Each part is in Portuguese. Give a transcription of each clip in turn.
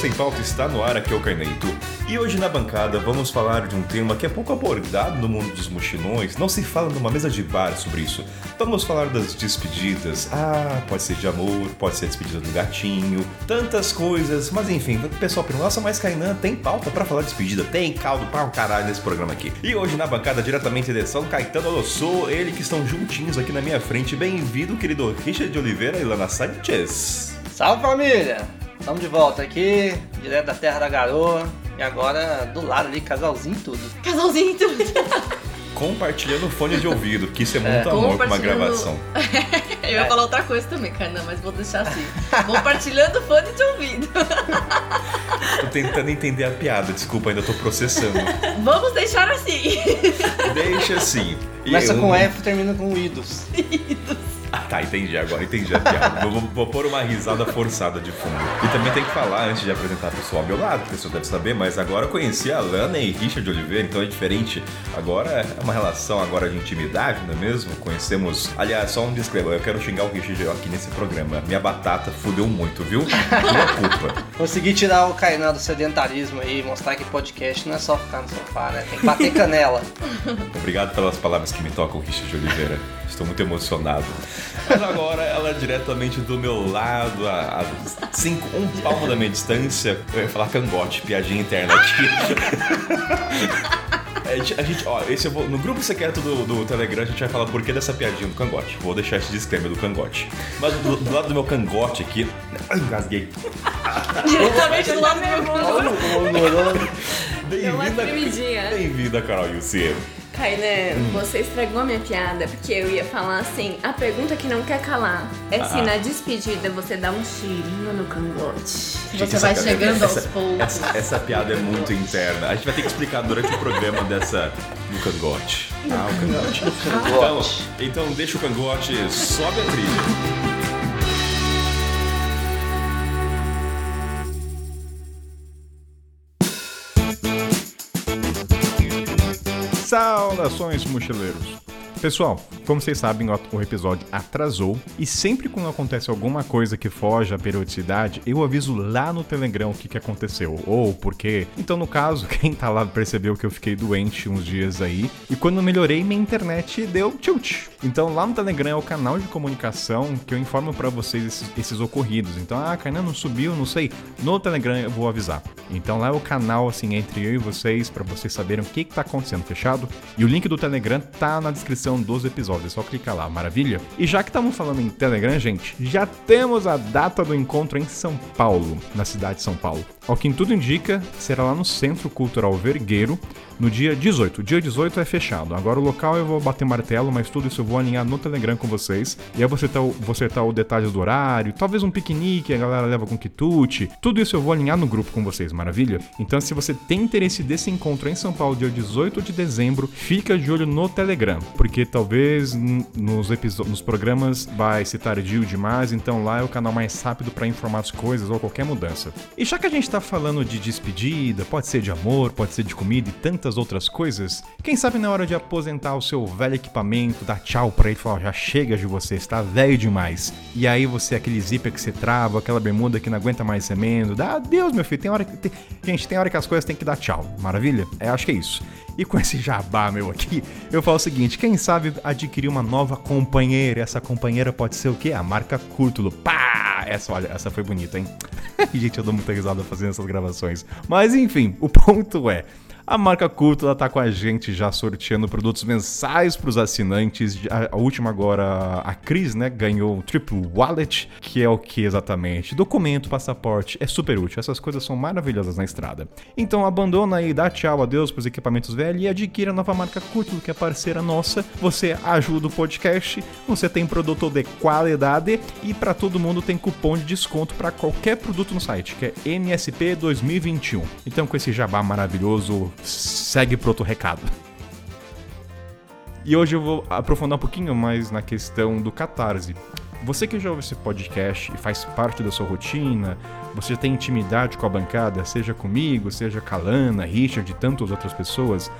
Sem Pauta está no ar, aqui é o Carneito. E hoje na bancada vamos falar de um tema que é pouco abordado no mundo dos mochilões. Não se fala numa mesa de bar sobre isso. Vamos falar das despedidas. Ah, pode ser de amor, pode ser despedida do gatinho, tantas coisas. Mas enfim, o pessoal pergunta, nossa, mas Kainan tem pauta para falar de despedida? Tem caldo para um caralho nesse programa aqui. E hoje na bancada, diretamente de São Caetano Alossô, ele que estão juntinhos aqui na minha frente. Bem-vindo, querido Richard de Oliveira e Lana Sanchez. Salve família! Estamos de volta aqui, direto da Terra da Garoa. E agora do lado ali, casalzinho e tudo. Casalzinho e tudo. Compartilhando fone de ouvido, que isso é muito é. amor com uma gravação. Eu ia é. falar outra coisa também, Carna, mas vou deixar assim. Compartilhando fone de ouvido. tô tentando entender a piada, desculpa, ainda tô processando. Vamos deixar assim. Deixa assim. Começa eu... com F e termina com idos. Idos. Ah, tá, entendi agora, entendi a piada. vou, vou, pôr uma risada forçada de fundo. E também tem que falar, antes de apresentar a pessoa ao meu lado, a pessoa deve saber, mas agora eu conheci a Lana e Richard Oliveira, então é diferente. Agora é uma relação agora de intimidade, não é mesmo? Conhecemos. Aliás, só um disclaimer, eu quero xingar o Richard aqui nesse programa. Minha batata fudeu muito, viu? Minha culpa. Consegui tirar o Kainan do sedentarismo aí, mostrar que podcast não é só ficar no sofá, né? Tem que bater canela. Obrigado pelas palavras que me tocam, Richard Oliveira. Estou muito emocionado. Mas agora ela é diretamente do meu lado, a, a cinco, um palmo da minha distância. Eu ia falar cangote, piadinha interna aqui. A gente, a gente, ó, esse vou, no grupo secreto do, do Telegram a gente vai falar por que dessa piadinha do cangote. Vou deixar esse disclaimer do cangote. Mas do, do lado do meu cangote aqui. Engasguei. Diretamente do lado do meu cangote. Bem-vinda, bem-vinda, Carol Yussi. Kainan, hum. você estragou a minha piada, porque eu ia falar assim, a pergunta que não quer calar é ah. se na despedida você dá um cheirinho no cangote. Gente, você vai chegando essa, aos poucos. Essa, essa, piada é muito interna. A gente vai ter que explicar durante o programa dessa no cangote. Ah, o cangote. Então, então deixa o cangote, sobe a trilha. Saudações, mochileiros! Pessoal, como vocês sabem, o episódio atrasou e sempre quando acontece alguma coisa que foge à periodicidade, eu aviso lá no Telegram o que, que aconteceu ou por quê. Então, no caso, quem tá lá percebeu que eu fiquei doente uns dias aí e quando melhorei, minha internet deu tilt. Então, lá no Telegram é o canal de comunicação que eu informo para vocês esses, esses, ocorridos. Então, ah, Kainan não subiu, não sei. No Telegram eu vou avisar. Então, lá é o canal assim entre eu e vocês para vocês saberem o que, que tá acontecendo, fechado? E o link do Telegram tá na descrição descrição dos episódios, é só clicar lá, maravilha? E já que estamos falando em Telegram, gente, já temos a data do encontro em São Paulo, na cidade de São Paulo. Ao que tudo indica, será lá no Centro Cultural Vergueiro, no dia 18. O dia 18 é fechado. Agora o local eu vou bater martelo, mas tudo isso eu vou alinhar no Telegram com vocês. E aí você tá, você tá o detalhes do horário, talvez um piquenique, a galera leva com quitute. Tudo isso eu vou alinhar no grupo com vocês, maravilha? Então se você tem interesse desse encontro em São Paulo, dia 18 de dezembro, fica de olho no Telegram, porque talvez nos, nos programas vai ser tardio demais, então lá é o canal mais rápido para informar as coisas ou qualquer mudança. E já que a gente tá falando de despedida, pode ser de amor, pode ser de comida e tantas outras coisas, quem sabe na hora de aposentar o seu velho equipamento, dar tchau pra ele e falar, já chega de você, está velho demais. E aí você, aquele zíper que você trava, aquela bermuda que não aguenta mais remendo, dá adeus, meu filho, tem hora que... Tem... Gente, tem hora que as coisas tem que dar tchau, maravilha? É, acho que é isso. E com esse jabá meu aqui, eu falo o seguinte: quem sabe adquirir uma nova companheira? Essa companheira pode ser o quê? A marca Cúrtulo. Pá! Essa, olha, essa foi bonita, hein? Gente, eu dou muita risada fazendo essas gravações. Mas enfim, o ponto é. A marca Cultura está com a gente já sorteando produtos mensais para os assinantes. A, última agora, a Cris, né, ganhou o Triple Wallet, que é o que exatamente? Documento, passaporte, é super útil. Essas coisas são maravilhosas na estrada. Então abandona aí, dá tchau, adeus para os equipamentos velhos e adquira a nova marca Cultura, que é parceira nossa. Você ajuda o podcast, você tem produto de qualidade e para todo mundo tem cupom de desconto para qualquer produto no site, que é NSP 2021. Então com esse jabá maravilhoso, segue pro outro recado. E hoje eu vou aprofundar um pouquinho mais na questão do catarse. Você que já ouve esse podcast e faz parte da sua rotina, você já tem intimidade com a bancada, seja comigo, seja com a Lana, Richard e tantas outras pessoas,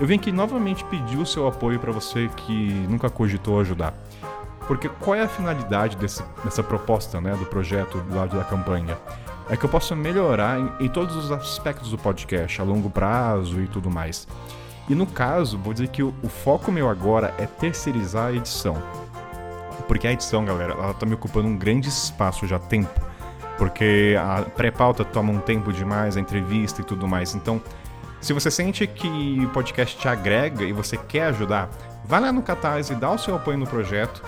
eu venho aqui novamente pedir o seu apoio para você que nunca cogitou ajudar. Porque qual é a finalidade desse, dessa proposta, né, do projeto do lado da campanha? É que eu possa melhorar em, em todos os aspectos do podcast, a longo prazo e tudo mais. E no caso, vou dizer que o, o foco meu agora é terceirizar a edição. Porque a edição, galera, ela tá me ocupando um grande espaço já há tempo. Porque a pré-pauta toma um tempo demais, a entrevista e tudo mais. Então, se você sente que o podcast te agrega e você quer ajudar, vai lá no Catarse e dá o seu apoio no projeto.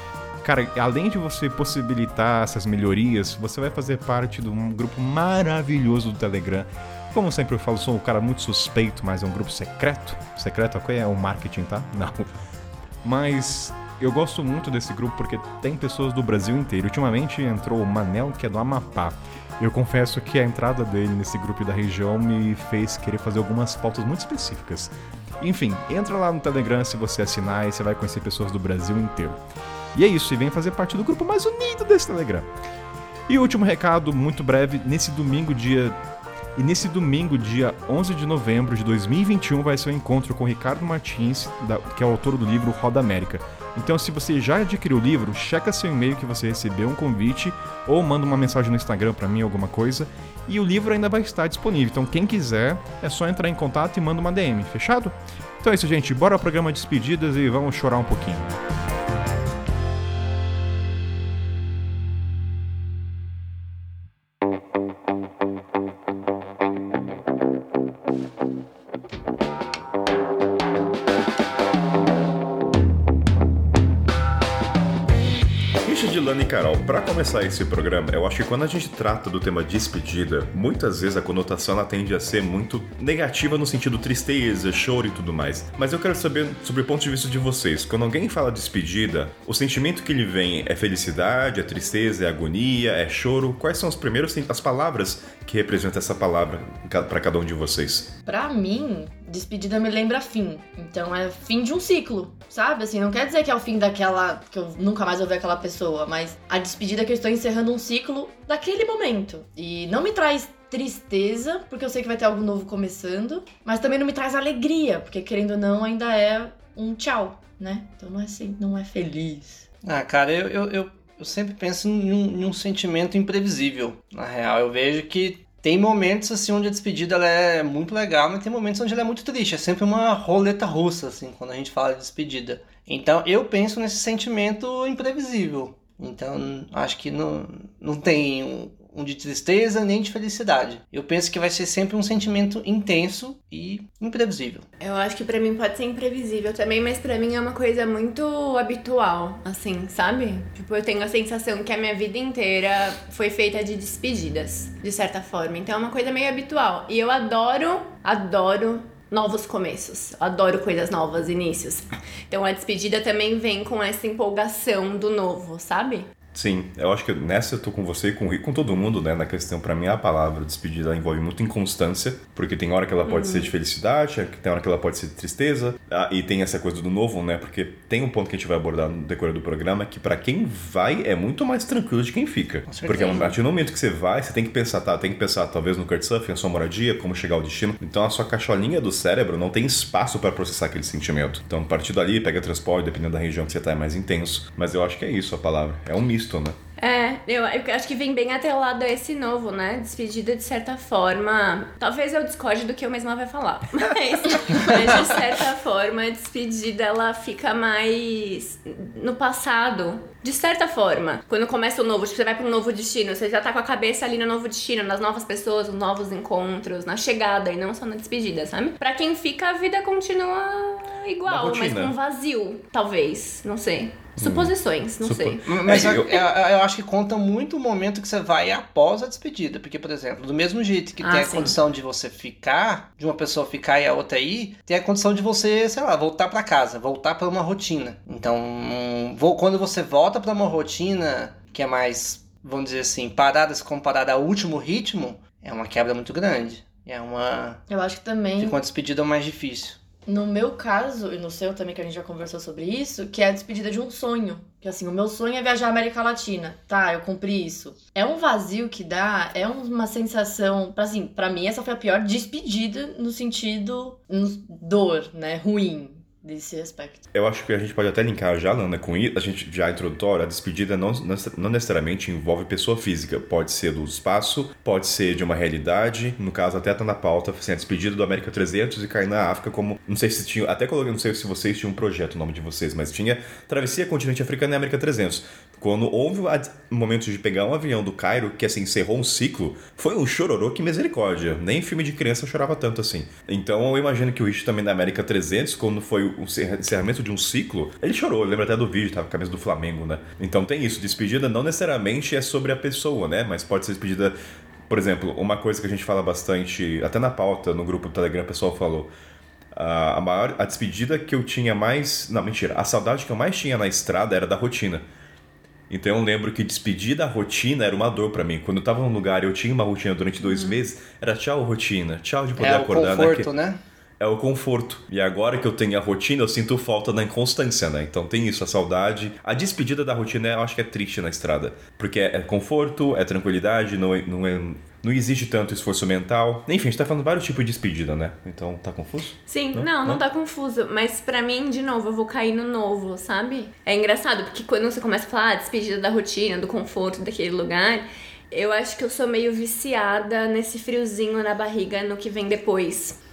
Cara, além de você possibilitar essas melhorias, você vai fazer parte de um grupo maravilhoso do Telegram. Como sempre eu falo, sou um cara muito suspeito, mas é um grupo secreto. Secreto é o marketing, tá? Não. Mas eu gosto muito desse grupo porque tem pessoas do Brasil inteiro. Ultimamente entrou o Manel, que é do Amapá. Eu confesso que a entrada dele nesse grupo da região me fez querer fazer algumas pautas muito específicas. Enfim, entra lá no Telegram se você assinar e você vai conhecer pessoas do Brasil inteiro. E é isso, e vem fazer parte do grupo mais unido desse Telegram. E último recado, muito breve, nesse domingo, dia. E nesse domingo, dia 11 de novembro de 2021, vai ser o um encontro com Ricardo Martins, que é o autor do livro Roda América. Então, se você já adquiriu o livro, checa seu e-mail que você recebeu um convite ou manda uma mensagem no Instagram para mim, alguma coisa. E o livro ainda vai estar disponível. Então, quem quiser, é só entrar em contato e manda uma DM, fechado? Então é isso, gente. Bora ao programa de despedidas e vamos chorar um pouquinho. Começar esse programa, eu acho que quando a gente trata do tema despedida, muitas vezes a conotação ela tende a ser muito negativa no sentido tristeza, choro e tudo mais. Mas eu quero saber sobre o ponto de vista de vocês. Quando alguém fala despedida, o sentimento que lhe vem é felicidade, é tristeza, é agonia, é choro? Quais são as primeiras as palavras que representam essa palavra para cada um de vocês? Para mim, despedida me lembra fim. Então é fim de um ciclo, sabe? Assim, não quer dizer que é o fim daquela. que eu nunca mais vou ver aquela pessoa, mas a despedida é que eu estou encerrando um ciclo daquele momento. E não me traz tristeza, porque eu sei que vai ter algo novo começando, mas também não me traz alegria, porque querendo ou não, ainda é um tchau, né? Então não é, assim, não é feliz. Ah, cara, eu, eu, eu, eu sempre penso em um, em um sentimento imprevisível. Na real, eu vejo que tem momentos assim onde a despedida ela é muito legal, mas tem momentos onde ela é muito triste. É sempre uma roleta russa, assim, quando a gente fala de despedida. Então eu penso nesse sentimento imprevisível. Então acho que não, não tem um, de tristeza nem de felicidade. Eu penso que vai ser sempre um sentimento intenso e imprevisível. Eu acho que para mim pode ser imprevisível também, mas para mim é uma coisa muito habitual, assim, sabe? Tipo, eu tenho a sensação que a minha vida inteira foi feita de despedidas, de certa forma. Então é uma coisa meio habitual. E eu adoro, adoro novos começos. Adoro coisas novas, inícios. Então a despedida também vem com essa empolgação do novo, sabe? Sim, eu acho que nessa eu tô com você e com, com todo mundo, né? Na questão, para mim, a palavra despedida envolve muito inconstância, porque tem hora que ela pode uhum. ser de felicidade, tem hora que ela pode ser de tristeza, ah, e tem essa coisa do novo, né? Porque tem um ponto que a gente vai abordar no decorrer do programa que para quem vai é muito mais tranquilo de quem fica. Porque a partir do momento que você vai, você tem que pensar, tá? Tem que pensar talvez no Kurtsurfing, a sua moradia, como chegar ao destino. Então a sua caixolinha do cérebro não tem espaço para processar aquele sentimento. Então, a partir dali, pega transporte, dependendo da região que você tá, é mais intenso. Mas eu acho que é isso a palavra. É um misto né? É, eu, eu acho que vem bem atrelado a esse novo, né? Despedida de certa forma. Talvez eu discorde do que eu mesma vai falar. Mas, mas de certa forma, a despedida ela fica mais no passado. De certa forma, quando começa o novo, tipo, você vai para um novo destino, você já tá com a cabeça ali no novo destino, nas novas pessoas, nos novos encontros, na chegada e não só na despedida, sabe? Pra quem fica, a vida continua igual, mas com vazio, talvez. Não sei. Suposições, não sei. Mas eu, eu, eu, acho que conta muito o momento que você vai após a despedida. Porque, por exemplo, do mesmo jeito que ah, tem a sim. condição de você ficar, de uma pessoa ficar e a outra ir, tem a condição de você, sei lá, voltar para casa, voltar para uma rotina. Então, vou, quando você volta para uma rotina que é mais, vamos dizer assim, paradas comparada ao último ritmo, é uma quebra muito grande. É uma. Eu acho que também. Fica uma despedida mais difícil. No meu caso, e no seu também, que a gente já conversou sobre isso, que é a despedida de um sonho. Que assim, o meu sonho é viajar à América Latina. Tá, eu cumpri isso. É um vazio que dá, é uma sensação. Assim, para mim, essa foi a pior despedida no sentido. Dor, né? Ruim. Desse aspecto. Eu acho que a gente pode até linkar já, Lana, com. A gente já introdutória, a despedida não, não necessariamente envolve pessoa física. Pode ser do espaço, pode ser de uma realidade. No caso, até tá na pauta, assim, a despedida do América 300 e cair na África como... Não sei se tinha... Até coloquei, não sei se vocês tinham um projeto, o nome de vocês, mas tinha Travessia Continente Africano e América 300. Quando houve o momento de pegar um avião do Cairo, que assim, encerrou um ciclo, foi um chororô que misericórdia. Nem filme de criança chorava tanto assim. Então eu imagino que o Rich também da América 300, quando foi o encerramento de um ciclo, ele chorou. Eu lembro até do vídeo, tava com a camisa do Flamengo, né? Então tem isso. Despedida não necessariamente é sobre a pessoa, né? Mas pode ser despedida. Por exemplo, uma coisa que a gente fala bastante, até na pauta, no grupo do Telegram, o pessoal falou a maior a despedida que eu tinha mais não mentira a saudade que eu mais tinha na estrada era da rotina então eu lembro que despedir da rotina era uma dor para mim. Quando eu tava num lugar e eu tinha uma rotina durante dois uhum. meses, era tchau rotina, tchau de poder é acordar. É o conforto, né? É o conforto. E agora que eu tenho a rotina, eu sinto falta da inconstância, né? Então tem isso, a saudade. A despedida da rotina eu acho que é triste na estrada. Porque é conforto, é tranquilidade, não é, não é não exige tanto esforço mental. Enfim, a gente tá falando vários tipos de despedida, né? Então, tá confuso? Sim, não, não, não tá confuso. Mas para mim, de novo, eu vou cair no novo, sabe? É engraçado, porque quando você começa a falar ah, despedida da rotina, do conforto daquele lugar, eu acho que eu sou meio viciada nesse friozinho na barriga no que vem depois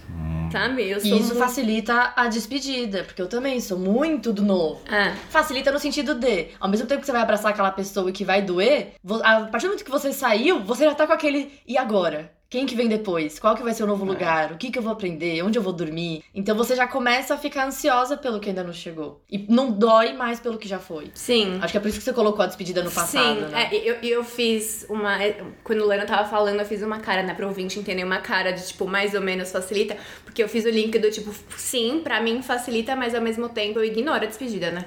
sabe? Eu sou e isso muito... facilita a despedida, porque eu também sou muito do novo. É. Facilita no sentido de, ao mesmo tempo que você vai abraçar aquela pessoa e que vai doer, a partir do momento que você saiu, você já tá com aquele e agora? Quem que vem depois? Qual que vai ser o novo é. lugar? O que que eu vou aprender? Onde eu vou dormir? Então você já começa a ficar ansiosa pelo que ainda não chegou. E não dói mais pelo que já foi. Sim. Acho que é por isso que você colocou a despedida no passado, Sim. né? É, eu, eu fiz uma... Quando o Lana tava falando, eu fiz uma cara, né? Pro ouvinte entender uma cara de, tipo, mais ou menos facilita. Porque eu fiz o link do, tipo, sim, pra mim facilita, mas ao mesmo tempo eu ignoro a despedida, né?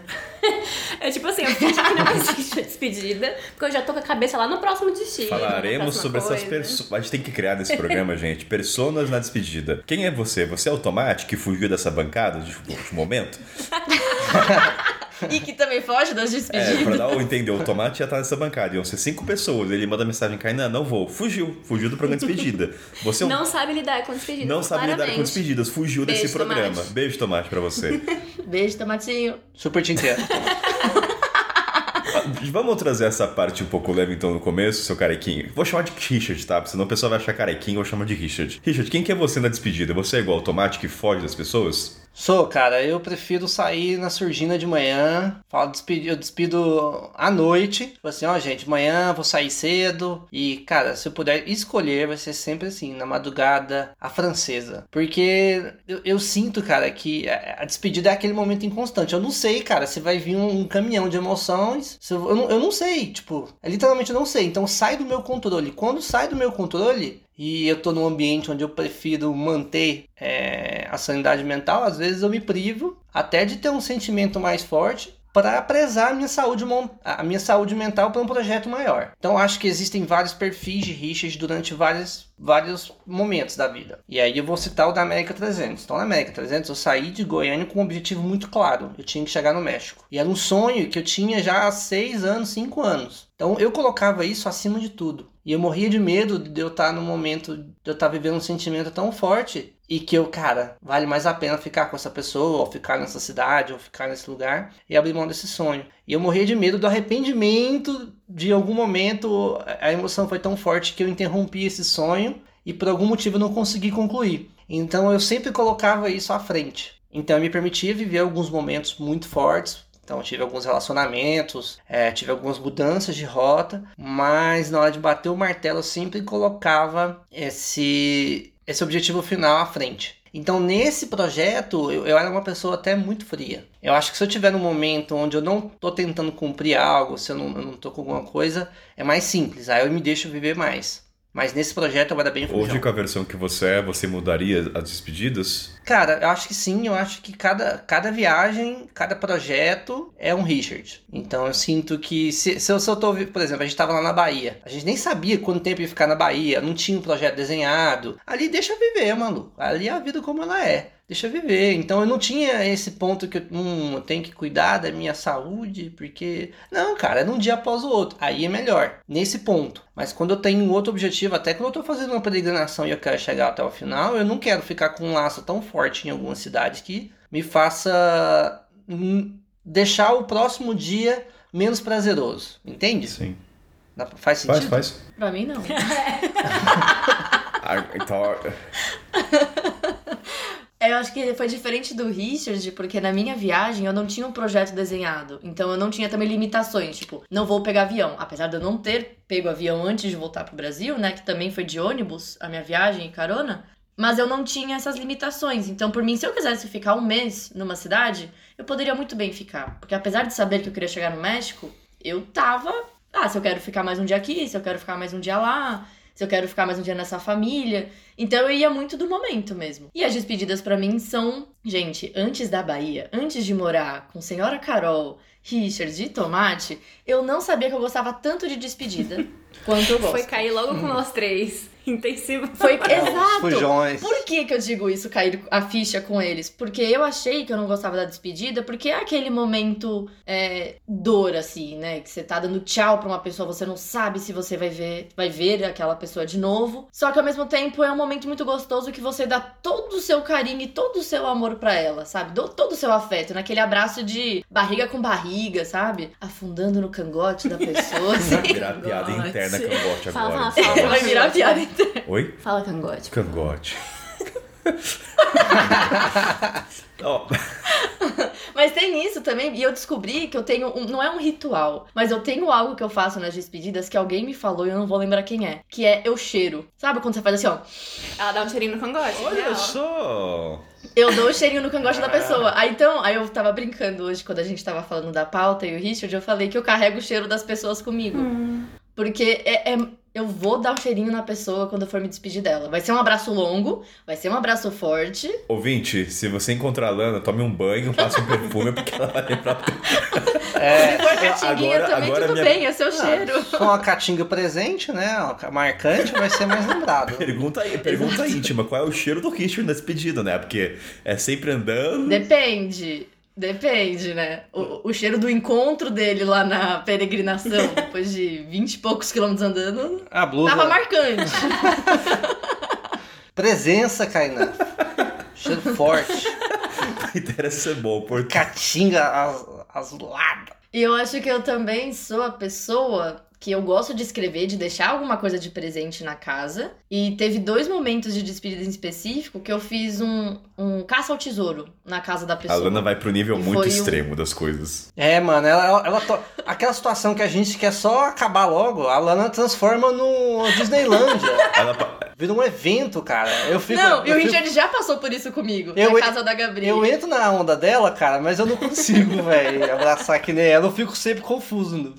é tipo assim, eu fingi que não existe a despedida, porque eu já tô com a cabeça lá no próximo destino. Falaremos sobre coisa. essas pessoas. A gente tem que criar nesse programa, gente. Personas na despedida. Quem é você? Você é o Tomate que fugiu dessa bancada de, de momento? e que também foge das despedidas. É, pra dar o entender, o Tomate já tá nessa bancada. Iam ser cinco pessoas. Ele manda mensagem, Kainan, não vou. Fugiu. Fugiu do programa de despedida. Você é um... Não sabe lidar com despedidas. Não sabe claramente. lidar com despedidas. Fugiu Beijo, desse programa. Tomate. Beijo, Tomate, pra você. Beijo, Tomatinho. Super te entendo. Vamos trazer essa parte um pouco leve então no começo, seu carequinho. Vou chamar de Richard, tá? Senão o pessoal vai achar carequinho, eu chamo de Richard. Richard, quem que é você na despedida? Você é igual ao Tomate que foge das pessoas? Sou, cara. Eu prefiro sair na surgina de manhã. Falo, despedir, eu despido à noite. Tipo assim, ó, gente, amanhã vou sair cedo. E, cara, se eu puder escolher, vai ser sempre assim, na madrugada, a francesa. Porque eu, eu sinto, cara, que a, a, despedida é aquele momento inconstante. Eu não sei, cara, se vai vir um, um caminhão de emoções. Eu, eu, não, eu não sei, tipo, é, literalmente eu não sei. Então sai do meu controle. Quando sai do meu controle, e eu tô num ambiente onde eu prefiro manter é, a sanidade mental, às vezes eu me privo até de ter um sentimento mais forte para prezar a minha saúde, a minha saúde mental para um projeto maior. Então acho que existem vários perfis de rixas durante vários, vários momentos da vida. E aí eu vou citar o da América 300. Então na América 300 eu saí de Goiânia com um objetivo muito claro. Eu tinha que chegar no México. E era um sonho que eu tinha já há 6 anos, 5 anos. Então eu colocava isso acima de tudo. E eu morria de medo de eu estar no momento, de eu estar vivendo um sentimento tão forte e que eu, cara, vale mais a pena ficar com essa pessoa, ou ficar nessa cidade, ou ficar nesse lugar e abrir mão desse sonho. E eu morria de medo do arrependimento de algum momento, a emoção foi tão forte que eu interrompi esse sonho e por algum motivo não consegui concluir. Então eu sempre colocava isso à frente. Então eu me permitia viver alguns momentos muito fortes, então tive alguns relacionamentos, é, tive algumas mudanças de rota, mas na hora de bater o martelo eu sempre colocava esse, esse objetivo final à frente. Então nesse projeto eu, eu, era uma pessoa até muito fria. Eu acho que se eu tiver num momento onde eu não estou tentando cumprir algo, se eu não, tô com alguma coisa, é mais simples. Aí eu me deixo viver mais. Mas nesse projeto eu era bem fujão. Hoje, com a versão que você é, você mudaria as despedidas? Cara, eu acho que sim. Eu acho que cada, cada viagem, cada projeto é um Richard. Então eu sinto que se, se, eu, se eu tô... Por exemplo, a gente tava lá na Bahia. A gente nem sabia quanto tempo ia ficar na Bahia. Não tinha um projeto desenhado. Ali deixa viver, mano. Ali é a vida como ela é deixa viver. Então eu não tinha esse ponto que hum, eu tenho que cuidar da minha saúde, porque. Não, cara, é num dia após o outro. Aí é melhor, nesse ponto. Mas quando eu tenho outro objetivo, até quando eu tô fazendo uma peregrinação e eu quero chegar até o final, eu não quero ficar com um laço tão forte em alguma cidade que me faça hum, deixar o próximo dia menos prazeroso. Entende? Sim. Dá- Faz sentido? Faz, faz. Pra mim, não. Ah, então, Eu acho que foi diferente do Richard, porque na minha viagem eu não tinha um projeto desenhado. Então eu não tinha também limitações, tipo, não vou pegar avião. Apesar de eu não ter pego avião antes de voltar pro Brasil, né? Que também foi de ônibus a minha viagem e carona. Mas eu não tinha essas limitações. Então, por mim, se eu quisesse ficar um mês numa cidade, eu poderia muito bem ficar. Porque apesar de saber que eu queria chegar no México, eu tava. Ah, se eu quero ficar mais um dia aqui, se eu quero ficar mais um dia lá, se eu quero ficar mais um dia nessa família. Então eu ia muito do momento mesmo. E as despedidas pra mim são, gente, antes da Bahia, antes de morar com senhora Carol, Richard e Tomate, eu não sabia que eu gostava tanto de despedida quanto eu gosto. Foi cair logo com nós três. Intensivo. Foi exato. fujões. Por que, que eu digo isso, cair a ficha com eles? Porque eu achei que eu não gostava da despedida, porque é aquele momento é, dor, assim, né? Que você tá dando tchau pra uma pessoa, você não sabe se você vai ver, vai ver aquela pessoa de novo. Só que ao mesmo tempo é um momento muito gostoso que você dá todo o seu carinho e todo o seu amor pra ela, sabe? Do- todo o seu afeto, naquele abraço de barriga com barriga, sabe? Afundando no cangote da pessoa, assim. Vai virar Cangote. interna Fala, agora. fala, fala. Vai virar piada. Oi? Fala cangote. Cangote. Ó, Mas tem isso também, e eu descobri que eu tenho. Um, não é um ritual, mas eu tenho algo que eu faço nas despedidas que alguém me falou e eu não vou lembrar quem é. Que é eu cheiro. Sabe quando você faz assim, ó? Ela dá um cheirinho no cangote. olha real. só! Eu dou o cheirinho no cangote da pessoa. Aí então, aí eu tava brincando hoje, quando a gente tava falando da pauta e o Richard, eu falei que eu carrego o cheiro das pessoas comigo. Porque é, é- eu vou dar um cheirinho na pessoa quando eu for me despedir dela. Vai ser um abraço longo, vai ser um abraço forte. Ouvinte, se você encontrar a Lana, tome um banho, passe um perfume, porque ela vai lembrar. É, Se for catinguinha agora- também, agora tudo minha- bem, é seu cheiro. com a caatinga presente, né? Marcante, vai ser mais lembrado. Pergunta, pergunta íntima, qual é o cheiro do Richard na despedida, né? Porque é sempre andando. Depende. Depende, né? O, o cheiro do encontro dele lá na peregrinação, depois de 20 e poucos quilômetros andando, A blusa. tava marcante. Presença, Kainan. Cheiro forte. Interessa ser bom, porque. Caatinga az- azulada. E eu acho que eu também sou a pessoa que eu gosto de escrever, de deixar alguma coisa de presente na casa. E teve dois momentos de despedida em específico que eu fiz um, um caça ao tesouro na casa da A pessoa. Lana vai pro nível E muito foi um- extremo das coisas. É, mano, ela, ela, ela to- aquela situação que a gente quer só acabar logo, a Lana transforma no Disneylândia. Ela, Vira um evento, cara. Eu fico. Não, e eu o fico- Richard já passou por isso comigo, Eu- na casa da Gabriela. Eu entro na onda dela, cara, mas eu não consigo, velho, abraçar que nem ela. Eu fico sempre confuso.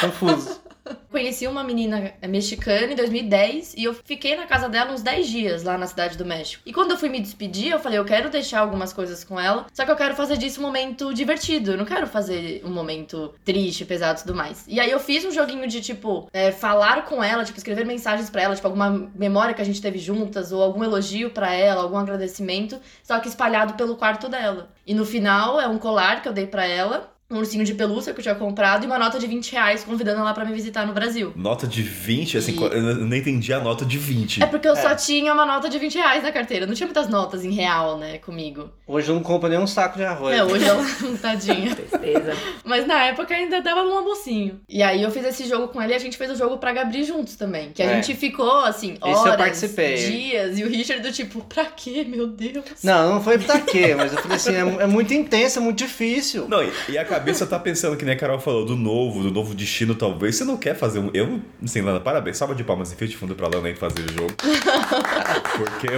Confuso. Conheci uma menina mexicana em 2010 e eu fiquei na casa dela uns 10 dias lá na cidade do México. E quando eu fui me despedir, eu falei, eu quero deixar algumas coisas com ela, só que eu quero fazer disso um momento divertido. Eu não quero fazer um momento triste, pesado e tudo mais. E aí eu fiz um joguinho de, tipo, é, falar com ela, tipo, escrever mensagens pra ela, tipo, alguma memória que a gente teve juntas, ou algum elogio pra ela, algum agradecimento, só que espalhado pelo quarto dela. E no final é um colar que eu dei pra ela. Um ursinho de pelúcia que eu tinha comprado e uma nota de 20 reais convidando ela pra me visitar no Brasil. nota de 20, assim, E- eu não entendi a nota de 20. É porque eu só É. tinha uma nota de 20 reais na carteira. Não tinha muitas notas em real, né, comigo. Hoje eu não compro nem um saco de arroz. É, hoje ela, tadinha. Tristeza. Mas na época ainda dava um almocinho. E aí eu fiz esse jogo com ele e a gente fez o jogo pra Gabri juntos também. Que a É. gente ficou, assim, eu horas, participei. dias. E o Richard do tipo, pra quê, meu Deus? Não, não foi pra quê, mas eu falei assim, é, é muito intenso, é muito difícil. Não, e, e a cabeça tá pensando, que nem a Carol falou, do novo, do novo destino, talvez. Você não quer fazer um. Eu, assim, Lana, parabéns. Salva de palmas e fio de fundo pra Lana aí fazer o jogo. Porque.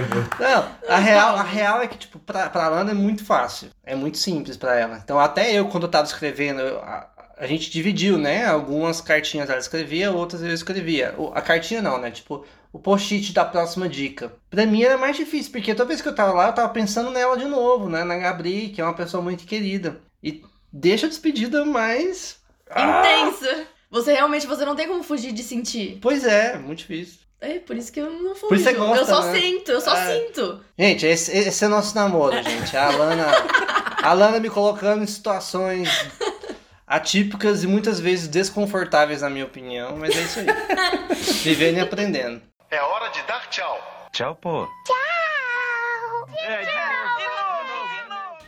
Não, a real, a real é que, tipo, pra, pra Lana é muito fácil. É muito simples pra ela. Então, até eu, quando eu tava escrevendo, eu- a, a gente dividiu, né? Algumas cartinhas ela escrevia, outras eu escrevia. O- A cartinha não, né? Tipo, o post-it da próxima dica. Pra mim era mais difícil, porque toda vez que eu tava lá, eu tava pensando nela de novo, né? Na Gabri, que é uma pessoa muito querida. E deixa a despedida mais. Ah, Intensa. Você realmente, você não tem como fugir de sentir. Pois é, muito difícil. É por isso que eu não fujo. Por isso você gosta, eu só né? sinto, eu só É. sinto. Gente, esse, esse é nosso namoro, gente. A Alana, a Alana me colocando em situações atípicas e muitas vezes desconfortáveis, na minha opinião, mas é isso aí. Vivendo e aprendendo. É hora de dar tchau. Tchau, pô.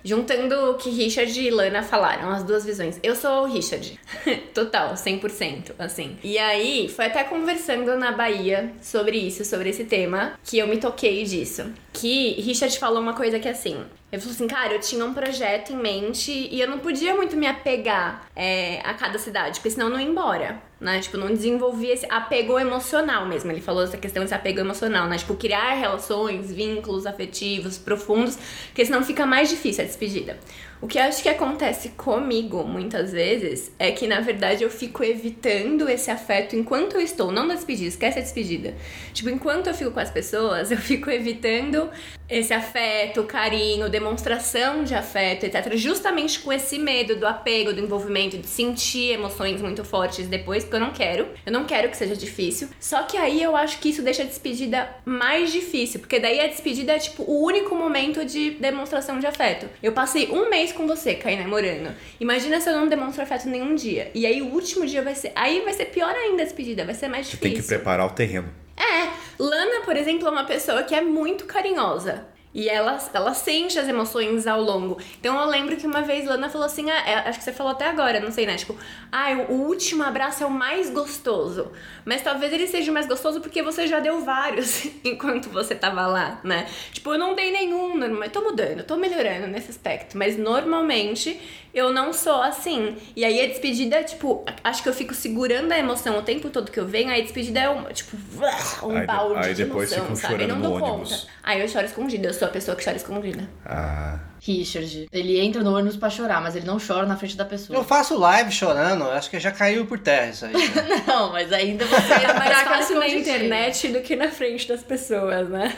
Juntando o que Richard e Lana falaram, as duas visões. Eu sou o Richard. Total, 100%, assim. E aí, foi até conversando na Bahia sobre isso, sobre esse tema, que eu me toquei disso. Que Richard falou uma coisa que é assim. Ele falou assim, cara, eu tinha um projeto em mente e eu não podia muito me apegar é, a cada cidade, porque senão eu não ia embora, né? Tipo, não desenvolvia esse apego emocional mesmo. Ele falou essa questão desse apego emocional, né? Tipo, criar relações, vínculos afetivos profundos, porque senão fica mais difícil a despedida. O que eu acho que acontece comigo muitas vezes é que, na verdade, eu fico evitando esse afeto enquanto eu estou, não na despedida, esquece a despedida. Tipo, enquanto eu fico com as pessoas, eu fico evitando esse afeto, carinho, demonstração de afeto, etc. Justamente com esse medo do apego, do envolvimento, de sentir emoções muito fortes depois, porque eu não quero. Eu não quero que seja difícil. Só que aí eu acho que isso deixa a despedida mais difícil, porque daí a despedida é, tipo, o único momento de demonstração de afeto. Eu passei um mês com você, Caí namorando. Imagina se eu não demonstro afeto nenhum dia. E aí o último dia vai ser. Aí vai ser pior ainda a despedida, vai ser mais Você difícil. tem que preparar o terreno. É, Lana, por exemplo, é uma pessoa que é muito carinhosa. E ela, ela sente as emoções ao longo. Então eu lembro que uma vez Lana falou assim: ah, é, acho que você falou até agora, não sei, né? Tipo, ah, o último abraço é o mais gostoso. Mas talvez ele seja o mais gostoso porque você já deu vários enquanto você tava lá, né? Tipo, eu não dei nenhum, mas tô mudando, tô melhorando nesse aspecto. Mas normalmente eu não sou assim. E aí a despedida, tipo, acho que eu fico segurando a emoção o tempo todo que eu venho, aí a despedida é um, tipo, um Aí de- balde aí de depois emoção, sabe? Eu não chorando dou no conta. ônibus. Aí eu choro escondida, eu sou a pessoa que chora escondida. Ah. Richard, ele entra no ônibus pra chorar, mas ele não chora na frente da pessoa. Eu faço live chorando, acho que já caiu por terra isso aí. né? Não, mas ainda você É mais fácil na internet do que na frente das pessoas, né?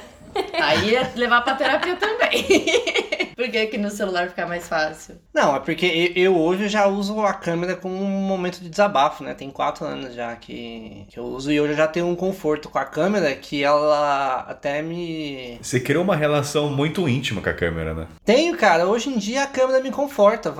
Aí é levar pra terapia também. Por que que no celular fica mais fácil? Não, é porque eu, eu hoje já uso a câmera como um momento de desabafo, né? Tem quatro anos já que, que eu uso e hoje eu já tenho um conforto com a câmera que ela até me. Você criou uma relação muito íntima com a câmera, né? Tenho, cara. Hoje em dia a câmera me conforta.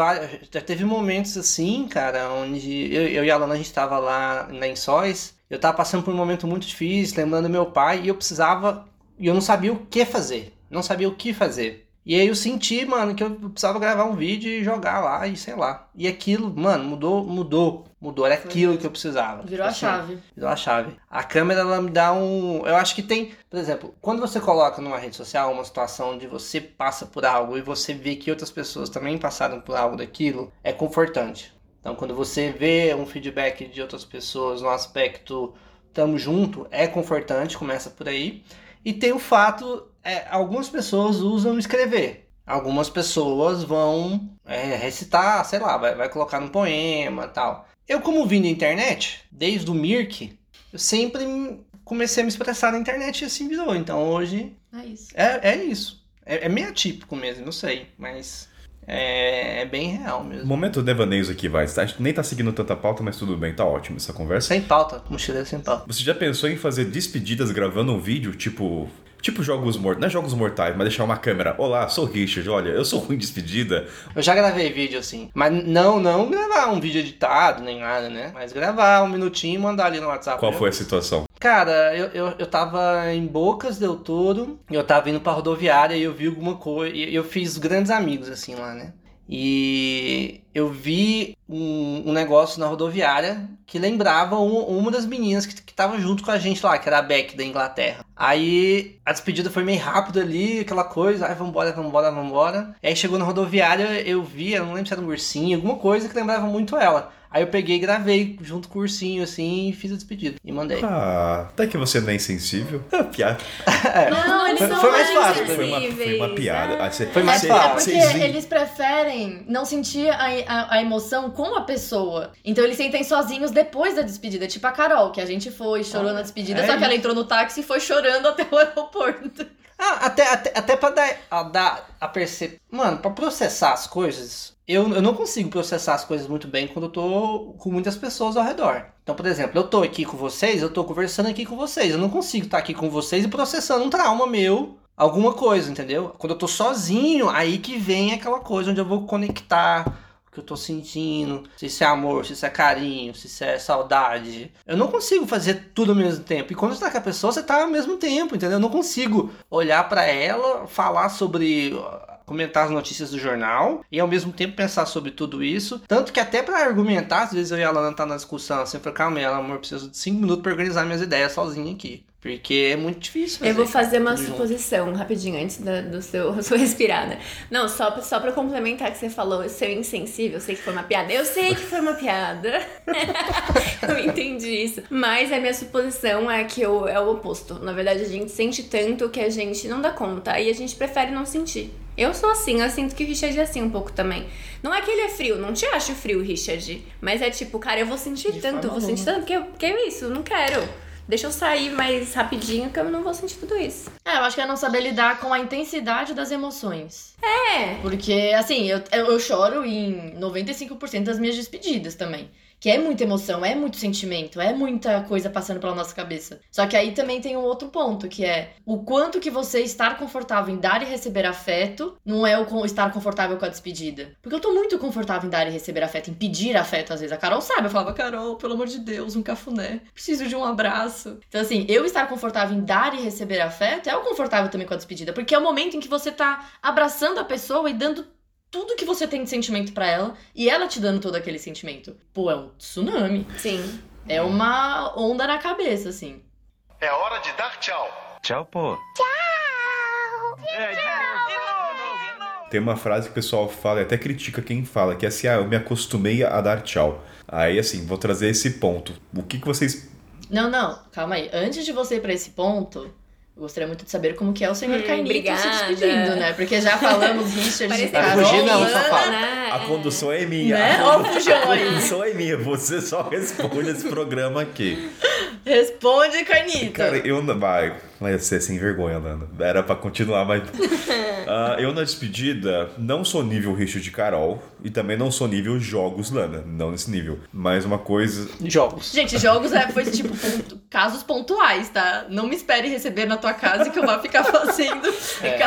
Já teve momentos assim, cara, onde eu, eu e a Lana a gente tava lá em Lençóis. Eu tava passando por um momento muito difícil, lembrando meu pai, e eu precisava. E eu não sabia o que fazer. Não sabia o que fazer. E aí eu senti, mano, que eu precisava gravar um vídeo e jogar lá, e sei lá. E aquilo, mano, mudou, mudou, mudou. Era aquilo que eu precisava. Virou a Assim, chave. Virou a chave. A câmera, ela me dá um. Eu acho que tem. Por exemplo, quando você coloca numa rede social uma situação onde você passa por algo e você vê que outras pessoas também passaram por algo daquilo, é confortante. Então, quando você vê um feedback de outras pessoas no aspecto tamo junto, é confortante, começa por aí. E tem o fato, é, algumas pessoas usam escrever. Algumas pessoas vão é, recitar, sei lá, vai, vai colocar num poema tal. Eu, como vim da internet, desde o Mirk, eu sempre comecei a me expressar na internet e assim virou. Então hoje É isso. é, é isso. É, é meio atípico mesmo, eu sei, mas é, é bem real mesmo. Momento devaneios aqui, vai. A gente nem tá seguindo tanta pauta, mas tudo bem, tá ótimo essa conversa. Sem pauta, mochileiro sem pauta. Você já pensou em fazer despedidas gravando um vídeo, tipo. Tipo jogos mortais, não é jogos mortais, mas deixar uma câmera. Olá, sou o Richard, olha, eu sou ruim de despedida. Eu já gravei vídeo assim, mas não, não gravar um vídeo editado nem nada, né? Mas gravar um minutinho e mandar ali no WhatsApp. Qual foi a situação? Cara, eu, eu, eu tava em Bocas del Toro, eu tava indo pra rodoviária e eu vi alguma coisa. e Eu fiz grandes amigos assim lá, né? E eu vi um, um negócio na rodoviária que lembrava um- uma das meninas que, que tava junto com a gente lá, que era a Beck da Inglaterra. Aí a despedida foi meio rápido ali, aquela coisa, ai vambora, vambora, vambora. Aí chegou na rodoviária, eu vi, eu não lembro se era um ursinho, alguma coisa que lembrava muito ela. Aí eu peguei e gravei junto com o ursinho, assim, e fiz a despedida. E mandei. Ah, até que você não é insensível. É piada. Não, eles Foi- são foi mais fácil, Foi uma, foi uma piada. Ah, cê- Foi mais cê- É fácil. porque cês- eles preferem não sentir a, a, a emoção com a pessoa. Então eles sentem sozinhos depois da despedida. Tipo a Carol, que a gente foi, chorou na despedida, é só que ela entrou no táxi e foi chorando até o aeroporto. Ah, até, até, até pra dar a, dar a perceber. Mano, pra processar as coisas, eu, eu não consigo processar as coisas muito bem quando eu tô com muitas pessoas ao redor. Então, por exemplo, eu tô aqui com vocês, eu tô conversando aqui com vocês. Eu não consigo estar aqui com vocês e processando um trauma meu, alguma coisa, entendeu? Quando eu tô sozinho, aí que vem aquela coisa onde eu vou conectar o que eu tô sentindo, se isso é amor, se isso é carinho, se isso é saudade. Eu não consigo fazer tudo ao mesmo tempo. E quando você tá com a pessoa, você tá ao mesmo tempo, entendeu? Eu não consigo olhar pra ela, falar sobre comentar as notícias do jornal e ao mesmo tempo pensar sobre tudo isso. Tanto que até para argumentar, às vezes eu e a Lana tá na discussão assim, eu falo, calma aí, amor, preciso de 5 minutos para organizar minhas ideias sozinho aqui. Porque é muito difícil. Eu vou fazer uma tudo junto. suposição rapidinho antes da, do seu sua respirada. Não, só, pra- só pra complementar que você falou, seu insensível, eu sei que foi uma piada. Eu sei que foi uma piada. eu entendi isso. Mas a minha suposição é que eu, é o oposto. Na verdade, a gente sente tanto que a gente não dá conta. E a gente prefere não sentir. Eu sou assim, eu sinto que o Richard é assim um pouco também. Não é que ele é frio, não te acho frio, Richard. Mas é tipo, cara, eu vou sentir De tanto, eu vou sentir tanto, que, eu, que é isso, não quero. Deixa eu sair mais rapidinho que eu não vou sentir tudo isso. É, eu acho que é não saber lidar com a intensidade das emoções. É. Porque, assim, eu, eu, eu choro em 95% das minhas despedidas também. Que é muita emoção, é muito sentimento, é muita coisa passando pela nossa cabeça. Só que aí também tem um outro ponto, que é o quanto que você estar confortável em dar e receber afeto não é o estar confortável com a despedida. Porque eu tô muito confortável em dar e receber afeto, em pedir afeto às vezes. A Carol sabe, eu falava, Carol, pelo amor de Deus, um cafuné. Preciso de um abraço. Então, assim, eu estar confortável em dar e receber afeto é o confortável também com a despedida. Porque é o momento em que você tá abraçando a pessoa e dando tudo que você tem de sentimento pra ela e ela te dando todo aquele sentimento. Pô, é um tsunami. Sim. É uma onda na cabeça, assim. É hora de dar tchau. Tchau, pô. Tem uma frase que o pessoal fala e até critica quem fala, que é assim, ah, eu me acostumei a dar tchau. Aí, assim, vou trazer esse ponto. O que, que vocês... Não, não, calma aí. Antes de você ir pra esse ponto, eu gostaria muito de saber como que é o senhor Hum, Cainito se obrigada. despedindo, né? Porque já falamos Richard de Carol. fugir não, Lana, safado. né? A condução é minha. Né? A Ó o condu- fujão a condução é minha. Você só responde esse programa aqui. Responde, Cainito. Cara, eu não. Vai, vai ser sem vergonha, Lana. Era pra continuar, mas. Ah, eu na despedida não sou nível Richard de Carol e também não sou nível jogos, Lana. Não nesse nível. Mas uma coisa. Jogos. Gente, jogos é, foi tipo ponto- casos pontuais, tá? Não me espere receber na tua casa que eu vou ficar fazendo É.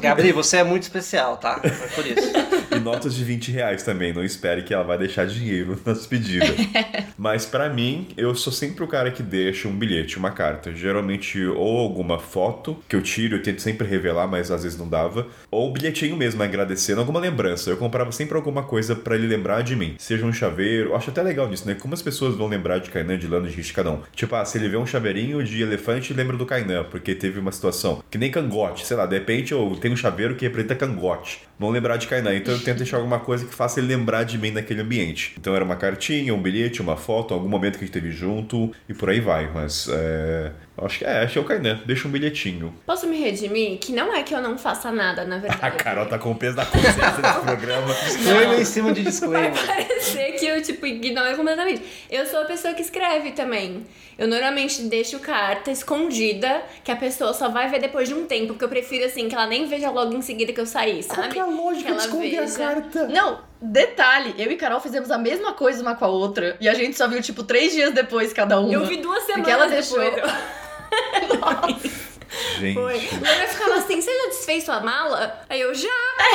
Gabriel, você é muito especial, tá? Foi por isso. Notas de 20 reais também. Não espere que ela vai deixar dinheiro na despedida. Mas pra mim, eu sou sempre o cara que deixa um bilhete, uma carta. Geralmente, ou alguma foto que eu tiro, eu tento sempre revelar, mas às vezes não dava. Ou um bilhetinho mesmo, agradecendo alguma lembrança. Eu comprava sempre alguma coisa pra ele lembrar de mim. Seja um chaveiro. Eu acho até legal nisso, né? Como as pessoas vão lembrar de Kainan, de Lana, de cada um. Tipo, ah, se ele vê um chaveirinho de elefante, lembra do Kainan, porque teve uma situação. Que nem cangote, sei lá, de repente eu tenho um chaveiro que representa cangote. Vão lembrar de Kainan. Então eu deixar alguma coisa que faça ele lembrar de mim naquele ambiente. Então era uma cartinha, um bilhete, uma foto, algum momento que a gente teve junto e por aí vai. Mas é. Acho que é, acho que é o Kainan. Deixa um bilhetinho. Posso me redimir? Que não é que eu não faça nada, na verdade. A Carol tá com o peso da consciência nesse programa. Disclaimer em cima de disclaimer. parecer que eu, tipo, ignoro completamente. Eu sou a pessoa que escreve também. Eu normalmente deixo carta escondida, que a pessoa só vai ver depois de um tempo, porque eu prefiro, assim, que ela nem veja logo em seguida que eu saí, sabe? é a lógica Que ela veja. Não, detalhe, eu e Carol fizemos a mesma coisa uma com a outra e a gente só viu, tipo, três dias depois cada uma. Eu vi duas semanas Porque ela depois. deixou. Gente. Foi. Ela ficava assim, você já desfez sua mala? Aí eu, já.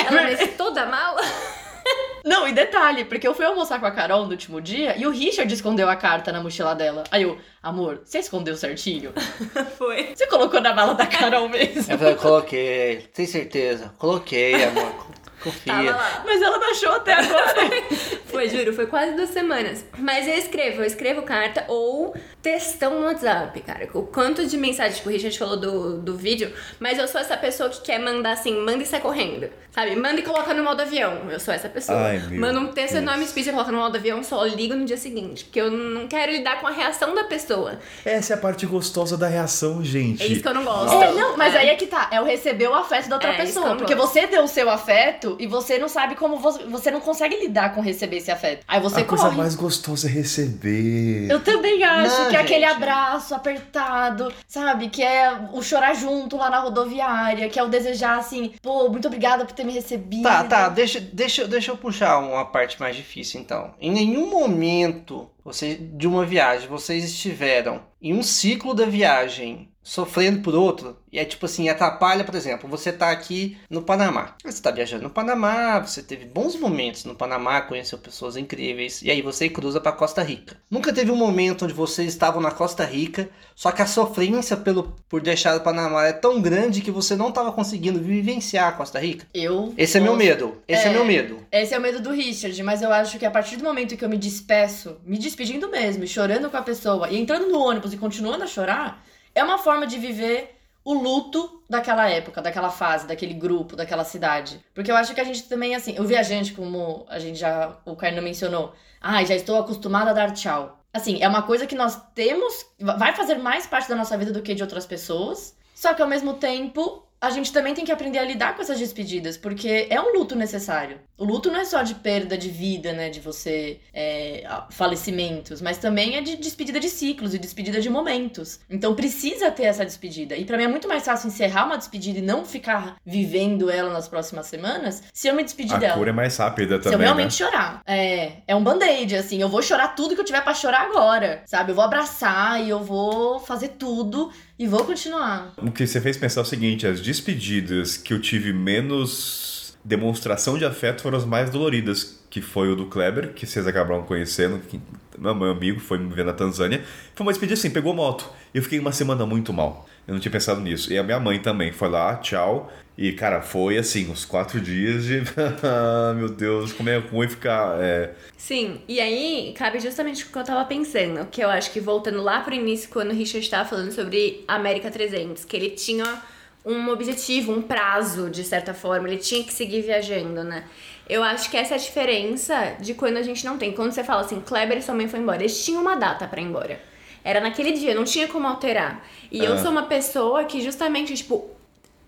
Ela, mas toda a mala? Não, e detalhe, porque eu fui almoçar com a Carol no último dia e o Richard escondeu a carta na mochila dela. Aí eu, amor, você escondeu certinho? Foi. Você colocou na mala da Carol mesmo? Eu falei, coloquei. Tem certeza? Coloquei, amor. Tava Confia. lá. Mas ela não achou até agora. Foi, juro, foi quase duas semanas. Mas eu escrevo, eu escrevo carta ou textão no WhatsApp, cara. O quanto de mensagem, tipo, o Richard falou do, do vídeo, mas eu sou essa pessoa que quer mandar assim, manda e sai correndo. Sabe? Manda e coloca no modo avião. Eu sou essa pessoa. Ai, meu Manda um texto Deus. enorme, speech e coloca no modo avião, só ligo no dia seguinte. Porque eu não quero lidar com a reação da pessoa. Essa é a parte gostosa da reação, gente. É isso que eu não gosto. É, não, mas É. aí é que tá. É o receber o afeto da outra É, pessoa. Porque gosto. você deu o seu afeto e você não sabe como você, você não consegue lidar com receber esse afeto. Aí você a coisa corre. mais gostosa é receber. Eu também acho Não, que é aquele abraço apertado, sabe? Que é o chorar junto lá na rodoviária, que é o desejar assim, pô, muito obrigada por ter me recebido. Tá, tá, deixa, deixa, deixa eu puxar uma parte mais difícil então. Em nenhum momento você, de uma viagem vocês estiveram em um ciclo da viagem sofrendo por outro. E é tipo assim, atrapalha, por exemplo, você tá aqui no Panamá. Você tá viajando no Panamá, você teve bons momentos no Panamá, conheceu pessoas incríveis, e aí você cruza para Costa Rica. Nunca teve um momento onde vocês estavam na Costa Rica, só que a sofrência pelo, por deixar o Panamá é tão grande que você não tava conseguindo vivenciar a Costa Rica? Eu. Esse é meu medo. Esse é, É. meu medo. Esse é o medo do Richard, mas eu acho que a partir do momento que eu me despeço, me despedindo mesmo, chorando com a pessoa, e entrando no ônibus e continuando a chorar, é uma forma de viver o luto daquela época, daquela fase, daquele grupo, daquela cidade. Porque eu acho que a gente também, assim, o viajante, como a gente já, o Carno mencionou, ah, já estou acostumada a dar tchau. Assim, é uma coisa que nós temos, vai fazer mais parte da nossa vida do que de outras pessoas, só que ao mesmo tempo a gente também tem que aprender a lidar com essas despedidas, porque é um luto necessário. O luto não é só de perda de vida, né? De você. É, falecimentos, mas também é de despedida de ciclos e despedida de momentos. Então precisa ter essa despedida. E pra mim é muito mais fácil encerrar uma despedida e não ficar vivendo ela nas próximas semanas se eu me despedir A dela. cura é mais rápida Se eu também, né? realmente chorar. É, é um band-aid, assim. Eu vou chorar tudo que eu tiver pra chorar agora. Sabe? Eu vou abraçar e eu vou fazer tudo e vou continuar. O que você fez pensar é o seguinte, as despedidas que eu tive menos demonstração de afeto foram as mais doloridas, que foi o do Kleber, que vocês acabaram conhecendo, que meu meu amigo foi me ver na Tanzânia. Foi uma despedida assim, pegou moto. Eu fiquei uma semana muito mal. Eu não tinha pensado nisso. E a minha mãe também foi lá, tchau. E, cara, foi assim, uns quatro dias de. Meu Deus, como é ruim ficar. É... Sim, e aí cabe justamente o que eu tava pensando, que eu acho que voltando lá pro início, quando o Richard tava falando sobre América 300, que ele tinha um objetivo, um prazo, de certa forma, ele tinha que seguir viajando, né? Eu acho que essa é a diferença de quando a gente não tem. Quando você fala assim, Kleber e sua mãe foi embora, eles tinham uma data pra ir embora. Era naquele dia, não tinha como alterar. E eu Ah. sou uma pessoa que justamente, tipo,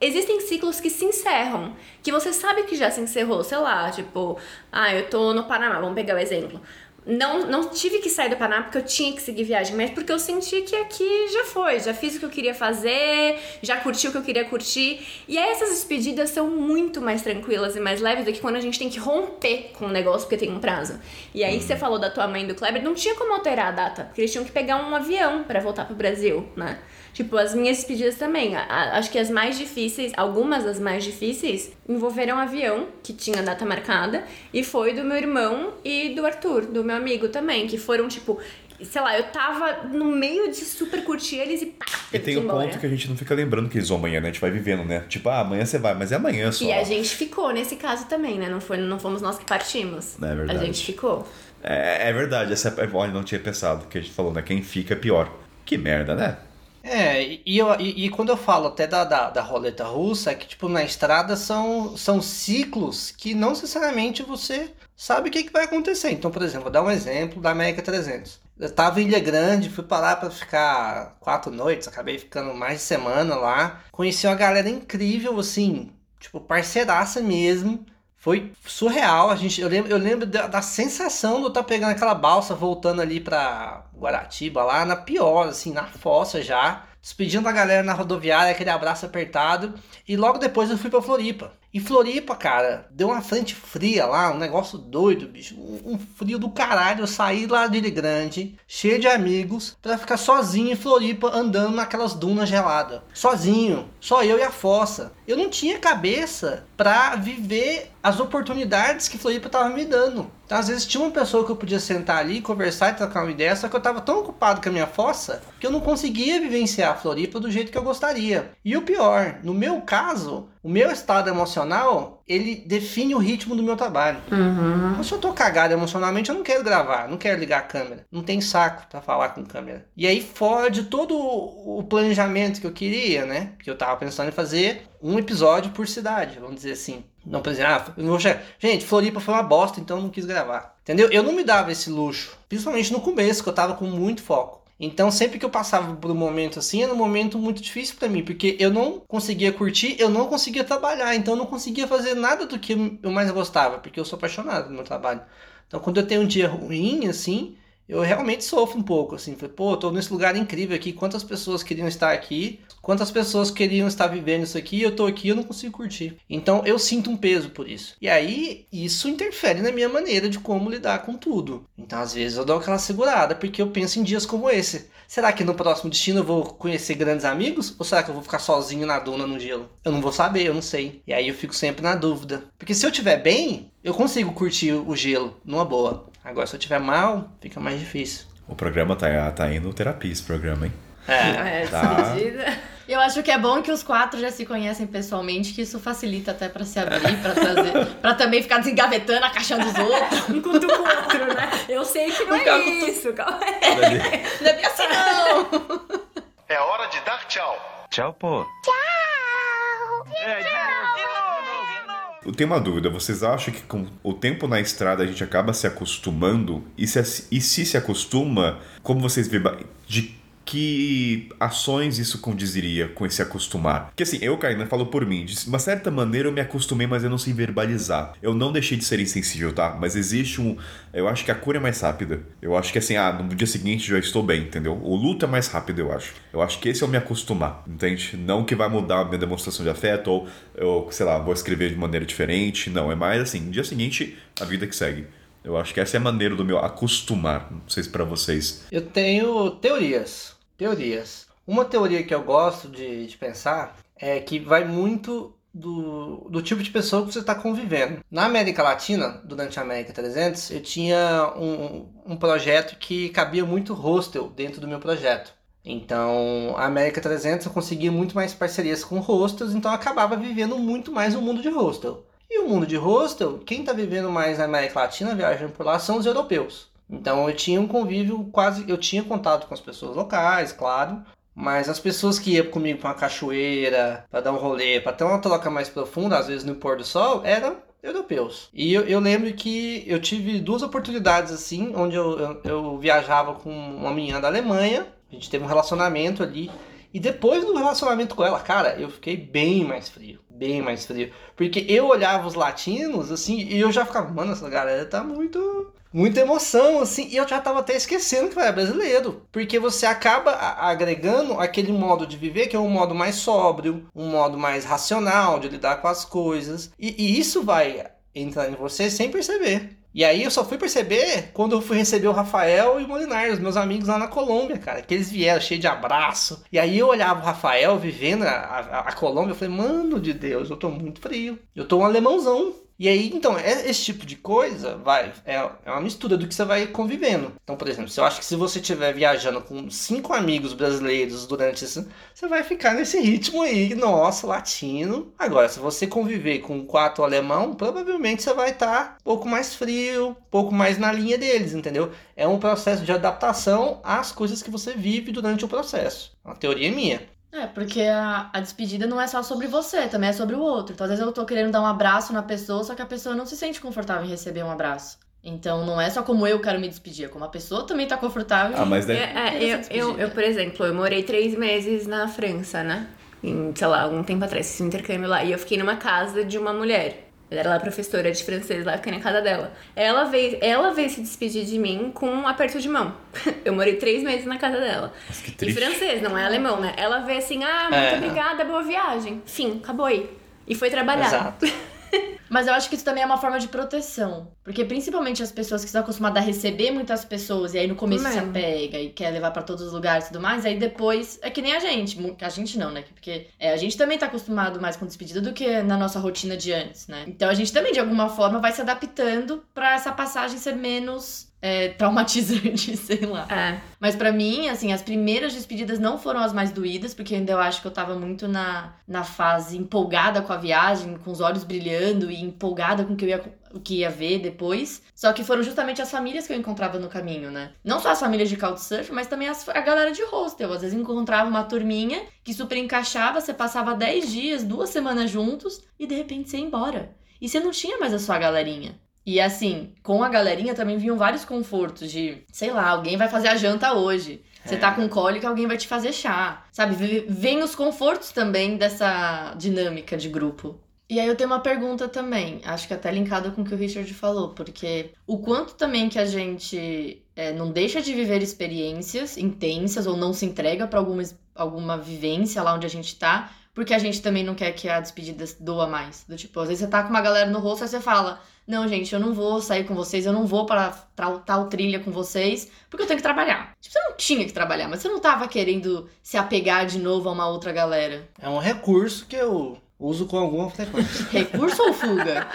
Existem ciclos que se encerram, que você sabe que já se encerrou, sei lá, tipo, ah, eu tô no Panamá, vamos pegar o exemplo. Não, não tive que sair do Panamá porque eu tinha que seguir viagem, mas porque eu senti que aqui já foi, já fiz o que eu queria fazer, já curti o que eu queria curtir. E aí essas despedidas são muito mais tranquilas e mais leves do que quando a gente tem que romper com o negócio porque tem um prazo. E aí você falou da tua mãe e do Kleber, não tinha como alterar a data, porque eles tinham que pegar um avião pra voltar pro Brasil, né? Tipo, as minhas despedidas também. A- a- acho que as mais difíceis, algumas das mais difíceis, envolveram um avião, que tinha data marcada, e foi do meu irmão e do Arthur, do meu amigo também, que foram, tipo, sei lá, eu tava no meio de super curtir eles e pá, E tem embora. ponto que a gente não fica lembrando que eles vão amanhã, né? A gente vai vivendo, né? Tipo, ah, amanhã você vai, mas é amanhã só. E a gente ficou nesse caso também, né? Não, foi, não fomos nós que partimos. É verdade. A gente ficou. É, é verdade, essa é, olha, não tinha pensado, que a gente falou, né? Quem fica é pior. Que merda, né? É, e, eu, e, e quando eu falo até da, da, da roleta russa, é que, tipo, na estrada são, são ciclos que não necessariamente você sabe o que, que vai acontecer. Então, por exemplo, vou dar um exemplo da América 300. Eu tava em Ilha Grande, fui pra lá pra ficar quatro noites, acabei ficando mais de semana lá. Conheci uma galera incrível, assim, tipo, parceiraça mesmo. Foi surreal, a gente, eu lembro, eu lembro da, da sensação de eu estar pegando aquela balsa, voltando ali pra Guaratiba, lá na pior, assim, na fossa já, despedindo a galera na rodoviária, aquele abraço apertado, e logo depois eu fui pra Floripa. E Floripa, cara, deu uma frente fria lá, um negócio doido, bicho, um, um frio do caralho, eu saí lá de Ilha Grande, cheio de amigos, pra ficar sozinho em Floripa, andando naquelas dunas geladas, sozinho, só eu e a fossa. Eu não tinha cabeça pra viver as oportunidades que Floripa tava me dando. Então, às vezes tinha uma pessoa que eu podia sentar ali, conversar e trocar uma ideia, só que eu tava tão ocupado com a minha fossa que eu não conseguia vivenciar a Floripa do jeito que eu gostaria. E o pior, no meu caso, o meu estado emocional, ele define o ritmo do meu trabalho. Uhum. Se eu tô cagado emocionalmente, eu não quero gravar, não quero ligar a câmera. Não tem saco pra falar com câmera. E aí fode todo o planejamento que eu queria, né? Que eu tava pensando em fazer um episódio por cidade, vamos dizer assim. Não pra dizer, ah, eu não vou chegar. Gente, Floripa foi uma bosta, então eu não quis gravar. Entendeu? Eu não me dava esse luxo. Principalmente no começo, que eu tava com muito foco. Então, sempre que eu passava por um momento assim, era um momento muito difícil pra mim, porque eu não conseguia curtir, eu não conseguia trabalhar, então eu não conseguia fazer nada do que eu mais gostava, porque eu sou apaixonado no meu trabalho. Então, quando eu tenho um dia ruim, assim, eu realmente sofro um pouco, assim. Pô, tô nesse lugar incrível aqui, quantas pessoas queriam estar aqui, quantas pessoas queriam estar vivendo isso aqui, eu tô aqui eu não consigo curtir. Então eu sinto um peso por isso. E aí, isso interfere na minha maneira de como lidar com tudo. Então, às vezes, eu dou aquela segurada, porque eu penso em dias como esse. Será que no próximo destino eu vou conhecer grandes amigos? Ou será que eu vou ficar sozinho na duna no gelo? Eu não vou saber, eu não sei. E aí eu fico sempre na dúvida. Porque se eu tiver bem, eu consigo curtir o gelo numa boa. Agora, se eu tiver mal, fica mais difícil. O programa tá, tá indo terapia, esse programa, hein? É. É, Tá. despedida. Eu acho que é bom que os quatro já se conhecem pessoalmente, que isso facilita até pra se abrir, pra trazer, pra também ficar desengavetando a caixa dos outros. Um cutuca o outro, né? Eu sei que não é isso, calma aí. Não é bem assim, não! É hora de dar tchau. Tchau, pô. Eu tenho uma dúvida, vocês acham que com o tempo na estrada a gente acaba se acostumando? E se, e se se acostuma, como vocês verbal... De que ações isso condiziria com esse acostumar? Porque assim, eu, Karina, falo por mim, de uma certa maneira eu me acostumei, mas eu não sei verbalizar. Eu não deixei de ser insensível, tá? Mas existe um... Eu acho que a cura é mais rápida. Eu acho que assim, ah, no dia seguinte já estou bem, entendeu? O luto é mais rápido, eu acho. Eu acho que esse é o me acostumar, entende? Não que vai mudar a minha demonstração de afeto ou eu, sei lá, vou escrever de maneira diferente. Não, é mais assim, no dia seguinte, a vida que segue. Eu acho que essa é a maneira do meu acostumar. Não sei se pra vocês. Eu tenho teorias. Teorias. Uma teoria que eu gosto de, de pensar é que vai muito do, do tipo de pessoa que você está convivendo. Na América Latina, durante a América 300, eu tinha um, um projeto que cabia muito hostel dentro do meu projeto. Então, a América 300 eu conseguia muito mais parcerias com hostels, então eu acabava vivendo muito mais o mundo de hostel. E o mundo de hostel, quem está vivendo mais na América Latina, viajando por lá, são os europeus. Então eu tinha um convívio quase. Eu tinha contato com as pessoas locais, claro. Mas as pessoas que iam comigo para uma cachoeira, para dar um rolê, para ter uma troca mais profunda, às vezes no pôr do sol, eram europeus. E eu, eu lembro que eu tive duas oportunidades assim, onde eu, eu, eu viajava com uma menina da Alemanha, a gente teve um relacionamento ali. E depois do relacionamento com ela, cara, eu fiquei bem mais frio. Bem mais frio. Porque eu olhava os latinos, assim, e eu já ficava, mano, essa galera tá muito muita emoção, assim, e eu já tava até esquecendo que eu era brasileiro. Porque você acaba agregando aquele modo de viver que é um modo mais sóbrio, um modo mais racional de lidar com as coisas. E, e isso vai entrar em você sem perceber. E aí eu só fui perceber quando eu fui receber o Rafael e o Molinar, os meus amigos lá na Colômbia, cara. Que eles vieram cheio de abraço. E aí eu olhava o Rafael vivendo a, a, a Colômbia, eu falei, mano de Deus, eu tô muito frio. Eu tô um alemãozão. E aí, então, é- esse tipo de coisa, vai, é, é uma mistura do que você vai convivendo. Então, por exemplo, se eu acho que se você estiver viajando com cinco amigos brasileiros durante isso, você vai ficar nesse ritmo aí, nossa, latino. Agora, se você conviver com quatro alemão, provavelmente você vai estar um pouco mais frio, um pouco mais na linha deles, entendeu? É um processo de adaptação às coisas que você vive durante o processo. Uma teoria minha. É, porque a, a despedida não é só sobre você, também é sobre o outro. Então, às vezes eu tô querendo dar um abraço na pessoa, só que a pessoa não se sente confortável em receber um abraço. Então, não é só como eu quero me despedir, é como a pessoa também tá confortável. Ah, mas daí. É, é, eu, eu, eu, por exemplo, eu morei três meses na França, né? Em, sei lá, algum tempo atrás, esse intercâmbio lá. E eu fiquei numa casa de uma mulher. Ela era lá professora de francês, lá fiquei na casa dela. Ela veio, ela veio se despedir de mim com um aperto de mão. Eu morei três meses na casa dela. Que E francês, não é alemão, né? Ela veio assim, ah, muito É. obrigada, boa viagem. Fim, acabou aí. E foi trabalhar. Exato. Mas eu acho que isso também é uma forma de proteção. Porque principalmente as pessoas que estão acostumadas a receber muitas pessoas, e aí no começo se Mesmo. apega e quer levar pra todos os lugares e tudo mais, aí depois é que nem a gente. A gente não, né? Porque é, a gente também tá acostumado mais com despedida do que na nossa rotina de antes, né? Então a gente também, de alguma forma, vai se adaptando pra essa passagem ser menos. É, traumatizante, sei lá. É. Mas pra mim, assim, as primeiras despedidas não foram as mais doídas, porque ainda eu acho que eu tava muito na, na fase empolgada com a viagem, com os olhos brilhando e empolgada com o que eu ia, o que ia ver depois. Só que foram justamente as famílias que eu encontrava no caminho, né? Não só as famílias de Couchsurf, mas também as- a galera de hostel. Às vezes encontrava uma turminha que super encaixava, você passava 10 dias, duas semanas juntos e de repente você ia embora. E você não tinha mais a sua galerinha. E assim, com a galerinha também vinham vários confortos de, sei lá, alguém vai fazer a janta hoje. Você tá com cólica, alguém vai te fazer chá. Sabe? Vem os confortos também dessa dinâmica de grupo. E aí eu tenho uma pergunta também, acho que até linkada com o que o Richard falou, porque o quanto também que a gente é, não deixa de viver experiências intensas ou não se entrega para alguma, alguma vivência lá onde a gente tá, porque a gente também não quer que a despedida doa mais. Do tipo, às vezes você tá com uma galera no rosto, aí você fala, não, gente, eu não vou sair com vocês, eu não vou para tal, tal trilha com vocês, porque eu tenho que trabalhar. Tipo, você não tinha que trabalhar, mas você não tava querendo se apegar de novo a uma outra galera. É um recurso que eu uso com alguma frequência. Recurso ou fuga?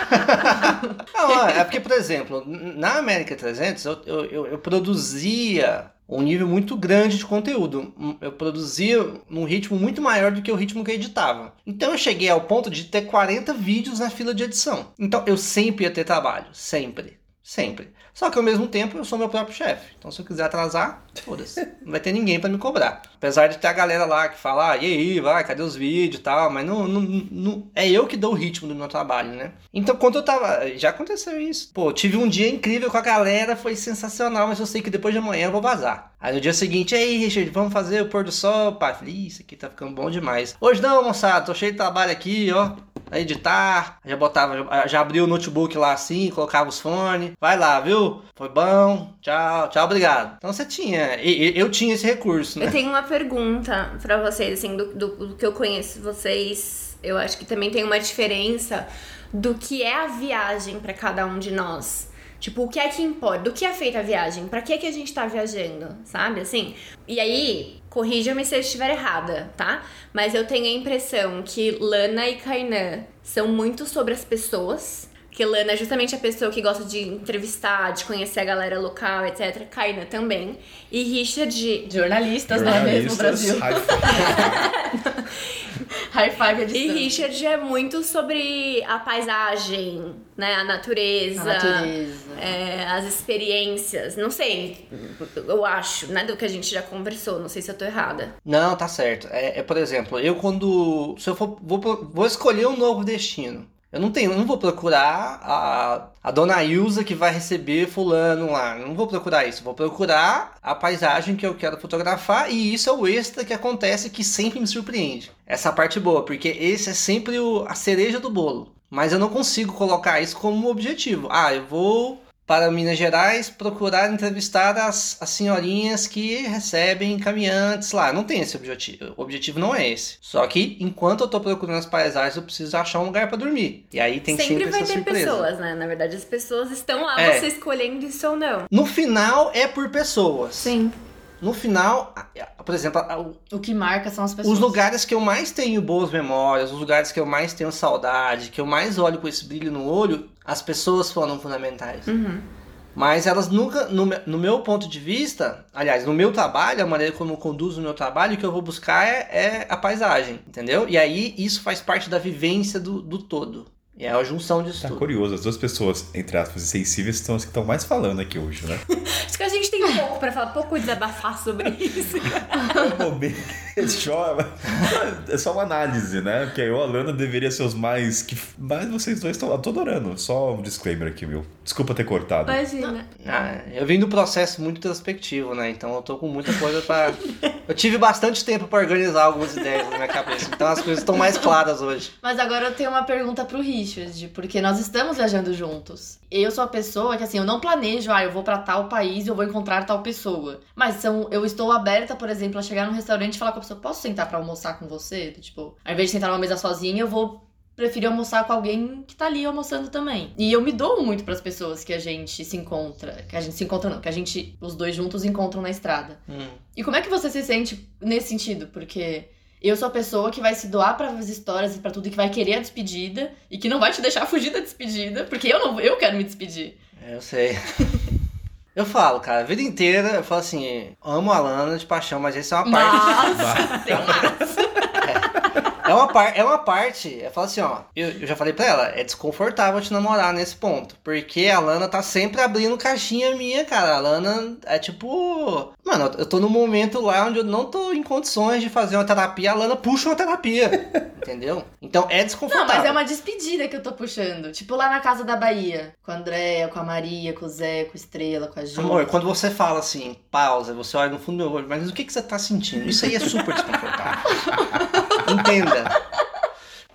Não, é porque, por exemplo, na América 300 eu, eu, eu produzia um nível muito grande de conteúdo. Eu produzia num ritmo muito maior do que o ritmo que eu editava. Então eu cheguei ao ponto de ter 40 vídeos na fila de edição. Então eu sempre ia ter trabalho, sempre. Sempre. Só que ao mesmo tempo eu sou meu próprio chefe. Então se eu quiser atrasar, foda-se. Não vai ter ninguém para me cobrar. Apesar de ter a galera lá que fala, ah, e aí, vai, cadê os vídeos e tal, mas não, não, não, é eu que dou o ritmo do meu trabalho, né? Então quando eu tava. Já aconteceu isso. Pô, tive um dia incrível com a galera, foi sensacional, mas eu sei que depois de amanhã eu vou vazar. Aí no dia seguinte, aí, Richard, vamos fazer o pôr do sol, pá. Falei, isso aqui tá ficando bom demais. Hoje não, moçada, tô cheio de trabalho aqui, ó a editar, já botava, já abria o notebook lá assim, colocava os fones, vai lá, viu? Foi bom, tchau, tchau, obrigado. Então você tinha, eu tinha esse recurso, né? Eu tenho uma pergunta para vocês, assim, do, do, do que eu conheço vocês, eu acho que também tem uma diferença do que é a viagem para cada um de nós. Tipo, o que é que importa? Do que é feita a viagem? Para que é que a gente tá viajando? Sabe? Assim. E aí, corrija-me se eu estiver errada, tá? Mas eu tenho a impressão que Lana e Kainan são muito sobre as pessoas. Que Lana é justamente a pessoa que gosta de entrevistar, de conhecer a galera local, etc. Kainan também. E Richard. Jornalistas, não é mesmo, Brasil? High five é E Richard é muito sobre a paisagem, né? A natureza. A natureza. É, as experiências. Não sei, eu acho, né? Do que a gente já conversou. Não sei se eu tô errada. Não, tá certo. É, é por exemplo, eu quando. Se eu for, vou, vou escolher um novo destino. Eu não tenho, eu não vou procurar a, a dona Ilza que vai receber fulano lá. Eu não vou procurar isso. Vou procurar a paisagem que eu quero fotografar e isso é o extra que acontece que sempre me surpreende. Essa parte boa, porque esse é sempre o, a cereja do bolo. Mas eu não consigo colocar isso como objetivo. Ah, eu vou para Minas Gerais procurar entrevistar as, as senhorinhas que recebem caminhantes lá. Não tem esse objetivo. O objetivo não é esse. Só que enquanto eu estou procurando as paisagens, eu preciso achar um lugar para dormir. E aí tem sempre, sempre vai ter surpresa. pessoas, né? Na verdade, as pessoas estão lá, É. você escolhendo isso ou não. No final é por pessoas. Sim. No final, por exemplo, o- que marca são as pessoas. os lugares que eu mais tenho boas memórias, os lugares que eu mais tenho saudade, que eu mais olho com esse brilho no olho, as pessoas foram fundamentais. Uhum. Mas elas nunca, no, no meu ponto de vista, aliás, no meu trabalho, a maneira como eu conduzo o meu trabalho, o que eu vou buscar é, é a paisagem, entendeu? E aí isso faz parte da vivência do, do todo. É a junção disso Tá tudo. curioso, as duas pessoas, entre aspas, sensíveis são as que estão mais falando aqui hoje, né? Acho que a gente tem pouco pra falar, pouco desabafar sobre isso. É só- É só uma análise, né? Porque eu a Lana deveria ser os mais. que Mas vocês dois estão. Eu tô adorando. Só um disclaimer aqui, meu. Desculpa ter cortado. Imagina. Ah, eu vim do processo muito introspectivo, né? Então eu tô com muita coisa pra. Eu tive bastante tempo pra organizar algumas ideias na minha cabeça. Então as coisas estão mais claras hoje. Mas agora eu tenho uma pergunta pro Richard, porque nós estamos viajando juntos. Eu sou a pessoa que, assim, eu não planejo, ah, eu vou pra tal país e eu vou encontrar tal pessoa. Mas são, eu estou aberta, por exemplo, a chegar num restaurante e falar com a pessoa, posso sentar pra almoçar com você? Tipo, ao invés de sentar numa mesa sozinha, eu vou preferir almoçar com alguém que tá ali almoçando também. E eu me dou muito pras pessoas que a gente se encontra, que a gente se encontra não, que a gente, os dois juntos encontram na estrada. Hum. E como é que você se sente nesse sentido? Porque eu sou a pessoa que vai se doar para as histórias e pra tudo e que vai querer a despedida e que não vai te deixar fugir da despedida, porque eu não, eu quero me despedir. Eu sei. Eu falo, cara, a vida inteira eu falo assim, amo a Lana de paixão, mas essa é uma parte. Mas tem um. É uma, par, é uma parte. Eu falo assim, ó. Eu, eu já falei pra ela, é desconfortável te namorar nesse ponto. Porque a Lana tá sempre abrindo caixinha minha, cara. A Lana é tipo. Mano, eu tô num momento lá onde eu não tô em condições de fazer uma terapia, a Lana puxa uma terapia. entendeu? Então é Não, desconfortável. mas é uma despedida que eu tô puxando. Tipo lá na casa da Bahia, com a Andréia, com a Maria, com o Zé, com a Estrela, com a Ju. Amor, quando você fala assim, pausa, você olha no fundo do meu olho, mas o que, que você tá sentindo? Isso aí é super desconfortável.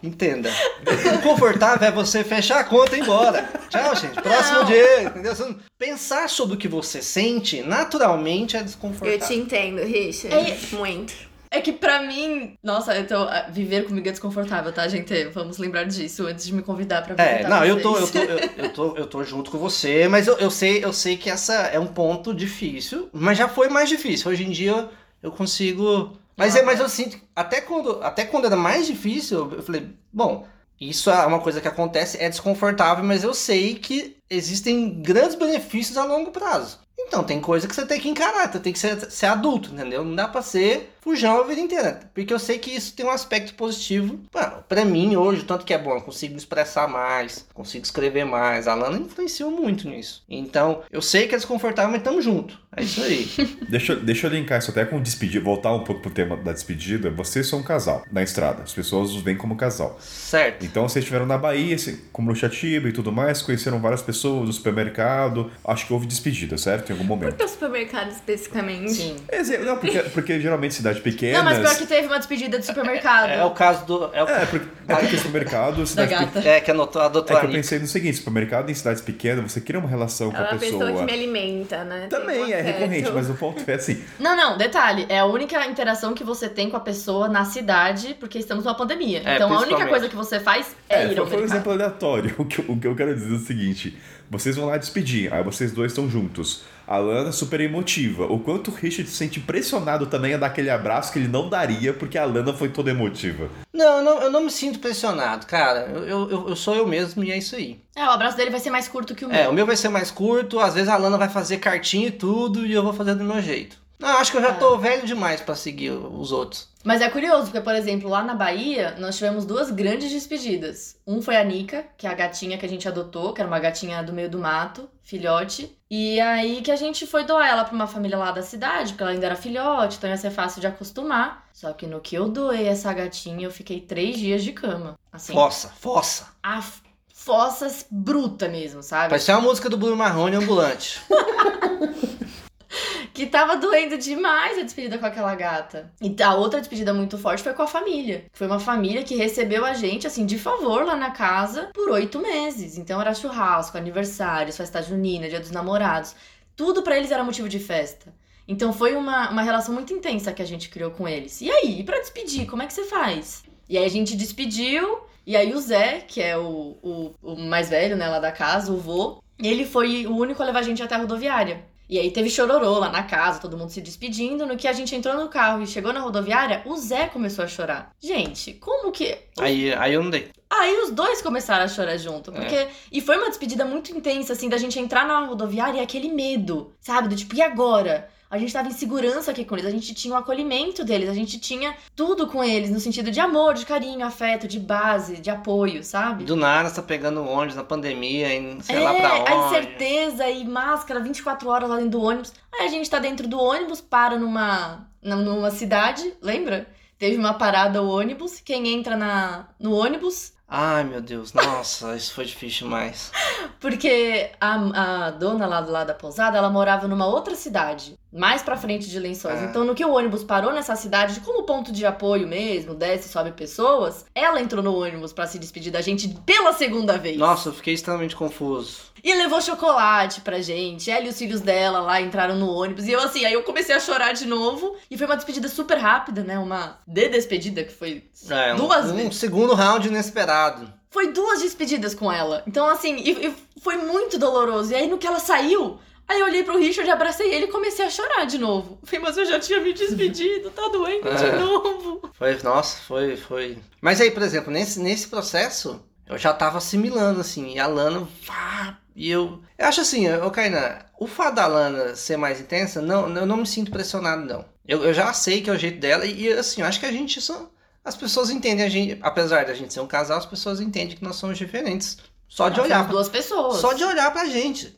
Entenda. Entenda. Confortável é você fechar a conta e ir embora. Tchau, gente. Próximo Não. dia, entendeu? Você não- Pensar sobre o que você sente, naturalmente é Eu desconfortável. te entendo, Richard. É- Muito. É que pra mim, nossa, então, viver comigo é desconfortável, tá, gente? Vamos lembrar disso antes de me convidar pra É, não, eu tô, eu tô, eu, eu tô, eu tô junto com você, mas eu, eu sei, eu sei que essa é um ponto difícil, mas já foi mais difícil. Hoje em dia eu consigo, mas é, mas eu sinto, até quando, até quando era mais difícil, eu falei, bom, isso é uma coisa que acontece, é desconfortável, mas eu sei que existem grandes benefícios a longo prazo. Então, tem coisa que você tem que encarar, você tem que ser, ser adulto, entendeu? Não dá pra ser fujão a vida inteira. Porque eu sei que isso tem um aspecto positivo. Mano, pra mim, hoje, tanto que é bom, eu consigo me expressar mais, consigo escrever mais. A Lana influenciou muito nisso. Então, eu sei que é desconfortável, mas tamo junto. É isso aí. Deixa, eu- deixa eu linkar isso até com despedida, voltar um pouco pro tema da despedida. Vocês são um casal na estrada, as pessoas os veem como casal. certo. Então vocês estiveram na Bahia, assim, com Bruxatiba e tudo mais, conheceram várias pessoas no supermercado. Acho que houve despedida, certo? Em algum Por momento. que o supermercado especificamente? Sim. É, zé, Não, porque, porque geralmente cidade pequena. Não, mas pior que teve uma despedida de supermercado. É o caso do. É, o, É, porque, é porque supermercado, cidade gata. pequena. é que anotou a É que eu pensei no seguinte: supermercado em cidades pequenas, você cria uma relação com Ela é a uma pessoa. pessoa que me alimenta, né? Também um é recorrente, mas o ponto é assim. Não, não, detalhe, é a única interação que você tem com a pessoa na cidade, porque estamos numa pandemia. É, então a única coisa que você faz é, É, ir foi, ao foi um mercado. exemplo aleatório. O que, o que eu quero dizer é o seguinte: vocês vão lá despedir, aí vocês dois estão juntos. A Lana é super emotiva. O quanto o Richard se sente pressionado também a dar aquele abraço que ele não daria porque a Lana foi toda emotiva. Não, eu não, eu não me sinto pressionado, cara. Eu, eu, eu- eu sou eu mesmo e é isso aí. É, o abraço dele vai ser mais curto que o meu. É, o meu vai ser mais curto, às vezes a Lana vai fazer cartinha e tudo, e eu vou fazer do meu jeito. Não, acho que eu já tô velho demais pra seguir os outros. Mas é curioso, porque, por exemplo, lá na Bahia, nós tivemos duas grandes despedidas. Um foi a Nika, que é a gatinha que a gente adotou, que era uma gatinha do meio do mato, filhote. E aí que a gente foi doar ela pra uma família lá da cidade, porque ela ainda era filhote, então ia ser fácil de acostumar. Só que no que eu doei essa gatinha, eu fiquei três dias de cama. Assim, Fossa, fossa. a f- fossas bruta mesmo, sabe? Vai ser uma música do Blue Marrone ambulante. Que tava doendo demais a despedida com aquela gata. E a outra despedida muito forte foi com a família. Foi uma família que recebeu a gente, assim, de favor lá na casa por oito meses. Então era churrasco, aniversários, festa junina, dia dos namorados. Tudo pra eles era motivo de festa. Então foi uma, uma relação muito intensa que a gente criou com eles. E aí, e pra despedir, como é que você faz? E aí a gente despediu, e aí o Zé, que é o, o, o mais velho, né, lá da casa, o vô, ele foi o único a levar a gente até a rodoviária. E aí teve chororô lá na casa, todo mundo se despedindo. No que a gente entrou no carro e chegou na rodoviária, o Zé começou a chorar. Gente, como que. Aí, aí eu não dei. Aí os dois começaram a chorar junto. Porque. E foi uma despedida muito intensa, assim, da gente entrar na rodoviária e aquele medo, sabe? Do tipo, e agora? A gente tava em segurança aqui com eles, a gente tinha o acolhimento deles, a gente tinha tudo com eles, no sentido de amor, de carinho, afeto, de base, de apoio, sabe? Do nada você tá pegando ônibus na pandemia, em sei é, lá pra onde. a incerteza e máscara 24 horas lá dentro do ônibus. Aí a gente tá dentro do ônibus, para numa, numa cidade, lembra? Teve uma parada o ônibus, quem entra na, no ônibus, Ai, meu Deus, nossa, isso foi difícil demais. porque a, a dona lá do lado da pousada, ela morava numa outra cidade, mais pra frente de Lençóis. Ah. Então, no que o ônibus parou nessa cidade, como ponto de apoio mesmo, desce e sobe pessoas, ela entrou no ônibus pra se despedir da gente pela segunda vez. Nossa, eu fiquei extremamente confuso. E levou chocolate pra gente. Ela e os filhos dela lá entraram no ônibus. E eu assim, aí eu comecei a chorar de novo. E foi uma despedida super rápida, né? Uma de despedida que foi É, um, duas um vezes. segundo round inesperado. Foi duas despedidas com ela. Então, assim, e, e foi muito doloroso. E aí, no que ela saiu, aí eu olhei pro Richard, abracei ele e comecei a chorar de novo. Falei, mas eu já tinha me despedido, tá doendo É. de novo. Foi, nossa, foi, foi. Mas aí, por exemplo, nesse, nesse processo, eu já tava assimilando, assim, e a Lana, vá, e eu. Eu acho assim, ô Kainan, o fato da Lana ser mais intensa, não, eu não me sinto pressionado, não. Eu, eu já sei que é o jeito dela, e assim, eu acho que a gente só. As pessoas entendem a gente, apesar da gente ser um casal, as pessoas entendem que nós somos diferentes. Só de olhar pra duas pessoas. Só de olhar pra gente.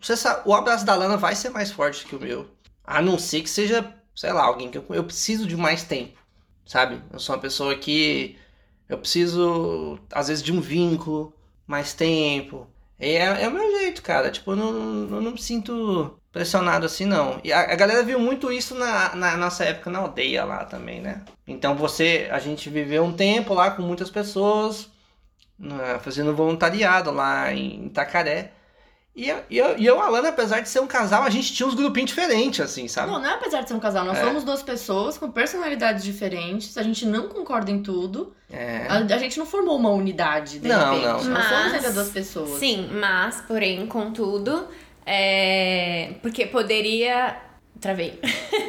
Você sabe, o abraço da Lana vai ser mais forte que o meu. A não ser que seja, sei lá, alguém que eu, eu preciso de mais tempo. Sabe? Eu sou uma pessoa que eu preciso, às vezes, de um vínculo, mais tempo. É, é o meu jeito, cara. Tipo, eu não, eu não me sinto pressionado assim, não. E a, a galera viu muito isso na, na nossa época na aldeia lá também, né? Então você, a gente viveu um tempo lá com muitas pessoas, né, fazendo voluntariado lá em Itacaré. E eu, e, eu, e eu, Alana, apesar de ser um casal, a gente tinha uns grupinhos diferentes, assim, sabe? Não, não é apesar de ser um casal, nós É. somos duas pessoas com personalidades diferentes, a gente não concorda em tudo. É. A, a gente não formou uma unidade, de Não, repente. não. Nós Mas- somos ainda duas pessoas. Sim, mas, porém, contudo, é... porque poderia. Travei.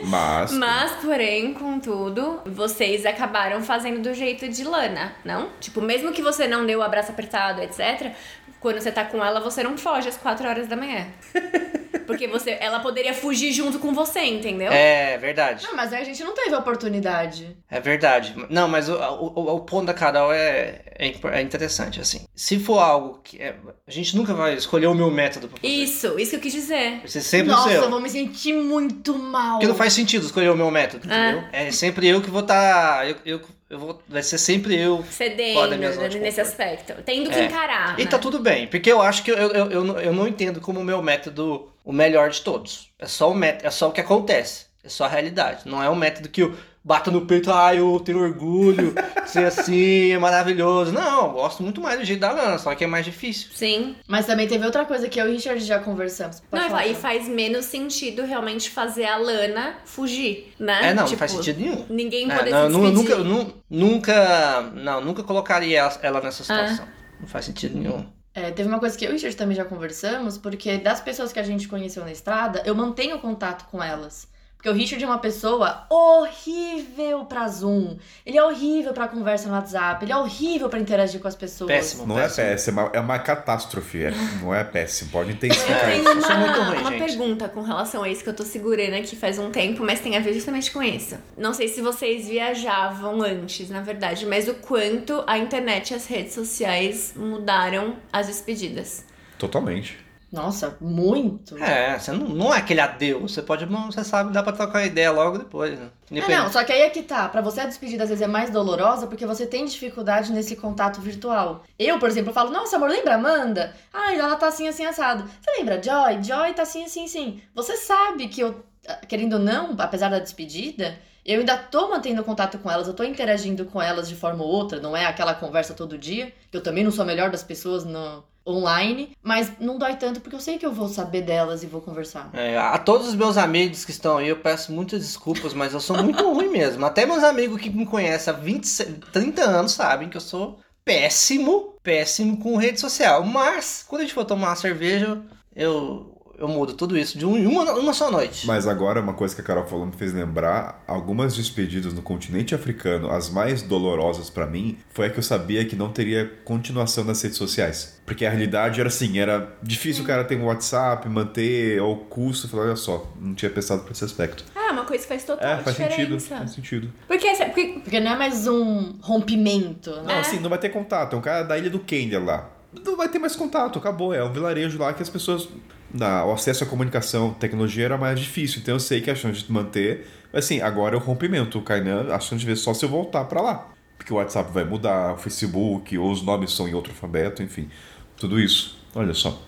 Mas. Mas, porém, contudo, vocês acabaram fazendo do jeito de Lana, não? Tipo, mesmo que você não deu o abraço apertado, etc., quando você tá com ela, você não foge às 4 horas da manhã. Porque você, ela poderia fugir junto com você, entendeu? É, verdade. Não, mas aí a gente não teve a oportunidade. É verdade. Não, mas o, o, o ponto da Carol é, é, é interessante, assim. Se for algo que. é- a gente nunca vai escolher o meu método pra fazer. Isso, isso que eu quis dizer. Vai ser sempre Nossa, o seu. eu vou me sentir muito mal. Porque não faz sentido escolher o meu método, entendeu? É sempre eu que vou estar. eu, eu, eu vou, vai ser sempre eu. Cedendo de nesse aspecto. Tendo que É. encarar. E né? tá tudo bem, porque eu acho que eu, eu, eu, não- eu não entendo como o meu método o melhor de todos. É só o método, é só o que acontece. É só a realidade. Não é um método que eu bato no peito, ah, eu tenho orgulho, de ser assim, é maravilhoso. Não, eu gosto muito mais do jeito da Lana, só que é mais difícil. Sim. Mas também teve outra coisa que eu e o Richard já conversamos. Não, e falar, fa- e faz menos sentido realmente fazer a Lana fugir, né? É, não, Tipo, não faz sentido nenhum. Ninguém É, poder não, eu se despedir. nunca, nu- nunca, não, nunca colocaria ela, nessa Ah. situação. Não faz sentido nenhum. É, teve uma coisa que eu e o Richard também já conversamos, porque das pessoas que a gente conheceu na estrada, eu mantenho contato com elas. Porque o Richard é uma pessoa horrível pra Zoom. Ele é horrível pra conversa no WhatsApp. Ele é horrível pra interagir com as pessoas. Péssimo. Não é péssimo, é uma, é uma catástrofe. é. não é péssimo. Pode Eu intensificar tenho isso. Eu sou muito uma, ruim, uma gente. pergunta com relação a isso que eu tô segurando aqui faz um tempo, mas tem a ver justamente com isso. Não sei se vocês viajavam antes, na verdade, mas o quanto a internet e as redes sociais mudaram as despedidas. Totalmente. Nossa, muito. É, você não, não é aquele adeus. Você pode, você sabe, dá pra trocar ideia logo depois. Né? É, não, só que aí é que tá. Pra você a despedida às vezes é mais dolorosa porque você tem dificuldade nesse contato virtual. Eu, por exemplo, falo, nossa, amor, lembra Amanda? Ai, ela tá assim, assim, assado. Você lembra Joy? Joy tá assim, assim, assim. Você sabe que eu, querendo ou não, apesar da despedida, eu ainda tô mantendo contato com elas, eu tô interagindo com elas de forma ou outra, não é aquela conversa todo dia. Eu também não sou a melhor das pessoas no online, mas não dói tanto porque eu sei que eu vou saber delas e vou conversar. É, a todos os meus amigos que estão aí, eu peço muitas desculpas, mas eu sou muito ruim mesmo. Até meus amigos que me conhecem há 20, 30 anos sabem que eu sou péssimo, péssimo com rede social. Mas, quando a gente for tomar uma cerveja, eu, eu mudo tudo isso de um- uma, uma só noite. Mas agora, uma coisa que a Carol falou me fez lembrar: algumas despedidas no continente africano, as mais dolorosas pra mim, foi a que eu sabia que não teria continuação nas redes sociais. Porque a realidade era assim: era difícil o cara ter um WhatsApp, manter ao custo. Eu falei, olha só, não tinha pensado por esse aspecto. Ah, uma coisa que faz total É, faz sentido. diferença. Faz sentido. Porque, porque Porque não é mais um rompimento, Não, né? assim, não vai ter contato. É um cara da ilha do Kenya lá. Não vai ter mais contato, acabou. É um vilarejo lá que as pessoas. Na, o acesso à comunicação, tecnologia era mais difícil. Então eu sei que a chance de manter. Assim, agora é o rompimento. O Kainan, a chance de ver só se eu voltar pra lá. Porque o WhatsApp vai mudar, o Facebook, ou os nomes são em outro alfabeto, enfim. Tudo isso. Olha só,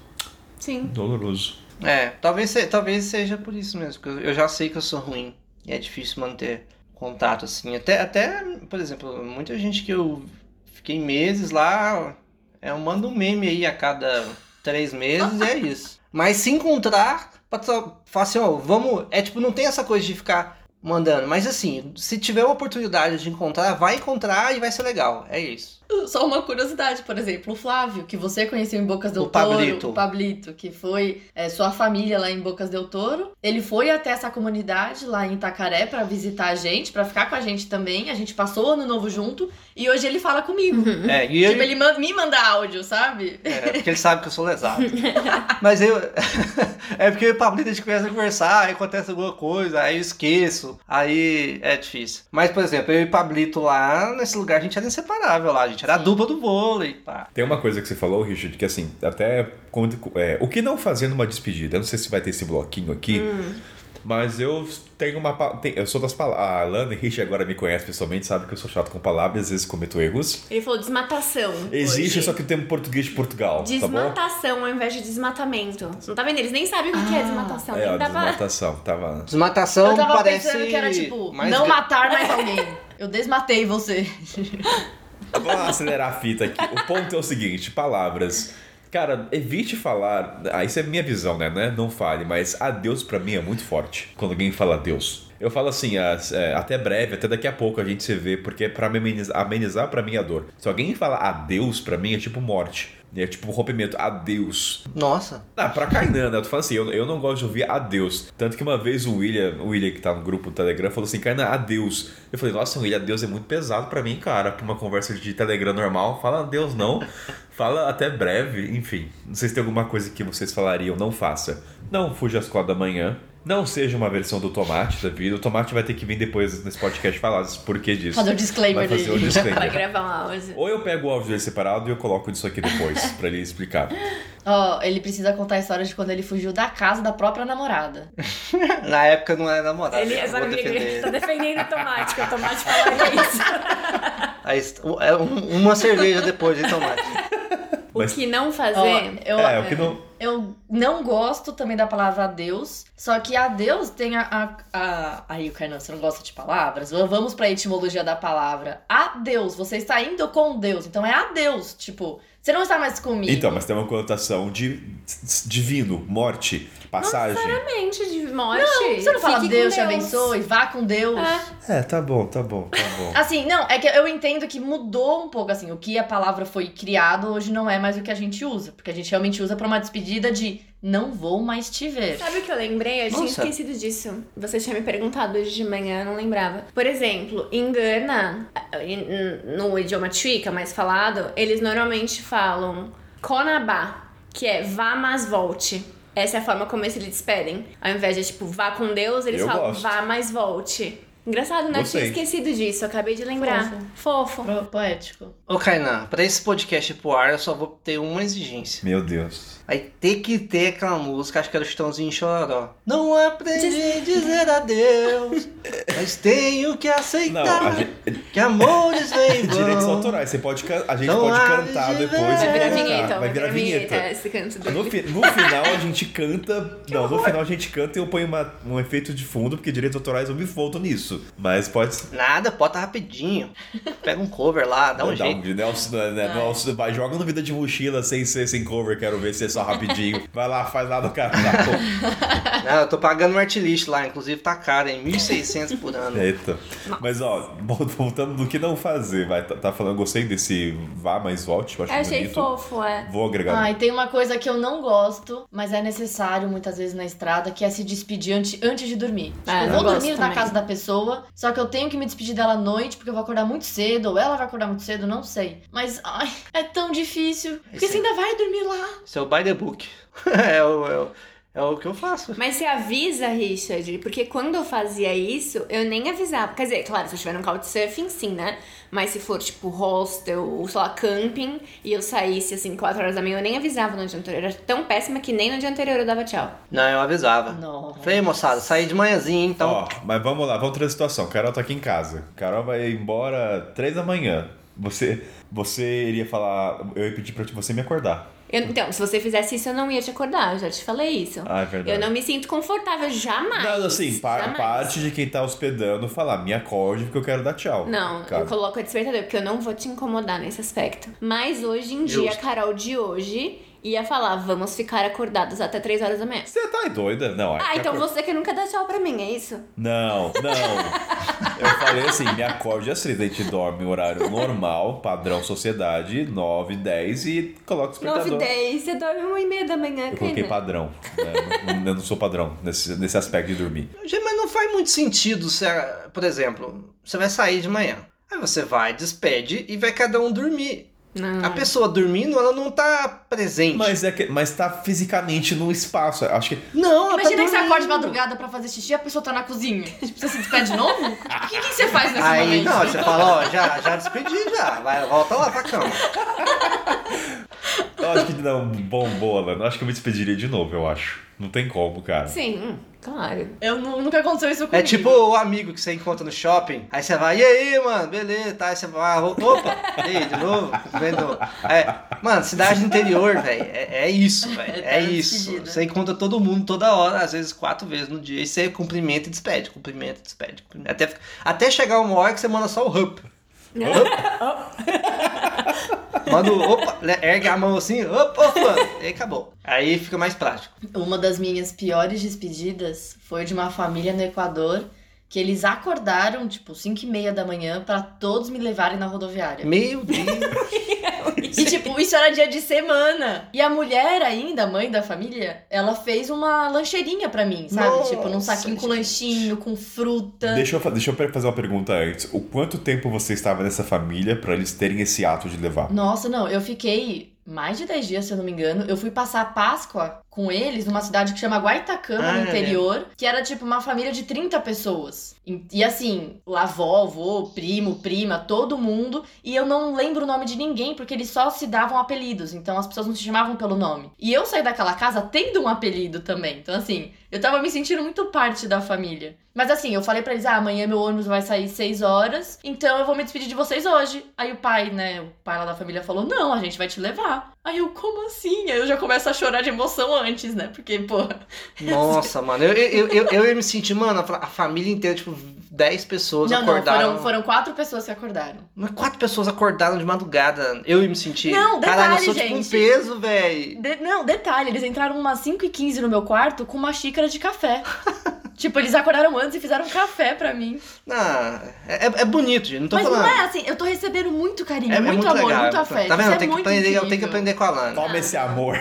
sim. doloroso. É, talvez, se- talvez seja por isso mesmo, porque eu- eu já sei que eu sou ruim e é difícil manter contato assim. Até, até por exemplo, muita gente que eu fiquei meses lá, é, eu mando um meme aí a cada três meses e é isso. Mas se encontrar, falar assim, ó, vamos. É tipo, não tem essa coisa de ficar mandando, mas assim, se tiver uma oportunidade de encontrar, vai encontrar e vai ser legal. É isso. Só uma curiosidade, por exemplo, o Flávio, que você conheceu em Bocas del O Toro, Pablito. o Pablito, que foi é, sua família lá em Bocas del Toro. Ele foi até essa comunidade lá em Itacaré pra visitar a gente, pra ficar com a gente também. A gente passou o ano novo junto e hoje ele fala comigo. É, e eu, Tipo, ele man- me manda áudio, sabe? É, porque ele sabe que eu sou lesado. Mas eu. é porque o Pablito a gente começa a conversar, aí acontece alguma coisa, aí eu esqueço. Aí é difícil. Mas, por exemplo, eu e o Pablito lá, nesse lugar, a gente era inseparável lá, a gente era a dupla do vôlei, pá. Tem uma coisa que você falou, Richard, que assim, até quando- é, o que não fazer numa despedida? Eu não sei se vai ter esse bloquinho aqui, Mas eu tenho uma. tem- eu sou das palavras. A Alana Rich agora me conhece pessoalmente, sabe que eu sou chato com palavras, às vezes cometo erros. Ele falou desmatação. Existe, hoje. só que o termo português de Portugal, tá bom? Desmatação ao invés de desmatamento. Você não tá vendo? Eles nem sabem o que é desmatação. É, nem a dava... desmatação. Tava. Desmatação Eu tava parece pensando que era tipo, não de- matar mais alguém. Eu desmatei você. Vamos acelerar a fita aqui. O ponto é o seguinte: palavras. Cara, evite falar. Ah, isso é minha visão, né? Não fale, mas adeus pra mim é muito forte. Quando alguém fala adeus. Eu falo assim, as- é, até breve, até daqui a pouco a gente se vê, porque é pra me amenizar, amenizar pra mim a dor. Se alguém fala adeus pra mim, é tipo morte. É tipo rompimento, adeus. Nossa. Ah, pra Kainan, né? Eu tô falando assim, eu, eu não gosto de ouvir adeus. Tanto que uma vez o William, o William que tá no grupo do Telegram, falou assim, Kainan, adeus. Eu falei, nossa, William, adeus é muito pesado pra mim, cara. Pra uma conversa de Telegram normal, fala adeus não. Fala até breve, enfim. Não sei se tem alguma coisa que vocês falariam, não faça. Não fuja às quatro da manhã. Não seja uma versão do tomate da vida. O tomate vai ter que vir depois nesse podcast falar por que disso. Fazer o disclaimer Vai fazer dele. Pra disclaimer. gravar um áudio. Ou eu pego o áudio dele separado e eu coloco isso aqui depois, pra ele explicar. Ó, ele precisa contar a história de quando ele fugiu da casa da própria namorada. Na época não era namorado. Ele, eu sabe, ele tá defendendo o tomate, que o tomate falaria isso. Aí, é um- uma cerveja depois de tomate. O Mas- que não Ó, fazer. eu, É, o que não. eu não gosto também da palavra adeus, só que adeus tem a. a, a... Aí, você não gosta de palavras? Vamos pra etimologia da palavra. Adeus, você está indo com Deus, então é adeus. Tipo, você não está mais comigo. Então, mas tem uma conotação de divino, morte, passagem. Mente de morte. Você não fala Fique com Deus te abençoe, vá com Deus. É. É, tá bom, tá bom, tá bom. Assim, não, é que eu entendo que mudou um pouco, assim, o que a palavra foi criado hoje não é mais o que a gente usa, porque a gente realmente usa pra uma despedida de não vou mais te ver. Sabe o que eu lembrei? Eu tinha Nossa. esquecido disso. Você tinha me perguntado hoje de manhã, eu não lembrava. Por exemplo, em Gana, em- no idioma Chuica mais falado, eles normalmente falam Konabá, que é vá, mas volte. Essa é a forma como eles se despedem. Ao invés de, tipo, vá com Deus, eles Eu falam gosto. vá, mas volte. Engraçado, né? Eu Gostei. tinha esquecido disso, acabei de lembrar. Fofo. Pro- Poético. Ô, Kainan, pra esse podcast ir pro ar, eu só vou ter uma exigência. Meu Deus. Vai ter que ter aquela música, acho que era o Chitãozinho Chororó. Não aprendi a dizer adeus, mas tenho que Não, aceitar a gente, que amores vêm vão. direitos autorais. Você pode, a gente Não pode cantar de depois. e Vai virar vinheta, Vai virar vinheta. esse canto dele. No, no final a gente canta. não, no final a gente canta e eu ponho uma- um efeito de fundo, porque direitos autorais eu me volto nisso. Mas pode. Nada, bota rapidinho. Pega um cover lá, dá um Dá jeito. Um, Nelson, né, Nelson, vai, joga no vida de mochila sem ser sem cover, quero ver se é só rapidinho. Vai lá, faz lá no canal. Não, eu tô pagando um artlist lá, inclusive tá caro, hein? 1.600 por ano. Eita. Mas ó, vol- voltando do que não fazer, vai. Tá, tá falando, gostei desse vá mais volte, eu acho Eu achei bonito. fofo, é. Vou agregar. Ah, e tem uma coisa que eu não gosto, mas é necessário muitas vezes na estrada, que é se despedir antes, antes de dormir. Tipo, Ah, eu eu vou dormir na também. casa da pessoa, só que eu tenho que me despedir dela à noite, porque eu vou acordar muito cedo, ou ela vai acordar muito cedo, não sei. Mas, ai, é tão difícil. Porque Esse- você ainda vai dormir lá. Isso é o by the book. é, o, é, o, é o que eu faço. Mas você avisa, Richard, porque quando eu fazia isso, eu nem avisava. Quer dizer, claro, se eu estiver num couchsurfing, sim, né? Mas se for, tipo, hostel ou, sei lá, camping, e eu saísse, assim, 4 horas da manhã, eu nem avisava no dia anterior. Eu era tão péssima que nem no dia anterior eu dava tchau. Não, eu avisava. Não. Falei, moçada, saí de manhãzinha, então. Ó, mas vamos lá, vamos trazer a situação. Carol tá aqui em casa. Carol vai embora três da manhã. Você, você iria falar. Eu ia pedir pra você me acordar. Eu- então, se você fizesse isso, eu não ia te acordar, eu já te falei isso. Ah, é verdade. Eu não me sinto confortável, jamais. Não, assim, pa- jamais. parte de quem tá hospedando falar, me acorde porque eu quero dar tchau. Não, Cara. eu coloco a despertador, porque eu não vou te incomodar nesse aspecto. Mas hoje em dia, a Justo. Carol de hoje ia falar, vamos ficar acordados até 3 horas da manhã. Você tá doida? Não. Ah, é então acor- você que nunca dá tchau pra mim, é isso? Não, não. Eu falei assim, me acorde às três, a gente dorme horário normal, padrão sociedade, 9, 10 e coloca o 9 despertador. 10, você dorme 1 e meia da manhã, Eu coloquei padrão. né? Eu não sou padrão nesse, nesse aspecto de dormir. Gente, Mas não faz muito sentido, se, por exemplo, você vai sair de manhã. Aí você vai, despede e vai cada um dormir. Não. A pessoa dormindo, ela não tá presente. Mas, é que, mas tá fisicamente no espaço. Acho que. Não, ela Imagina tá que você acorda de madrugada pra fazer xixi e a pessoa tá na cozinha. Tipo, você se despede de novo? O que, que você faz nesse Aí, momento? não, você fala, ó, já, já despedi já. Vai, volta lá pra cama. Eu acho que não, bom, boa, acho que eu me despediria de novo, eu acho. Não tem como, cara. Sim, hum, claro. Eu nu- nunca aconteceu isso comigo. É tipo o amigo que você encontra no shopping, aí você vai, e aí, mano, beleza, tá? Aí você vai, opa, e aí, de novo? Cumprimento. É, mano, cidade do interior, velho, é, é isso, velho, é Eterna isso. despedida. Você encontra todo mundo toda hora, às vezes quatro vezes no dia, e você cumprimenta e despede, cumprimenta e despede. cumprimenta. Até, até chegar uma hora que você manda só o hup. Manda o, opa, né, ergue a mão assim, opa, opa, e acabou. Aí fica mais prático. Uma das minhas piores despedidas foi de uma família no Equador que eles acordaram, tipo, 5 e meia da manhã pra todos me levarem na rodoviária. Meu Deus. E, tipo, isso era dia de semana. E a mulher ainda, mãe da família, ela fez uma lancheirinha pra mim, sabe? Nossa, tipo, num saquinho com gente. lanchinho, com fruta. Deixa eu, deixa eu fazer uma pergunta antes. O quanto tempo você estava nessa família pra eles terem esse ato de levar? Nossa, não, eu fiquei mais de 10 dias, se eu não me engano. Eu fui passar a Páscoa com eles numa cidade que chama Guaitacama, Ah, no é interior, que era tipo uma família de 30 pessoas. E, e assim, avó, avô, primo, prima, todo mundo. E eu não lembro o nome de ninguém, porque eles só se davam apelidos. Então as pessoas não se chamavam pelo nome. E eu saí daquela casa tendo um apelido também. Então, assim, eu tava me sentindo muito parte da família. Mas assim, eu falei pra eles: ah, amanhã meu ônibus vai sair 6 horas, então eu vou me despedir de vocês hoje. Aí o pai, né, o pai lá da família falou: não, a gente vai te levar. Aí eu, como assim? Aí eu já começo a chorar de emoção antes, né? Porque, pô. Nossa, mano, eu, eu, eu, eu ia me sentir, mano, a fa- a família inteira, tipo, 10 pessoas Não, não, acordaram. foram, foram quatro pessoas que acordaram. Mas quatro pessoas acordaram de madrugada. Eu ia me sentir. Não, Caralho, eu detalhe, sou tipo um gente. peso, velho. De- não, detalhe, eles entraram umas 5 e 15 no meu quarto com uma xícara de café. tipo, eles acordaram antes e fizeram café pra mim. Ah, é, é bonito, gente. Não tô Mas falando. não é assim, eu tô recebendo muito carinho, É- é muito, amor, legal, muito é afeto. Tá vendo? Isso é Tem que muito aprender, eu tenho que aprender com a Lana. Toma esse amor.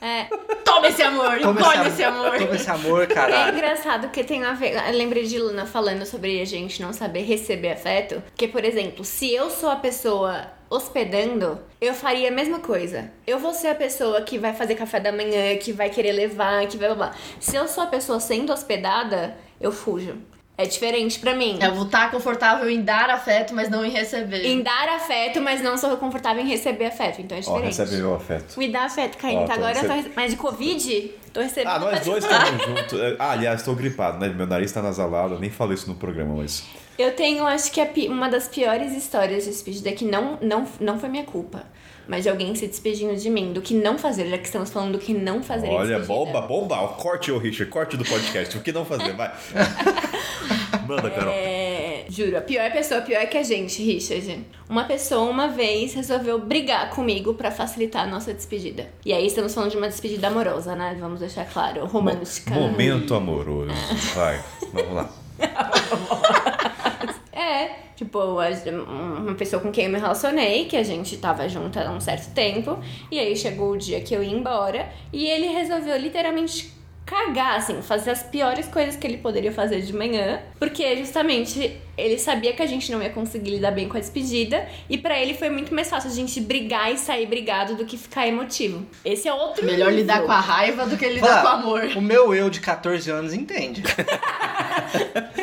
É, Toma esse amor, Toma engole esse amor. Toma esse amor, é caralho. engraçado porque tem a ver. Eu lembrei de Luna falando sobre a gente não saber receber afeto. Porque, por exemplo, se eu sou a pessoa hospedando, eu faria a mesma coisa. Eu vou ser a pessoa que vai fazer café da manhã, que vai querer levar, que vai blá blá. Se eu sou a pessoa sendo hospedada, eu fujo. É diferente pra mim. Eu vou estar confortável em dar afeto, mas não em receber. Em dar afeto, mas não sou confortável em receber afeto. Então é Ó, diferente. recebe meu afeto. Me dá afeto, Caim. Ó, tá tô agora eu tô receb- Mas de Covid, tô recebendo. Ah, nós dois estamos juntos. Ah, aliás, estou gripado, né? Meu nariz tá nasalado. Eu nem falei isso no programa, mas. Eu tenho, acho que a pi- uma das piores histórias de despedida que não, não, não foi minha culpa. Mas de alguém se despedindo de mim, do que não fazer, já que estamos falando do que não fazer Olha, bomba, bomba. Corte, ô Richard, corte do podcast. O que não fazer? Vai. Manda, Carol. É, juro, a pior pessoa, pior que a gente, Richard. Uma pessoa uma vez resolveu brigar comigo pra facilitar a nossa despedida. E aí estamos falando de uma despedida amorosa, né? Vamos deixar claro, romântica. Momento amoroso. Vai, vamos lá. É, tipo, uma pessoa com quem eu me relacionei, que a gente tava junto há um certo tempo, e aí chegou o dia que eu ia embora, e ele resolveu literalmente cagar, assim, fazer as piores coisas que ele poderia fazer de manhã, porque justamente ele sabia que a gente não ia conseguir lidar bem com a despedida, e pra ele foi muito mais fácil a gente brigar e sair brigado do que ficar emotivo. Esse é outro Melhor nível. lidar com a raiva do que lidar Fala, com o amor. O meu eu de 14 anos entende.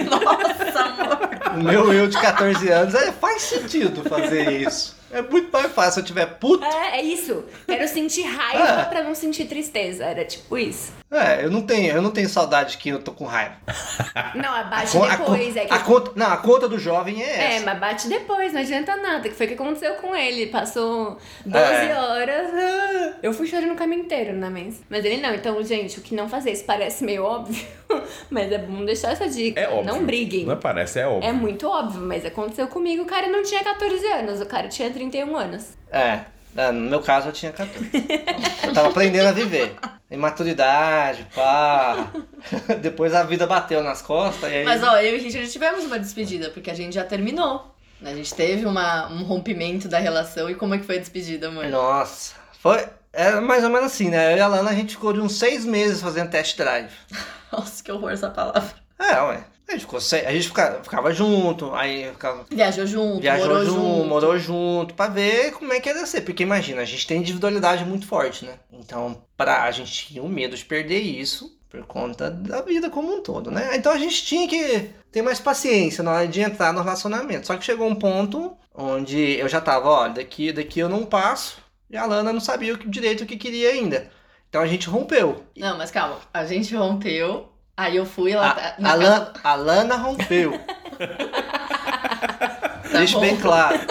Nossa, amor. O meu eu de 14 anos é, faz sentido fazer isso. É muito mais fácil se eu tiver puto. É, é isso. Quero sentir raiva Ah. pra não sentir tristeza. Era tipo isso. É, eu não tenho, eu não tenho saudade de quem eu tô com raiva. Não, abate Con- a, con- depois. é que a conta, não, a conta do jovem é É, essa. mas bate depois, não adianta nada. Que foi o que aconteceu com ele. Passou 12 É. horas. ah, Eu fui chorando o caminho inteiro na mesa. Mas ele não. Então, gente, o que não fazer? Isso parece meio óbvio. Mas é bom deixar essa dica. É óbvio. Não briguem. Não parece, é óbvio. É muito óbvio, mas aconteceu comigo. O cara não tinha 14 anos, o cara tinha 31 anos. É, é, no meu caso eu tinha 14. Eu tava aprendendo a viver. Imaturidade, pá. Depois a vida bateu nas costas e aí. Mas ó, eu e Richard tivemos uma despedida, porque a gente já terminou. A gente teve uma, um rompimento da relação. E como é que foi a despedida, amor? Nossa, foi. Era mais ou menos assim, né? Eu e a Lana a gente ficou de uns seis meses fazendo test drive. Nossa, que horror essa palavra. É, ué. A gente, ficou a gente ficava, ficava junto, aí ficava, Viajou junto, viajou morou junto, junto. morou junto, pra ver como é que ia ser. Porque imagina, a gente tem individualidade muito forte, né? Então, pra, a gente tinha um medo de perder isso por conta da vida como um todo, né? Então a gente tinha que ter mais paciência na hora de entrar no relacionamento. Só que chegou um ponto onde eu já tava, ó, daqui, daqui eu não passo. e a Lana não sabia o que- direito o que queria ainda. Então a gente rompeu. Não, mas calma. A gente rompeu. Aí eu fui lá. A, na a, casa- Lan- a Lana rompeu. Deixa bom. bem claro.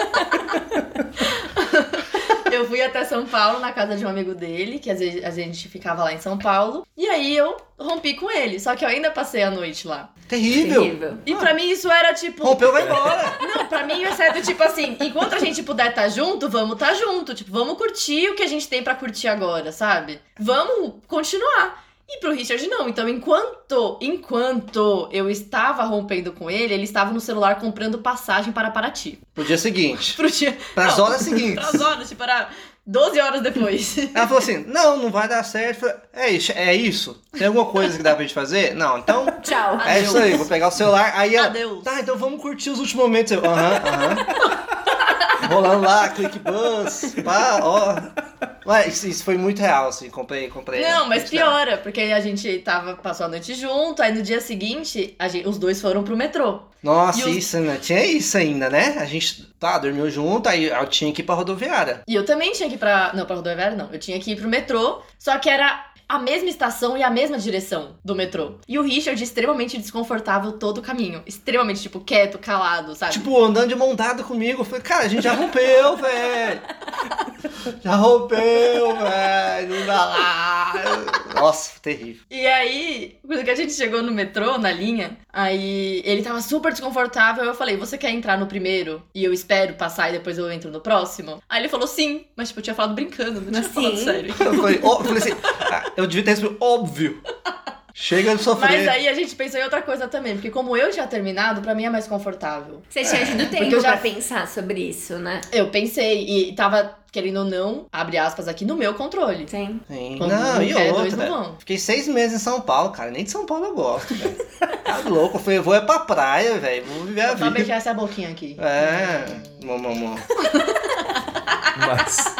Eu fui até São Paulo, na casa de um amigo dele, que às vezes a gente ficava lá em São Paulo. E aí eu rompi com ele. Só que eu ainda passei a noite lá. Terrível. Terrível. E pra mim isso era tipo. Rompeu, vai embora. Não, pra mim isso é do tipo assim, enquanto a gente puder estar junto, vamos estar junto. Tipo, vamos curtir o que a gente tem pra curtir agora, sabe? Vamos continuar. E pro Richard não. Então, enquanto enquanto eu estava rompendo com ele, ele estava no celular comprando passagem para Paraty. Pro dia seguinte. Pro dia. Pras Não, horas seguintes. Pras horas, tipo, era 12 horas depois. Ela falou assim: não, não vai dar certo. Falei, É isso, é isso. Tem alguma coisa que dá pra gente fazer? Não, então. Tchau. É Adeus. isso aí, vou pegar o celular. Aí ela. Adeus. Tá, então vamos curtir os últimos momentos. Aham, aham. Rolando lá, ClickBus, pá, ó. Ué, isso, isso foi muito real, assim. Comprei, comprei. Não, mas piora, porque a gente tava, passou a noite junto, aí no dia seguinte, a gente- os dois foram pro metrô. Nossa, os- isso, né? Tinha isso ainda, né? A gente, tá, dormiu junto, aí eu tinha que ir pra rodoviária. E eu também tinha que ir pra. Não, pra rodoviária não. Eu tinha que ir pro metrô, só que era a mesma estação e a mesma direção do metrô. E o Richard extremamente desconfortável todo o caminho. Extremamente, tipo, quieto, calado, sabe? Tipo, andando de mão dada comigo. Eu falei, cara, a gente já rompeu, velho. Já rompeu, velho. Não dá lá. Nossa, terrível. E aí, quando que a gente chegou no metrô, na linha, aí ele tava super desconfortável. Eu falei, você quer entrar no primeiro? E eu espero passar e depois eu entro no próximo? Aí ele falou sim, mas tipo, eu tinha falado brincando, não tinha falado sim. sério. Eu falei, ó, eu falei assim, ah, eu devia ter respondido, óbvio. Chega de sofrer. Mas aí a gente pensou em outra coisa também, porque como eu tinha terminado, pra mim é mais confortável. Você tinha tido Porque tempo eu já- pra pensar sobre isso, né? Eu pensei e tava, querendo ou não, abre aspas aqui, no meu controle. Sim. Sim. Quando Não, e quer, dois outra. não vão. Fiquei seis meses em São Paulo, cara. Nem de São Paulo eu gosto, velho. Tá louco. Eu falei, eu vou é pra praia, velho. Vou viver a Só vida. beijar essa boquinha aqui. É. Mo. Mas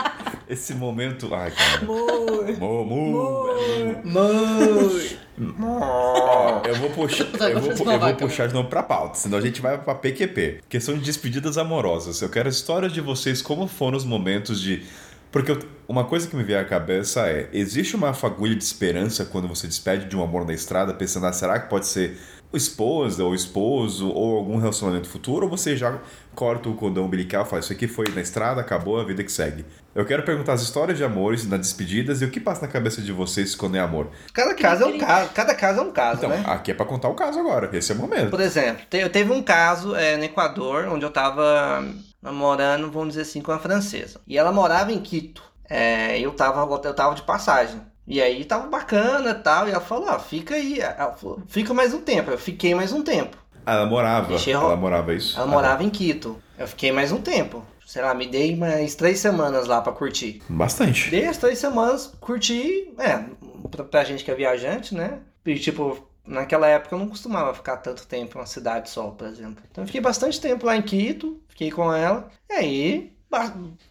esse momento. Ai, cara. Mo, mo, Ó, eu vou puxar, eu vou, eu vou puxar de novo pra pauta, senão a gente vai pra PQP. Questão de despedidas amorosas. Eu quero histórias de vocês, como foram os momentos de. Porque eu- uma coisa que me veio à cabeça é: existe uma fagulha de esperança quando você despede de um amor na estrada, pensando, ah, será que pode ser esposa ou esposo ou algum relacionamento futuro? Ou você já corta o cordão umbilical e fala, isso aqui foi na estrada, acabou, a vida que segue? Eu quero perguntar as histórias de amores nas despedidas e o que passa na cabeça de vocês quando é amor. Cada caso é um caso. Cada caso é um caso, Então, né? aqui é pra contar o caso agora, esse é o momento. Por exemplo, eu teve um caso é, no Equador onde eu tava namorando, vamos dizer assim, com uma francesa. E ela morava em Quito. É, eu, tava, eu tava de passagem. E aí tava bacana e tal. E ela falou: ó, fica aí. Ela falou, fica mais um tempo. Eu fiquei mais um tempo. Ah, Ela morava, Deixei ela morava isso? Ela Ah, morava em Quito. Eu fiquei mais um tempo. Sei lá, me dei mais três semanas lá pra curtir. Bastante. Dei as três semanas, curti. É, pra, pra gente que é viajante, né? E tipo, naquela época eu não costumava ficar tanto tempo em uma cidade só, por exemplo. Então eu fiquei bastante tempo lá em Quito, fiquei com ela. E aí,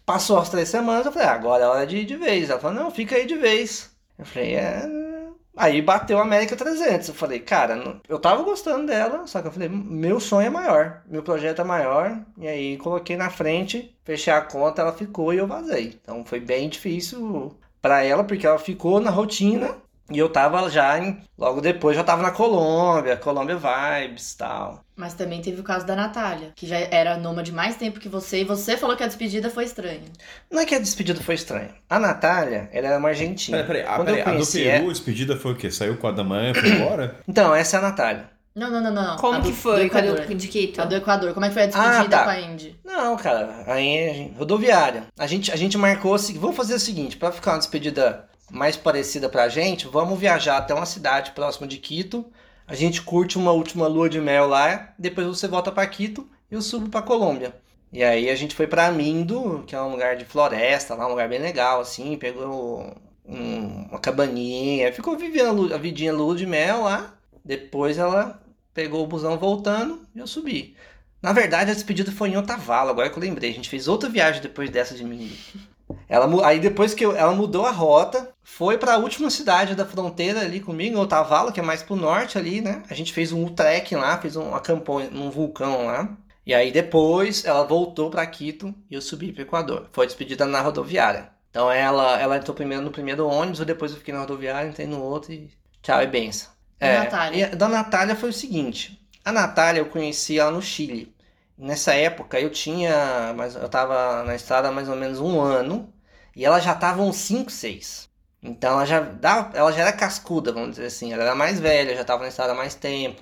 passou as três semanas, eu falei, ah, agora é hora de ir de vez. Ela falou, não, fica aí de vez. Eu falei, é. Aí bateu a América 300. Eu falei, cara, eu tava gostando dela, só que eu falei, meu sonho é maior, meu projeto é maior. E aí coloquei na frente, fechei a conta, ela ficou e eu vazei. Então foi bem difícil pra ela, porque ela ficou na rotina. E eu tava já, em, logo depois já tava na Colômbia, Colômbia Vibes tal. Mas também teve o caso da Natália, que já era nômade mais tempo que você, e você falou que a despedida foi estranha. Não é que a despedida foi estranha. A Natália, ela era uma argentina. Peraí, peraí, ah, Quando peraí, eu a do conheci Peru, a despedida foi o quê? Saiu 4 da manhã e foi embora? Então, essa é a Natália. Não, não, não, não. Como A do- que foi do Equador. de Quito? A do Equador. Como é que foi a despedida Ah, tá. com a Indy? Não, cara, aí a gente- rodoviária. A gente, a gente marcou o seguinte, vamos fazer o seguinte, pra ficar uma despedida mais parecida pra gente, vamos viajar até uma cidade próxima de Quito. A gente curte uma última lua de mel lá, depois você volta pra Quito e eu subo pra Colômbia. E aí a gente foi pra Mindo, que é um lugar de floresta, lá um lugar bem legal assim, pegou um- uma cabaninha, ficou vivendo a, a vidinha lua de mel lá. Depois ela pegou o busão voltando e eu subi. Na verdade, a despedida foi em Otavalo, agora que eu lembrei. A gente fez outra viagem depois dessa de mim. Ela, aí depois que eu- ela mudou a rota, foi para a última cidade da fronteira ali comigo, Otavalo, que é mais pro norte ali, né? A gente fez um trekking lá, fez um acampou num vulcão lá. E aí depois ela voltou para Quito e eu subi pro Equador. Foi despedida na rodoviária. Então ela, ela entrou primeiro no primeiro ônibus, eu depois eu fiquei na rodoviária, entrei no outro e tchau e benção. A Natália? e a da Natália foi o seguinte: a Natália eu conheci ela no Chile. Nessa época eu tinha, mas eu tava na estrada há mais ou menos um ano e ela já tava uns 5, 6. Então ela já, dava, ela já era cascuda, vamos dizer assim. Ela era mais velha, já tava na estrada há mais tempo.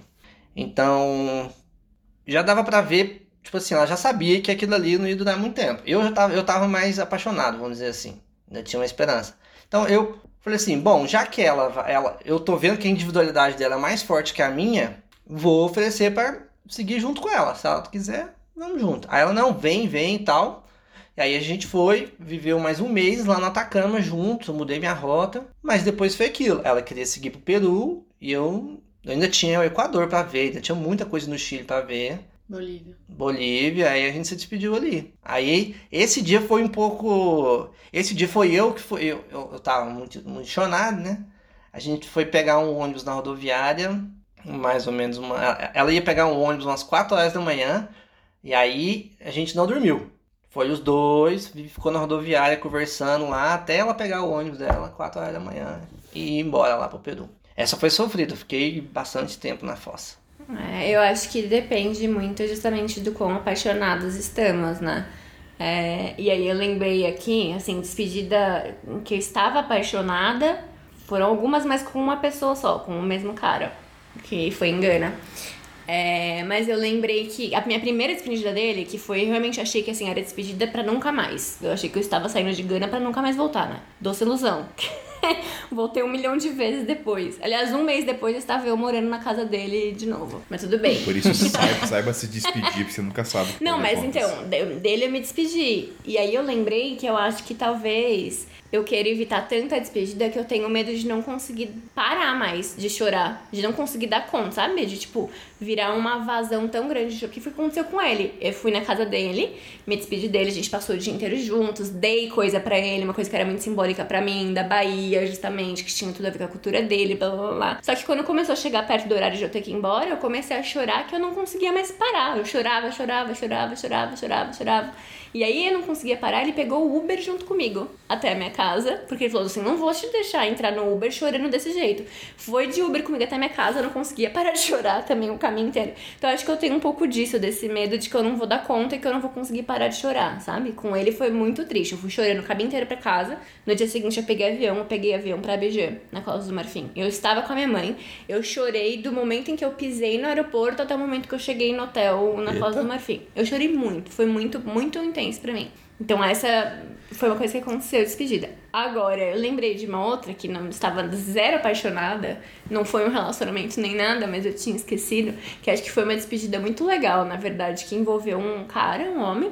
Então já dava pra ver, tipo assim, ela já sabia que aquilo ali não ia durar muito tempo. Eu já tava, eu tava mais apaixonado, vamos dizer assim. Ainda tinha uma esperança. Então eu falei assim, bom, já que ela, ela eu tô vendo que a individualidade dela é mais forte que a minha, vou oferecer para seguir junto com ela. Se ela quiser, vamos junto. Aí ela, não, vem, vem e tal. E aí a gente foi, viveu mais um mês lá no Atacama juntos, eu mudei minha rota, mas depois foi aquilo. Ela queria seguir pro Peru e eu, eu ainda tinha o Equador para ver, ainda tinha muita coisa no Chile para ver. Bolívia. Bolívia, aí a gente se despediu ali. Aí esse dia foi um pouco. Esse dia foi eu que foi. Eu, eu, eu tava muito, muito chonado, né? A gente foi pegar um ônibus na rodoviária, mais ou menos uma. Ela ia pegar um ônibus umas 4 horas da manhã, e aí a gente não dormiu. Foi os dois, ficou na rodoviária conversando lá até ela pegar o ônibus dela, 4 horas da manhã, e ir embora lá pro Peru. Essa foi sofrida, fiquei bastante tempo na fossa. É, eu acho que depende muito justamente do quão apaixonados estamos, né? É, e aí eu lembrei aqui, assim, despedida que eu estava apaixonada, foram algumas, mas com uma pessoa só, com o mesmo cara, que foi em Gana. É, mas eu lembrei que a minha primeira despedida dele, que foi, eu realmente achei que assim, era despedida pra nunca mais. Eu achei que eu estava saindo de Gana pra nunca mais voltar, né? Doce ilusão. Voltei um milhão de vezes depois. Aliás, um mês depois estava eu morando na casa dele de novo. Mas tudo bem. Por isso saiba, saiba se despedir, porque você nunca sabe. Não, mas então, de- dele eu me despedi. E aí eu lembrei que eu acho que talvez eu queira evitar tanta despedida que eu tenho medo de não conseguir parar mais de chorar. De não conseguir dar conta, sabe? De, tipo, virar uma vazão tão grande. O que foi que aconteceu com ele? Eu fui na casa dele, me despedi dele, a gente passou o dia inteiro juntos, dei coisa pra ele, uma coisa que era muito simbólica pra mim, da Bahia, justamente, que tinha tudo a ver com a cultura dele, blá blá blá. Só que quando começou a chegar perto do horário de eu ter que ir embora, eu comecei a chorar que eu não conseguia mais parar. Eu chorava, chorava, chorava, chorava, chorava, chorava. E aí eu não conseguia parar, ele pegou o Uber junto comigo até a minha casa, porque ele falou assim: não vou te deixar entrar no Uber chorando desse jeito. Foi de Uber comigo até a minha casa, eu não conseguia parar de chorar também o caminho inteiro. Então acho que eu tenho um pouco disso, desse medo de que eu não vou dar conta e que eu não vou conseguir parar de chorar, sabe? Com ele foi muito triste. Eu fui chorando o caminho inteiro pra casa. No dia seguinte eu peguei avião, eu peguei avião pra Abidjan, na Costa do Marfim. Eu estava com a minha mãe, eu chorei do momento em que eu pisei no aeroporto até o momento que eu cheguei no hotel na. Costa do Marfim. Eu chorei muito, foi muito, muito intenso pra mim. Então essa foi uma coisa que aconteceu, despedida. Agora, eu lembrei de uma outra que não estava zero apaixonada, não foi um relacionamento nem nada, mas eu tinha esquecido, que acho que foi uma despedida muito legal, na verdade, que envolveu um cara, um homem,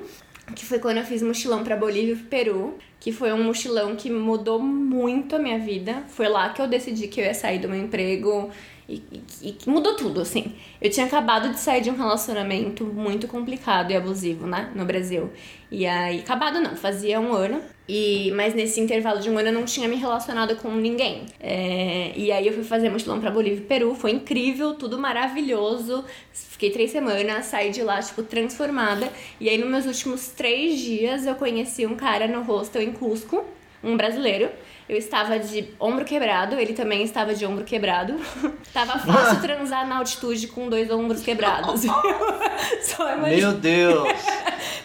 que foi quando eu fiz mochilão pra Bolívia e Peru, que foi um mochilão que mudou muito a minha vida. Foi lá que eu decidi que eu ia sair do meu emprego e, e- mudou tudo, assim. Eu tinha acabado de sair de um relacionamento muito complicado e abusivo, né, no Brasil. E aí, acabado não, fazia um ano. E, mas nesse intervalo de um ano eu não tinha me relacionado com ninguém. É, e aí eu fui fazer mochilão pra Bolívia e Peru, foi incrível, tudo maravilhoso. Fiquei três semanas, saí de lá, tipo, transformada. E aí, nos meus últimos três dias, eu conheci um cara no hostel em Cusco, um brasileiro. Eu estava de ombro quebrado, ele também estava de ombro quebrado. Tava fácil transar na altitude com dois ombros quebrados. Só imagina. Meu Deus!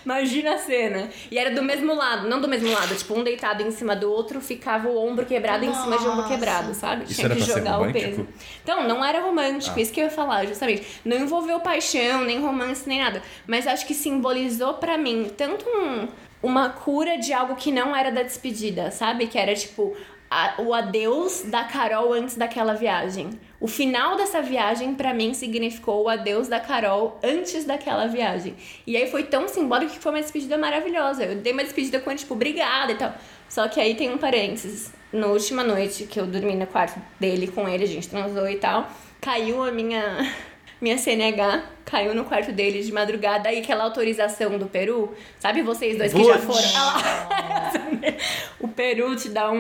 Imagina a cena. E era do mesmo lado, não do mesmo lado, tipo, um deitado em cima do outro, ficava o ombro quebrado em cima de ombro Nossa. quebrado, sabe? Isso Tinha era que pra ser jogar o peso. Então, não era romântico, Ah. isso que eu ia falar, justamente. Não envolveu paixão, nem romance, nem nada. Mas acho que simbolizou pra mim tanto um- uma cura de algo que não era da despedida, sabe? Que era tipo a- o adeus da Carol antes daquela viagem. O final dessa viagem, pra mim, significou o adeus da Carol antes daquela viagem. E aí foi tão simbólico que foi uma despedida maravilhosa. Eu dei uma despedida com ele, tipo, obrigada e tal. Só que aí tem um parênteses. Na última noite que eu dormi no quarto dele com ele, a gente transou e tal, caiu a minha, minha CNH caiu no quarto dele de madrugada e aquela autorização do Peru, sabe vocês dois que já Putz. foram? Ah o Peru te dá um-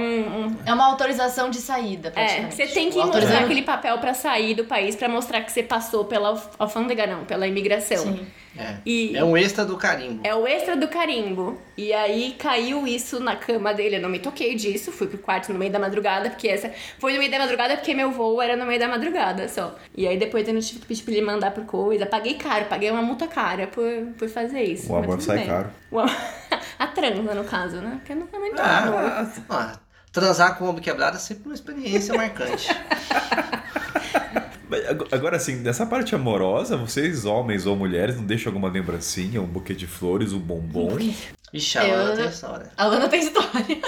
um É uma autorização de saída, é, você tem que mostrar aquele papel pra sair do país pra mostrar que você passou pela alf- alfândega, não, pela imigração. Sim. É. E É um extra do carimbo. é o extra do carimbo. E aí caiu isso na cama dele. Eu não me toquei disso. Fui pro quarto no meio da madrugada, porque essa. Foi no meio da madrugada porque meu voo era no meio da madrugada só. E aí depois eu não tive que pedir pra ele mandar por coisa. Paguei caro, paguei uma multa cara por, por fazer isso. O amor sai bem. caro. Amor... A transa, no caso, né? Porque não é muito amor. Ah, ah, transar com o ombro quebrado é sempre uma experiência marcante. Agora, assim, dessa parte amorosa, vocês, homens ou mulheres, não deixam alguma lembrancinha, um buquê de flores, um bombom? Vixe, a Eu- Ana tem história. A Lana tem história.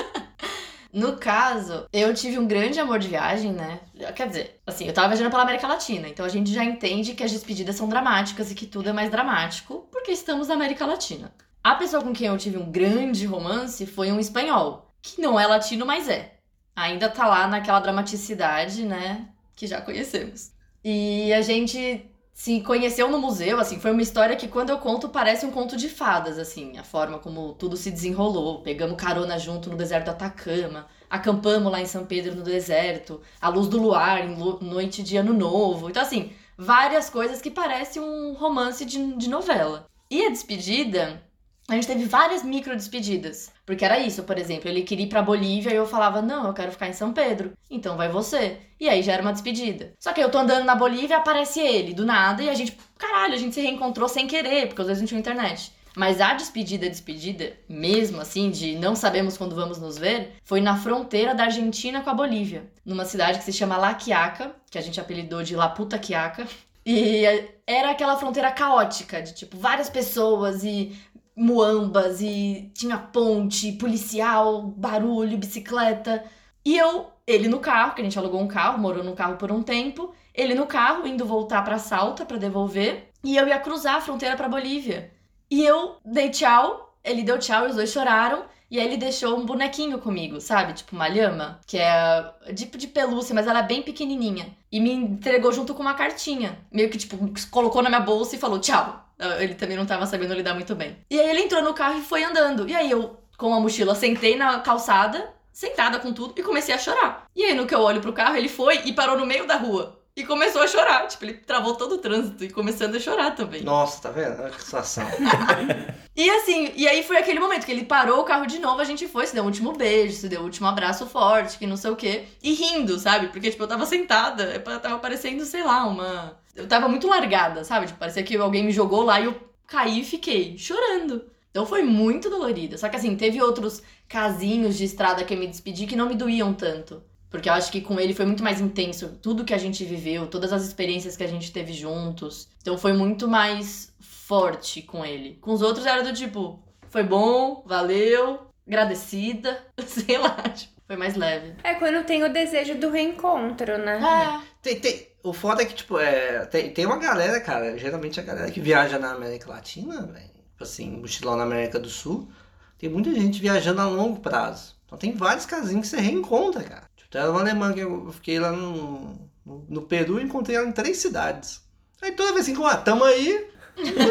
No caso, eu tive um grande amor de viagem, né? Quer dizer, assim, eu tava viajando pela América Latina, então a gente já entende que as despedidas são dramáticas e que tudo é mais dramático, porque estamos na América Latina. A pessoa com quem eu tive um grande romance foi um espanhol, que não é latino, mas é. Ainda tá lá naquela dramaticidade, né? Que já conhecemos. E a gente se conheceu no museu, assim, foi uma história que quando eu conto parece um conto de fadas, assim, a forma como tudo se desenrolou. Pegamos carona junto no deserto do Atacama, acampamos lá em São Pedro no deserto, à luz do luar, em noite de ano novo. Então, assim, várias coisas que parecem um romance de, de novela. E a despedida, a gente teve várias micro despedidas. Porque era isso, por exemplo, ele queria ir pra Bolívia e eu falava, não, eu quero ficar em São Pedro. Então vai você. E aí já era uma despedida. Só que eu tô andando na Bolívia, aparece ele, do nada, e a gente, caralho, a gente se reencontrou sem querer, porque às vezes não tinha internet. Mas a despedida, despedida, mesmo assim, de não sabemos quando vamos nos ver, foi na fronteira da Argentina com a Bolívia. Numa cidade que se chama La Quiaca, que a gente apelidou de La Puta Quiaca. E era aquela fronteira caótica, de tipo, várias pessoas e muambas e tinha ponte, policial, barulho, bicicleta. E eu, ele no carro, que a gente alugou um carro, morou no carro por um tempo, ele no carro indo voltar pra Salta pra devolver, e eu ia cruzar a fronteira pra Bolívia. E eu dei tchau, ele deu tchau, os dois choraram. E aí ele deixou um bonequinho comigo, sabe? Tipo uma lhama, que é tipo de pelúcia, mas ela é bem pequenininha. E me entregou junto com uma cartinha. Meio que, tipo, colocou na minha bolsa e falou tchau. Ele também não tava sabendo lidar muito bem. E aí ele entrou no carro e foi andando. E aí eu, com a mochila, sentei na calçada, sentada com tudo, e comecei a chorar. E aí no que eu olho pro carro, ele foi e parou no meio da rua. E começou a chorar. Tipo, ele travou todo o trânsito e começando a chorar também. Nossa, tá vendo? Olha que situação. E assim, e aí foi aquele momento que ele parou o carro de novo, a gente foi, se deu um último beijo, se deu um último abraço forte, que não sei o quê. E rindo, sabe? Porque, tipo, eu tava sentada, eu tava parecendo, sei lá, uma. Eu tava muito largada, sabe? Tipo, parecia que alguém me jogou lá e eu caí e fiquei chorando. Então foi muito dolorida. Só que assim, teve outros casinhos de estrada que eu me despedi que não me doíam tanto. Porque eu acho que com ele foi muito mais intenso tudo que a gente viveu, todas as experiências que a gente teve juntos. Então foi muito mais forte com ele. Com os outros era do tipo, foi bom, valeu, agradecida, sei lá, tipo, foi mais leve. É quando tem o desejo do reencontro, né? É, Tem, tem, o foda é que, tipo, é, tem, tem uma galera, cara, geralmente a galera que viaja na América Latina, velho, tipo assim, mochilão na América do Sul, tem muita gente viajando a longo prazo. Então tem vários casinhos que você reencontra, cara. Tipo, tem uma alemã que eu fiquei lá no, no, no Peru e encontrei ela em três cidades. Aí toda vez assim, ah, tamo aí,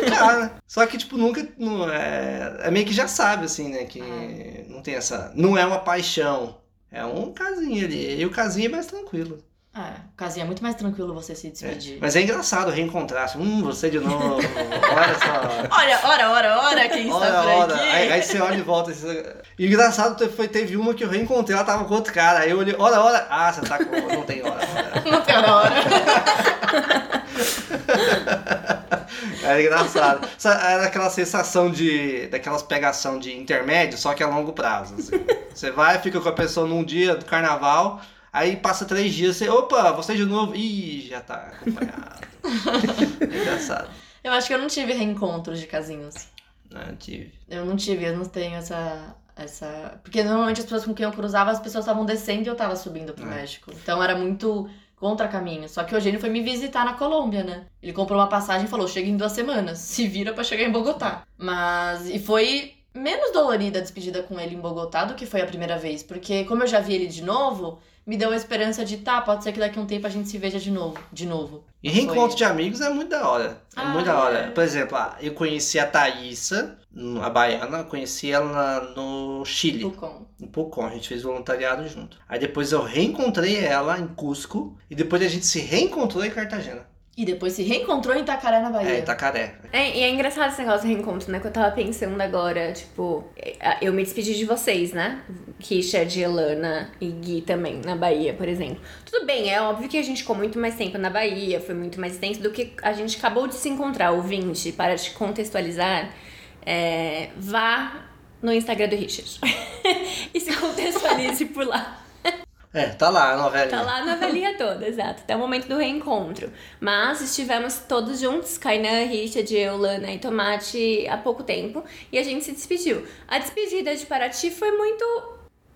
cara. Só que, tipo, nunca. Não, é, é meio que já sabe, assim, né? Que não tem essa. Não é uma paixão. É um casinho ali. E o casinho é mais tranquilo. É, o casinho é muito mais tranquilo você se É, despedir. Mas é engraçado reencontrar. assim, Hum, você de novo. Olha só. Olha, ora, ora, ora, quem está Olha, por olha. aqui. Aí, aí você olha e volta. E engraçado foi, teve uma que eu reencontrei, ela tava com outro cara. Aí eu olhei, olha, olha. Ah, você tá com. Não tem hora. hora. Não tem hora. Era engraçado. Era aquela sensação de. daquelas pegação de intermédio, só que a longo prazo. assim. Você vai, fica com a pessoa num dia do carnaval, aí passa três dias, você. Opa, você de novo. Ih, já tá acompanhado. É engraçado. Eu acho que eu não tive reencontros de casinhos. Não, tive. Eu não tive, eu não tenho essa. essa... Porque normalmente as pessoas com quem eu cruzava, as pessoas estavam descendo e eu tava subindo pro É. México. Então era muito contra caminho. Só que o Eugênio foi me visitar na Colômbia, né? Ele comprou uma passagem e falou: chega em duas semanas, se vira pra chegar em Bogotá. Mas. E foi menos dolorida a despedida com ele em Bogotá do que foi a primeira vez. Porque como eu já vi ele de novo, me deu a esperança de, tá, pode ser que daqui a um tempo a gente se veja de novo. De novo. E reencontro Foi. de amigos é muito da hora. É Ah, muito da hora. é. Por exemplo, ah, eu conheci a Thaísa, a baiana, conheci ela no Chile. Tucum. em Pucón, a gente fez voluntariado junto. Aí depois eu reencontrei ela em Cusco e depois a gente se reencontrou em Cartagena. E depois se reencontrou em Itacaré, na Bahia. É, Itacaré. É, e é engraçado esse negócio do reencontro, né? Que eu tava pensando agora, tipo, é, eu me despedi de vocês, né? Richard, Elana e Gui também, na Bahia, por exemplo. Tudo bem, é óbvio que a gente ficou muito mais tempo na Bahia, foi muito mais tempo do que a gente acabou de se encontrar, ouvinte, para te contextualizar. é, vá no Instagram do Richard e se contextualize por lá. É, tá lá a novela. Tá lá na velhinha toda, exato. Até o momento do reencontro. Mas estivemos todos juntos, Kainan, Richard, eu, Lana e Tomate, há pouco tempo. E a gente se despediu. A despedida de Paraty foi muito...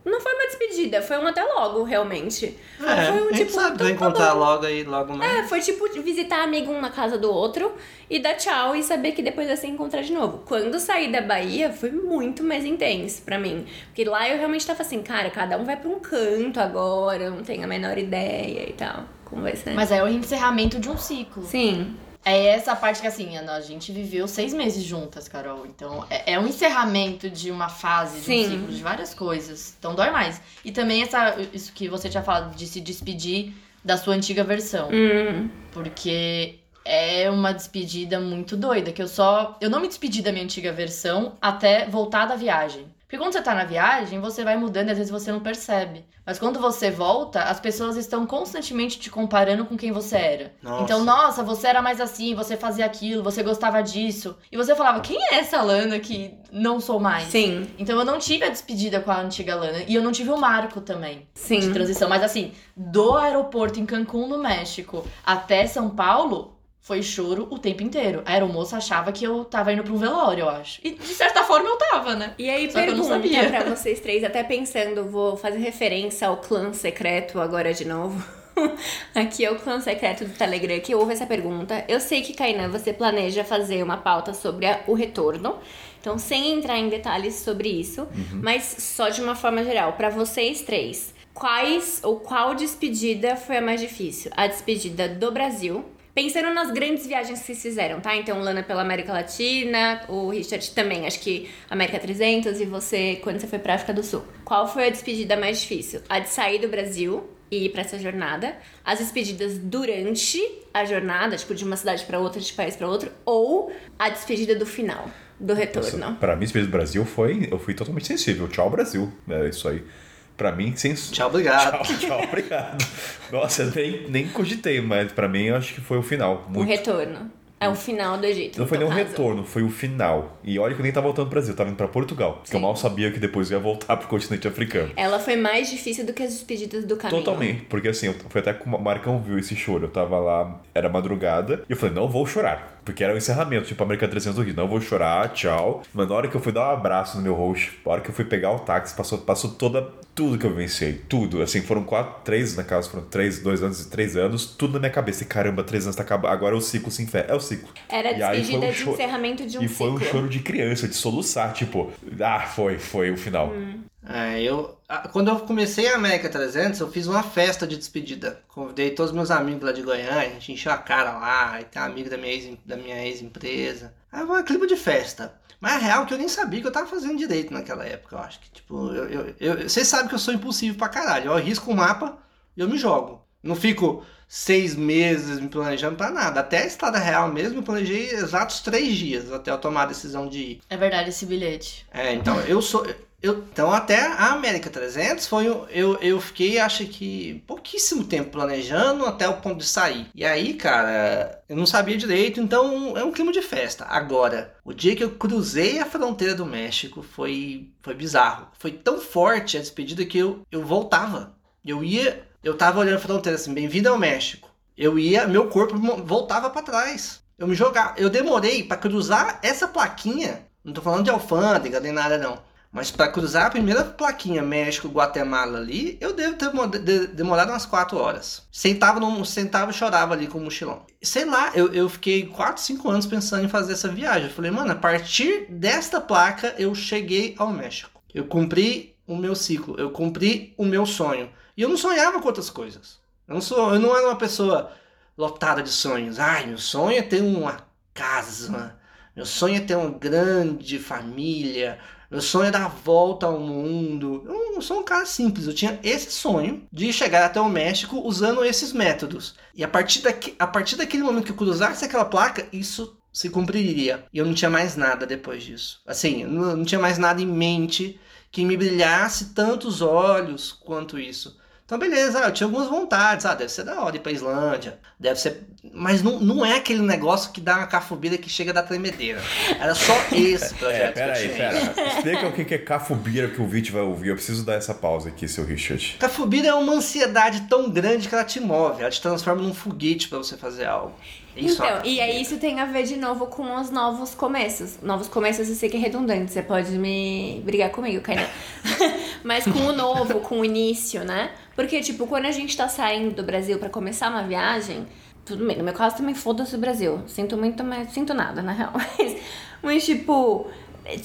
Não foi uma despedida, foi um até logo, realmente. É, foi um tipo, sabe então tá reencontrar bom. logo aí, logo mais. É, foi tipo visitar amigo um na casa do outro e dar tchau e saber que depois ia se encontrar de novo. Quando saí da Bahia, foi muito mais intenso pra mim. Porque lá eu realmente tava assim, cara, cada um vai pra um canto agora, não tenho a menor ideia e tal. Como vai ser? Mas é o encerramento de um ciclo. Sim. É essa parte que, assim, a gente viveu seis meses juntas, Carol. Então, é, é um encerramento de uma fase, de Sim. um ciclo, de várias coisas. Então, dói mais. E também essa, isso que você tinha falado, de se despedir da sua antiga versão. Hum, Porque é uma despedida muito doida, que eu só... Eu não me despedi da minha antiga versão até voltar da viagem. Porque quando você tá na viagem, você vai mudando e às vezes você não percebe. Mas quando você volta, as pessoas estão constantemente te comparando com quem você era. Nossa. Então, nossa, você era mais assim, você fazia aquilo, você gostava disso. E você falava, quem é essa Lana que não sou mais? sim, Então eu não tive a despedida com a antiga Lana. E eu não tive o marco também de sim. transição. Mas assim, do aeroporto em Cancún, no México, até São Paulo, foi choro o tempo inteiro. A aeromoça achava que eu tava indo pra um velório, eu acho. E de certa forma eu tava, né? E aí, Só que eu não pergunta sabia. pra vocês três, até pensando, vou fazer referência ao clã secreto agora de novo. Aqui é o clã secreto do Telegram que ouve essa pergunta. Eu sei que, Kainan, você planeja fazer uma pauta sobre a- o retorno. Então, sem entrar em detalhes sobre isso, mas só de uma forma geral, pra vocês três, quais ou qual despedida foi a mais difícil? A despedida do Brasil, Pensando nas grandes viagens que vocês fizeram, tá? Então, Lana pela América Latina, o Richard também, acho que América 300 e você quando você foi pra África do Sul. Qual foi a despedida mais difícil? A de sair do Brasil e ir pra essa jornada, as despedidas durante a jornada, tipo de uma cidade pra outra, de país pra outro, ou a despedida do final, do retorno. Pra mim, esse do Brasil foi. Eu fui totalmente sensível. Tchau, Brasil. É isso aí. Pra mim, sem. Tchau, obrigado. Tchau, tchau, obrigado. Nossa, eu nem, nem cogitei, mas pra mim eu acho que foi o final. O Muito. retorno. É o final do Egito. Não foi nem um retorno, foi o final. E olha que eu nem tava voltando pro Brasil, eu tava indo pra Portugal. Que eu Sim. mal sabia que depois eu ia voltar pro continente africano. Ela foi mais difícil do que as despedidas do caminho. Totalmente, porque assim, eu- foi até que o Marcão viu esse choro. Eu tava lá, era madrugada, e eu falei, não vou chorar. Porque era o encerramento, tipo América 300 do Rio. Não vou chorar, tchau. Mas na hora que eu fui dar um abraço no meu host, na hora que eu fui pegar o táxi, passou, passou toda, tudo que eu vivenciei. Tudo. Assim, foram quatro, três, na casa, foram três, dois anos e três anos, tudo na minha cabeça. E caramba, três anos tá acabando. Agora o ciclo se enferra. É o ciclo. Era a E despedida um de choro- encerramento de um e foi um ciclo. choro de criança, de soluçar, tipo, ah, foi, foi o final. É, eu, quando eu comecei a América 300, eu fiz uma festa de despedida. Convidei todos os meus amigos lá de Goiânia, a gente encheu a cara lá, e tem um amigo da minha ex- da minha ex-empresa. Aí foi um clima de festa. Mas a real é que eu nem sabia que eu tava fazendo direito naquela época, eu acho que, tipo, eu, eu, eu- vocês sabem que eu sou impulsivo pra caralho. Eu arrisco o mapa e eu me jogo. Não fico seis meses me planejando pra nada. Até a estrada real mesmo, eu planejei exatos três dias até eu tomar a decisão de ir. É verdade esse bilhete. É, então, eu sou. Eu, então, até a América 300 foi. Eu, eu fiquei, acho que, pouquíssimo tempo planejando até o ponto de sair. E aí, cara, eu não sabia direito, então é um clima de festa. Agora, o dia que eu cruzei a fronteira do México foi, foi bizarro. Foi tão forte a despedida que eu, eu voltava. Eu ia. Eu tava olhando a fronteira assim, bem-vindo ao México. Eu ia, meu corpo voltava pra trás. Eu me jogava. Eu demorei pra cruzar essa plaquinha. Não tô falando de alfândega nem nada, não. Mas para cruzar a primeira plaquinha México-Guatemala ali, eu devo ter mo- de- demorado umas 4 horas. Sentava, sentava e chorava ali com o mochilão. Sei lá, eu, eu fiquei 4, 5 anos pensando em fazer essa viagem. Eu falei, mano, a partir desta placa eu cheguei ao México. Eu cumpri o meu ciclo, eu cumpri o meu sonho. E eu não sonhava com outras coisas. Eu não, sou, eu não era uma pessoa lotada de sonhos. Ai, meu sonho é ter uma casa. Meu sonho é ter uma grande família. Meu sonho é dar volta ao mundo. Eu não sou um cara simples. Eu tinha esse sonho de chegar até o México usando esses métodos. E a partir, daqui, a partir daquele momento que eu cruzasse aquela placa, isso se cumpriria. E eu não tinha mais nada depois disso. Assim, eu não, não tinha mais nada em mente que me brilhasse tantos olhos quanto isso. Então, beleza, eu tinha algumas vontades. Ah, deve ser da hora ir pra Islândia. Deve ser. Mas não, não é aquele negócio que dá uma cafubira que chega da tremedeira. Era só esse É, projeto. que pera aí, pera. Explica o que é cafubira que o Vit vai ouvir. Eu preciso dar essa pausa aqui, seu Richard. Cafubira é uma ansiedade tão grande que ela te move. Ela te transforma num foguete pra você fazer algo. Isso é então, e aí isso tem a ver de novo com os novos começos. Novos começos eu sei que é redundante, você pode me brigar comigo, Kainan. Mas com o novo, com o início, né? Porque, tipo, quando a gente tá saindo do Brasil pra começar uma viagem, tudo bem, no meu caso também foda-se o Brasil. Sinto muito, mas sinto nada, na real. Mas, mas tipo,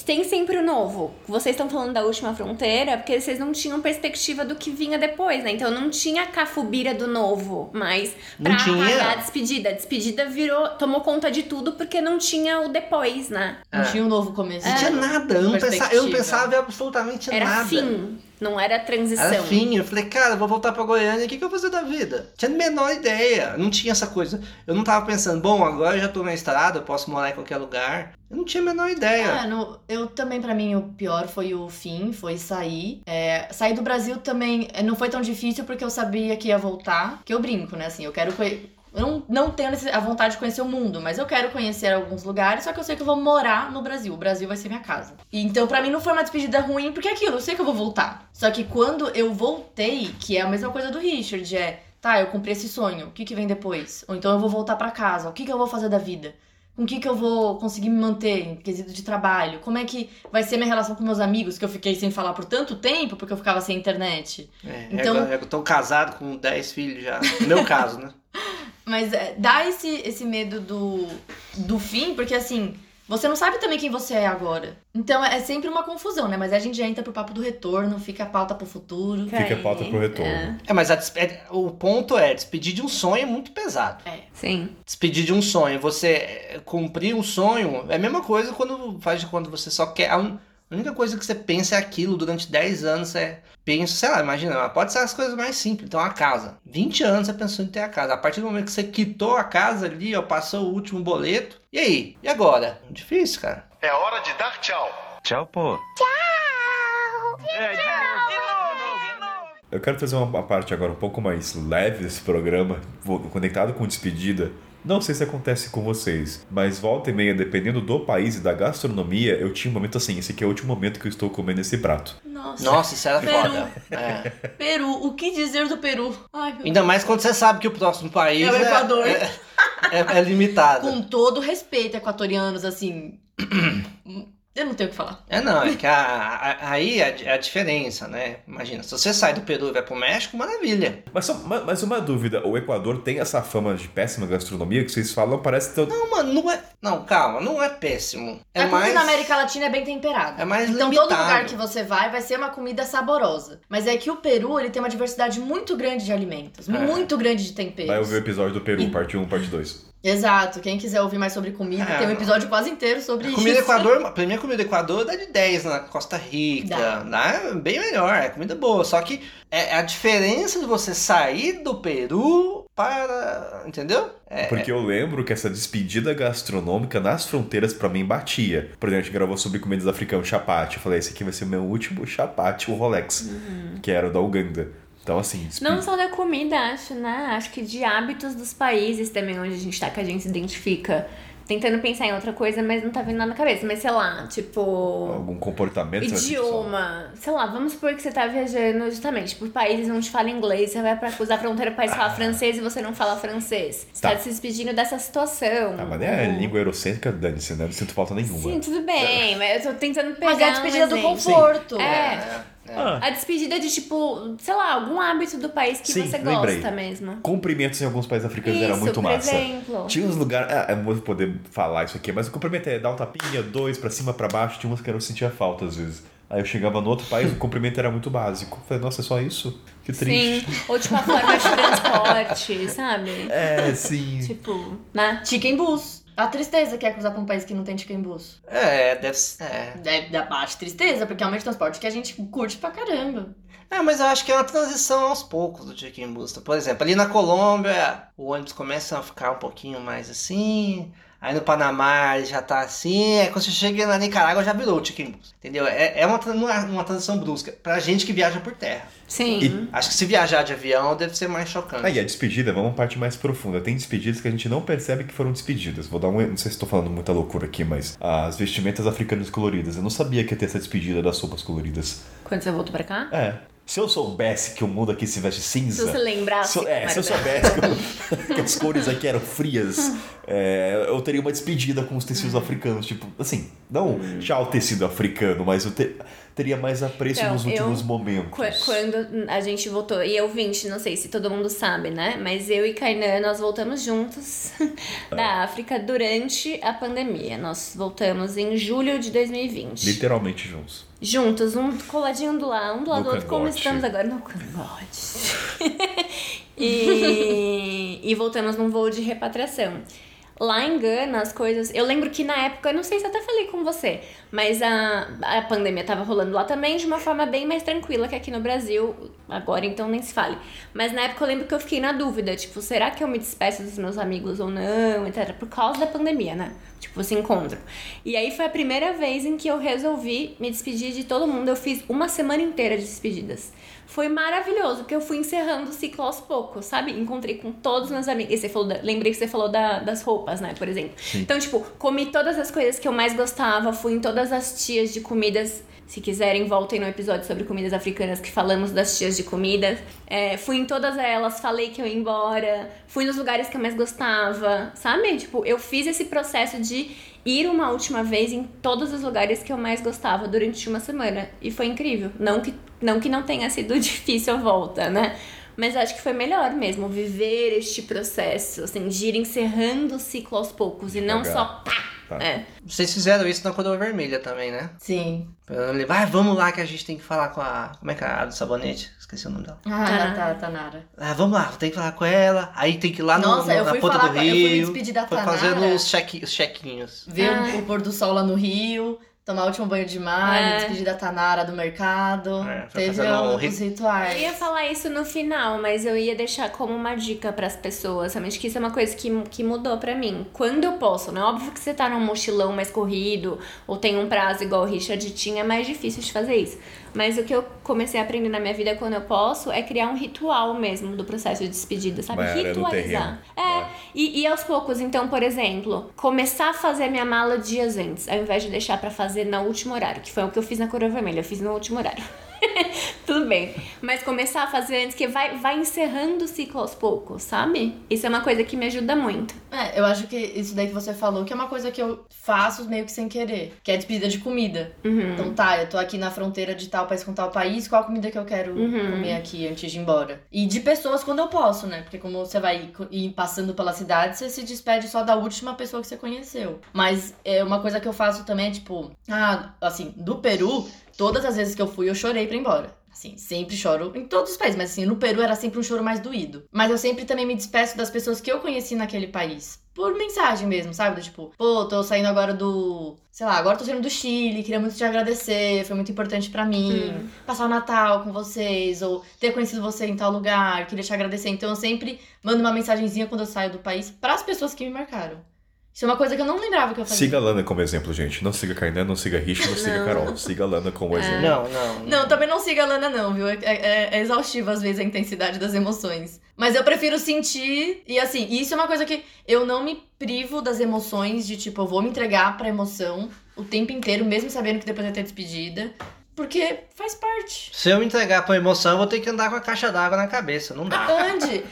tem sempre o novo. Vocês estão falando da última fronteira porque vocês não tinham perspectiva do que vinha depois, né? Então não tinha a cafubira do novo, mas pra Não tinha. apagar a despedida. A despedida virou, tomou conta de tudo porque não tinha o depois, né? Não É. tinha um novo começo. Não tinha nada. Eu não, pensava, eu não pensava em absolutamente Era nada. fim, não era transição. Era fim. Eu falei, cara, eu vou voltar pra Goiânia, o que, que eu vou fazer da vida? Tinha a menor ideia. Não tinha essa coisa. Eu não tava pensando, bom, agora eu já tô na estrada, eu posso morar em qualquer lugar. Eu não tinha a menor ideia. É, no- eu também, pra mim, o pior foi o fim, foi sair. É, sair do Brasil também é, não foi tão difícil porque eu sabia que ia voltar. Que eu brinco, né? Assim, eu quero. Eu não, não tenho a vontade de conhecer o mundo, mas eu quero conhecer alguns lugares, só que eu sei que eu vou morar no Brasil. O Brasil vai ser minha casa. E, então, pra mim, não foi uma despedida ruim, porque é aquilo, eu sei que eu vou voltar. Só que quando eu voltei, que é a mesma coisa do Richard, é. Tá, eu cumpri esse sonho, o que, que vem depois? Ou então eu vou voltar pra casa, o que, que eu vou fazer da vida? Com o que, que eu vou conseguir me manter em quesito de trabalho? Como é que vai ser minha relação com meus amigos, que eu fiquei sem falar por tanto tempo, porque eu ficava sem internet? É, Então- agora eu tô casado com 10 filhos já. No meu caso, né? Mas é, dá esse, esse medo do, do fim, porque assim, você não sabe também quem você é agora. Então é sempre uma confusão, né? Mas a gente já entra pro papo do retorno, fica a pauta pro futuro. Fica a pauta pro retorno. É, É, mas a despe- é- o ponto é, despedir de um sonho é muito pesado. sim. Despedir de um sonho, você é, cumprir um sonho, é a mesma coisa quando faz de quando você só quer. A un- a única coisa que você pensa é aquilo durante 10 anos. É, pensa, sei lá, imagina, pode ser as coisas mais simples. Então, a casa. 20 anos você pensou em ter a casa. A partir do momento que você quitou a casa ali, ó, passou o último boleto. E aí? E agora? Difícil, cara. É hora de dar tchau. Tchau, pô. Eu quero trazer uma parte agora um pouco mais leve desse programa, conectado com despedida. Não sei se acontece com vocês, mas volta e meia, dependendo do país e da gastronomia, eu tinha um momento assim, esse aqui é o último momento que eu estou comendo esse prato. Nossa. Nossa, isso era Peru. foda. É. Peru, o que dizer do Peru? Ai, meu Ainda mais quando você sabe que o próximo país É o Equador. É, é- é limitado. Com todo respeito, equatorianos, assim. Eu não tenho o que falar. É não, é que a- a- aí é a, é a diferença, né? Imagina, se você sai do Peru e vai pro México, maravilha. Mas, só, ma- mas uma dúvida, o Equador tem essa fama de péssima gastronomia que vocês falam, parece que... Não, mano, não é. Não, calma, não é péssimo. É a comida mais. na América Latina é bem temperada. É mais Então limitado. todo lugar que você vai vai ser uma comida saborosa. Mas é que o Peru, ele tem uma diversidade muito grande de alimentos, É. muito grande de temperos. Vai ouvir o episódio do Peru, E- parte 1, parte 2. Exato. Quem quiser ouvir mais sobre comida, É. tem um episódio quase inteiro sobre isso. comida do Equador, pra mim a comida do Equador dá de 10 na Costa Rica. Dá. Dá. é bem melhor, é comida boa. Só que é a diferença de você sair do Peru para. Entendeu? É, Porque eu lembro que essa despedida gastronômica nas fronteiras pra mim batia. Por exemplo, a gente gravou sobre comidas africanas, chapate. Eu falei, esse aqui vai ser o meu último chapate, o Rolex, que era o da Uganda. Então, assim, Não só da comida, acho, né? Acho que de hábitos dos países também onde a gente tá, que a gente se identifica. tentando pensar em outra coisa, mas não tá vindo nada na cabeça. Mas sei lá, tipo. Algum comportamento sentir falta? Idioma. Sei lá, vamos supor que você tá viajando justamente por países onde fala inglês, você vai pra cruzar a fronteira pro país Ah. fala francês e você não fala francês. Você Tá. tá, se despedindo dessa situação. Ah, mas é Ou- língua eurocêntrica, dane-se, né? Não sinto falta nenhuma. Sim, tudo bem, mas eu tô tentando pegar Mas é a um despedida do conforto. É. Ah, A despedida de, tipo, sei lá, algum hábito do país que Sim, você lembrei. gosta mesmo. cumprimentos em alguns países africanos era Isso, muito por massa. exemplo. Tinha uns lugares. Ah, eu não vou poder falar isso aqui, mas o cumprimento é dar um tapinha, dois, pra cima, pra baixo. Tinha uns que eu sentia falta às vezes. Aí eu chegava no outro país, o cumprimento era muito básico. Eu Falei, nossa, é só isso? Que triste. Sim. Ou tipo a forma de transporte, sabe? É, sim. Tipo, né? Chicken bus. A tristeza que é cruzar pra um país que não tem chicken bus. É, deve ser. É. É da baixa tristeza, porque é um meio de transporte que a gente curte pra caramba. É, mas eu acho que é uma transição aos poucos do Chicken Busta. Por exemplo, ali na Colômbia, o ônibus começa a ficar um pouquinho mais assim. Aí no Panamá ele já tá assim. Aí quando você chega na Nicarágua já virou o Chicken Bus. Entendeu? É, é uma, é uma transição brusca. Pra gente que viaja por terra. Sim. Acho que se viajar de avião deve ser mais chocante. Aí a despedida, vamos uma parte mais profunda. Tem despedidas que a gente não percebe que foram despedidas. Vou dar um. Não sei se estou falando muita loucura aqui, mas as vestimentas africanas coloridas. Eu não sabia que ia ter essa despedida das roupas coloridas. Quando você voltou pra cá? É. Se eu soubesse que o mundo aqui se veste Se cinza. você lembrasse. Se, é, se eu soubesse que, que as cores aqui eram frias, é, eu teria uma despedida com os tecidos africanos. Tipo, assim, não tchau tecido africano, mas eu te- teria mais apreço Então, nos eu- últimos momentos. Qu- Quando a gente voltou, e eu vinte, não sei se todo mundo sabe, né? Mas eu e Kainan, nós voltamos juntos da África durante a pandemia. Nós voltamos em julho de 2020. Literalmente juntos. Juntos, um coladinho do lado, um do lado do outro, como estamos agora no cangote. e, e voltamos num voo de repatriação. Lá em Gana, as coisas. Eu lembro que na época, eu não sei se até falei com você, mas a, a pandemia tava rolando lá também de uma forma bem mais tranquila que aqui no Brasil. Agora então nem se fale. Mas na época eu lembro que eu fiquei na dúvida, tipo, será que eu me despeço dos meus amigos ou não, etc. Por causa da pandemia, né? Tipo, esse encontro. E aí foi a primeira vez em que eu resolvi me despedir de todo mundo. Eu fiz uma semana inteira de despedidas. Foi maravilhoso, porque eu fui encerrando o ciclo aos poucos, sabe? Encontrei com todos os meus amigos. E você falou, da- lembrei que você falou da- das roupas, né, por exemplo. Então, tipo, comi todas as coisas que eu mais gostava, fui em todas as tias de comidas. Se quiserem, voltem no episódio sobre comidas africanas que falamos das tias de comidas. É, fui em todas elas, falei que eu ia embora, fui nos lugares que eu mais gostava, sabe? Tipo, eu fiz esse processo de ir uma última vez em todos os lugares que eu mais gostava durante uma semana. E foi incrível. Não que não, que não tenha sido difícil a volta, né? Mas acho que foi melhor mesmo viver este processo, assim, de ir encerrando o ciclo aos poucos e não Devagar. só pá. Tá. É. Vocês fizeram isso na coroa vermelha também, né? Sim. Lembro, ah, vamos lá que a gente tem que falar com a. Como é que é a do sabonete? Esqueci o nome dela. Ah, Tá. tá, Tanara. Ah, vamos lá, tem que falar com ela. Aí tem que ir lá no, Nossa, no- na ponta do com a- eu fui me rio. despedir da foi Tanara. fazendo os, cheque, os chequinhos. Ver Ah. o, o pôr do sol lá no Rio, tomar o último banho de mar, É. me despedir da Tanara do mercado. É, Teve um os rit- rituais. Eu ia falar isso no final, mas eu ia deixar como uma dica pras pessoas, realmente que isso é uma coisa que, que mudou pra mim. Quando eu posso, né? Óbvio que você tá num mochilão mais corrido, ou tem um prazo igual o Richard tinha, é mais difícil de fazer isso. Mas o que eu comecei a aprender na minha vida quando eu posso é criar um ritual mesmo do processo de despedida, sabe? Vai terreno. Ritualizar. É, Vai. e, e aos poucos, então, por exemplo, começar a fazer minha mala dias antes, ao invés de deixar pra fazer no último horário, que foi o que eu fiz na Coroa Vermelha, eu fiz no último horário. Tudo bem. Mas começar a fazer antes, que vai, vai encerrando o ciclo aos poucos, sabe? Isso é uma coisa que me ajuda muito. É, eu acho que isso daí que você falou, que é uma coisa que eu faço meio que sem querer, que é despedida de comida. Uhum. Então tá, eu tô aqui na fronteira de tal país com tal país, qual comida que eu quero Uhum. comer aqui antes de ir embora? E de pessoas quando eu posso, né? Porque como você vai ir passando pela cidade, você se despede só da última pessoa que você conheceu. Mas é uma coisa que eu faço também é tipo, ah, assim, do Peru, todas as vezes que eu fui, eu chorei pra ir embora. Assim, sempre choro em todos os países, mas assim, no Peru era sempre um choro mais doído. Mas eu sempre também me despeço das pessoas que eu conheci naquele país. Por mensagem mesmo, sabe? Do tipo, pô, tô saindo agora do. Sei lá, agora tô saindo do Chile, queria muito te agradecer, foi muito importante pra mim. Hum. Passar o Natal com vocês, ou ter conhecido você em tal lugar, queria te agradecer. Então eu sempre mando uma mensagenzinha quando eu saio do país pras pessoas que me marcaram. Isso é uma coisa que eu não lembrava que eu fazia. Siga a Lana como exemplo, gente. Não siga Kainan, não siga Richard, não siga Não. Carol. Siga a Lana como exemplo. Não, não. Não, também não siga a Lana, não, viu? É, é, é exaustivo, às vezes, a intensidade das emoções. Mas eu prefiro sentir. E assim, isso é uma coisa que eu não me privo das emoções, de tipo, eu vou me entregar pra emoção o tempo inteiro, mesmo sabendo que depois vai ter despedida. Porque faz parte. Se eu me entregar pra emoção, eu vou ter que andar com a caixa d'água na cabeça. Não dá. Ande!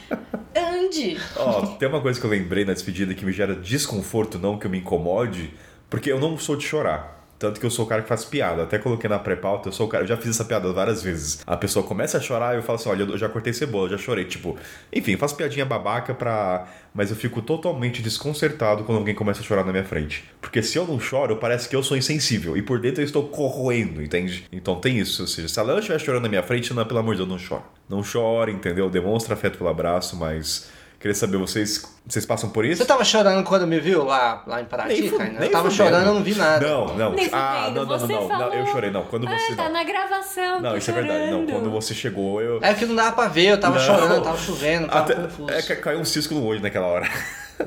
Ande! Ó, tem uma coisa que eu lembrei na despedida que me gera desconforto, não que eu me incomode, porque eu não sou de chorar. Tanto que eu sou o cara que faz piada. Até coloquei na pré-pauta, eu sou o cara. Eu já fiz essa piada várias vezes. A pessoa começa a chorar e eu falo assim: olha, eu já cortei cebola, já chorei. Tipo, enfim, faço piadinha babaca pra. Mas eu fico totalmente desconcertado quando alguém começa a chorar na minha frente. Porque se eu não choro, parece que eu sou insensível. E por dentro eu estou corroendo, entende? Então tem isso. Ou seja, se a Lana estiver chorando na minha frente, não, pelo amor de Deus, não chora. Não chora, entendeu? Demonstra afeto pelo abraço, mas. Queria saber, vocês, vocês passam por isso? Você tava chorando quando me viu lá, lá em Paraty, Nem cara? Eu tava fudendo. chorando, eu não vi nada. Não, não. Nem ah, não, não, não, não, não, Eu chorei, não. Quando você. Ah, tá não, na gravação. não isso é verdade. Não, chorando. quando você chegou, eu. É que não dava pra ver, eu tava Não. chorando, tava chovendo, tava Até, confuso. é que caiu um cisco no olho naquela hora.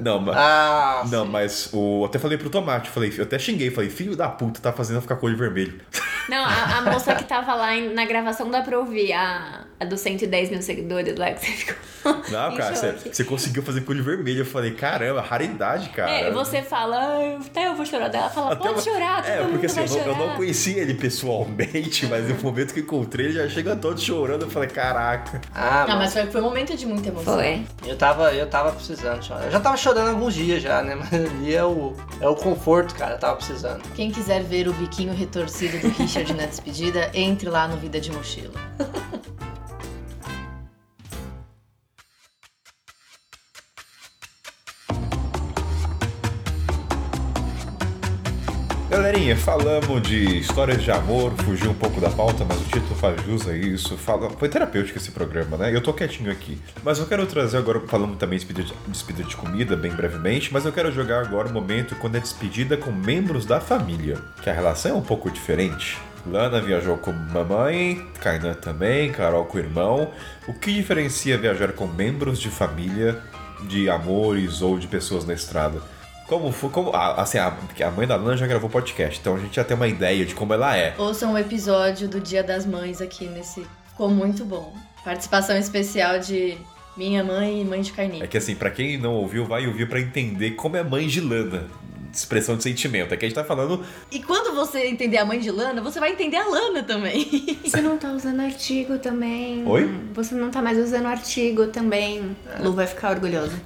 Não, mas. Ah, Não, sim. mas o, eu até falei pro Tomate, falei, eu até xinguei, falei, filho da puta, tá fazendo eu ficar com olho vermelho. Não, a, a moça que tava lá em- na gravação dá pra ouvir, a, a dos 110 mil seguidores lá que você ficou. Não, cara, você, você conseguiu fazer com olho vermelho. Eu falei, caramba, raridade, cara. É, você fala, "Ah, até eu vou chorar dela. Fala, Até pode eu- chorar, todo É, mundo porque assim, vai eu não, eu não conhecia ele pessoalmente, mas no momento que encontrei, ele já chega todo chorando. Eu falei, caraca. Ah, Não, mas mas foi, foi um momento de muita emoção. Foi. eu tava, eu tava precisando chorar. Eu já tava chorando alguns dias já, né? Mas ali é o, é o conforto, cara. Tava precisando. Quem quiser ver o biquinho retorcido do Richard na despedida, entre lá no Vida de Mochila. Galerinha, falamos de histórias de amor, fugiu um pouco da pauta, mas o título faz jus a isso. Fala... Foi terapêutico esse programa, né? Eu tô quietinho aqui. Mas eu quero trazer agora, falando também de despedida de, despedida de comida, bem brevemente, mas eu quero jogar agora o momento quando é despedida com membros da família, que a relação é um pouco diferente. Lana viajou com mamãe, Kainan também, Carol com o irmão. O que diferencia viajar com membros de família, de amores ou de pessoas na estrada? Como foi? Como, assim, a, a mãe da Lana já gravou podcast, então a gente já tem uma ideia de como ela é. Ouçam o episódio do Dia das Mães aqui nesse. Ficou muito bom. Participação especial de minha mãe e mãe de É Carninho. que assim, pra quem não ouviu, vai ouvir pra entender como é mãe de Lana. Expressão de sentimento. É que a gente tá falando. E quando você entender a mãe de Lana, você vai entender a Lana também. Você não tá usando artigo também. Oi? Você não tá mais usando artigo também. Lu vai ficar orgulhosa.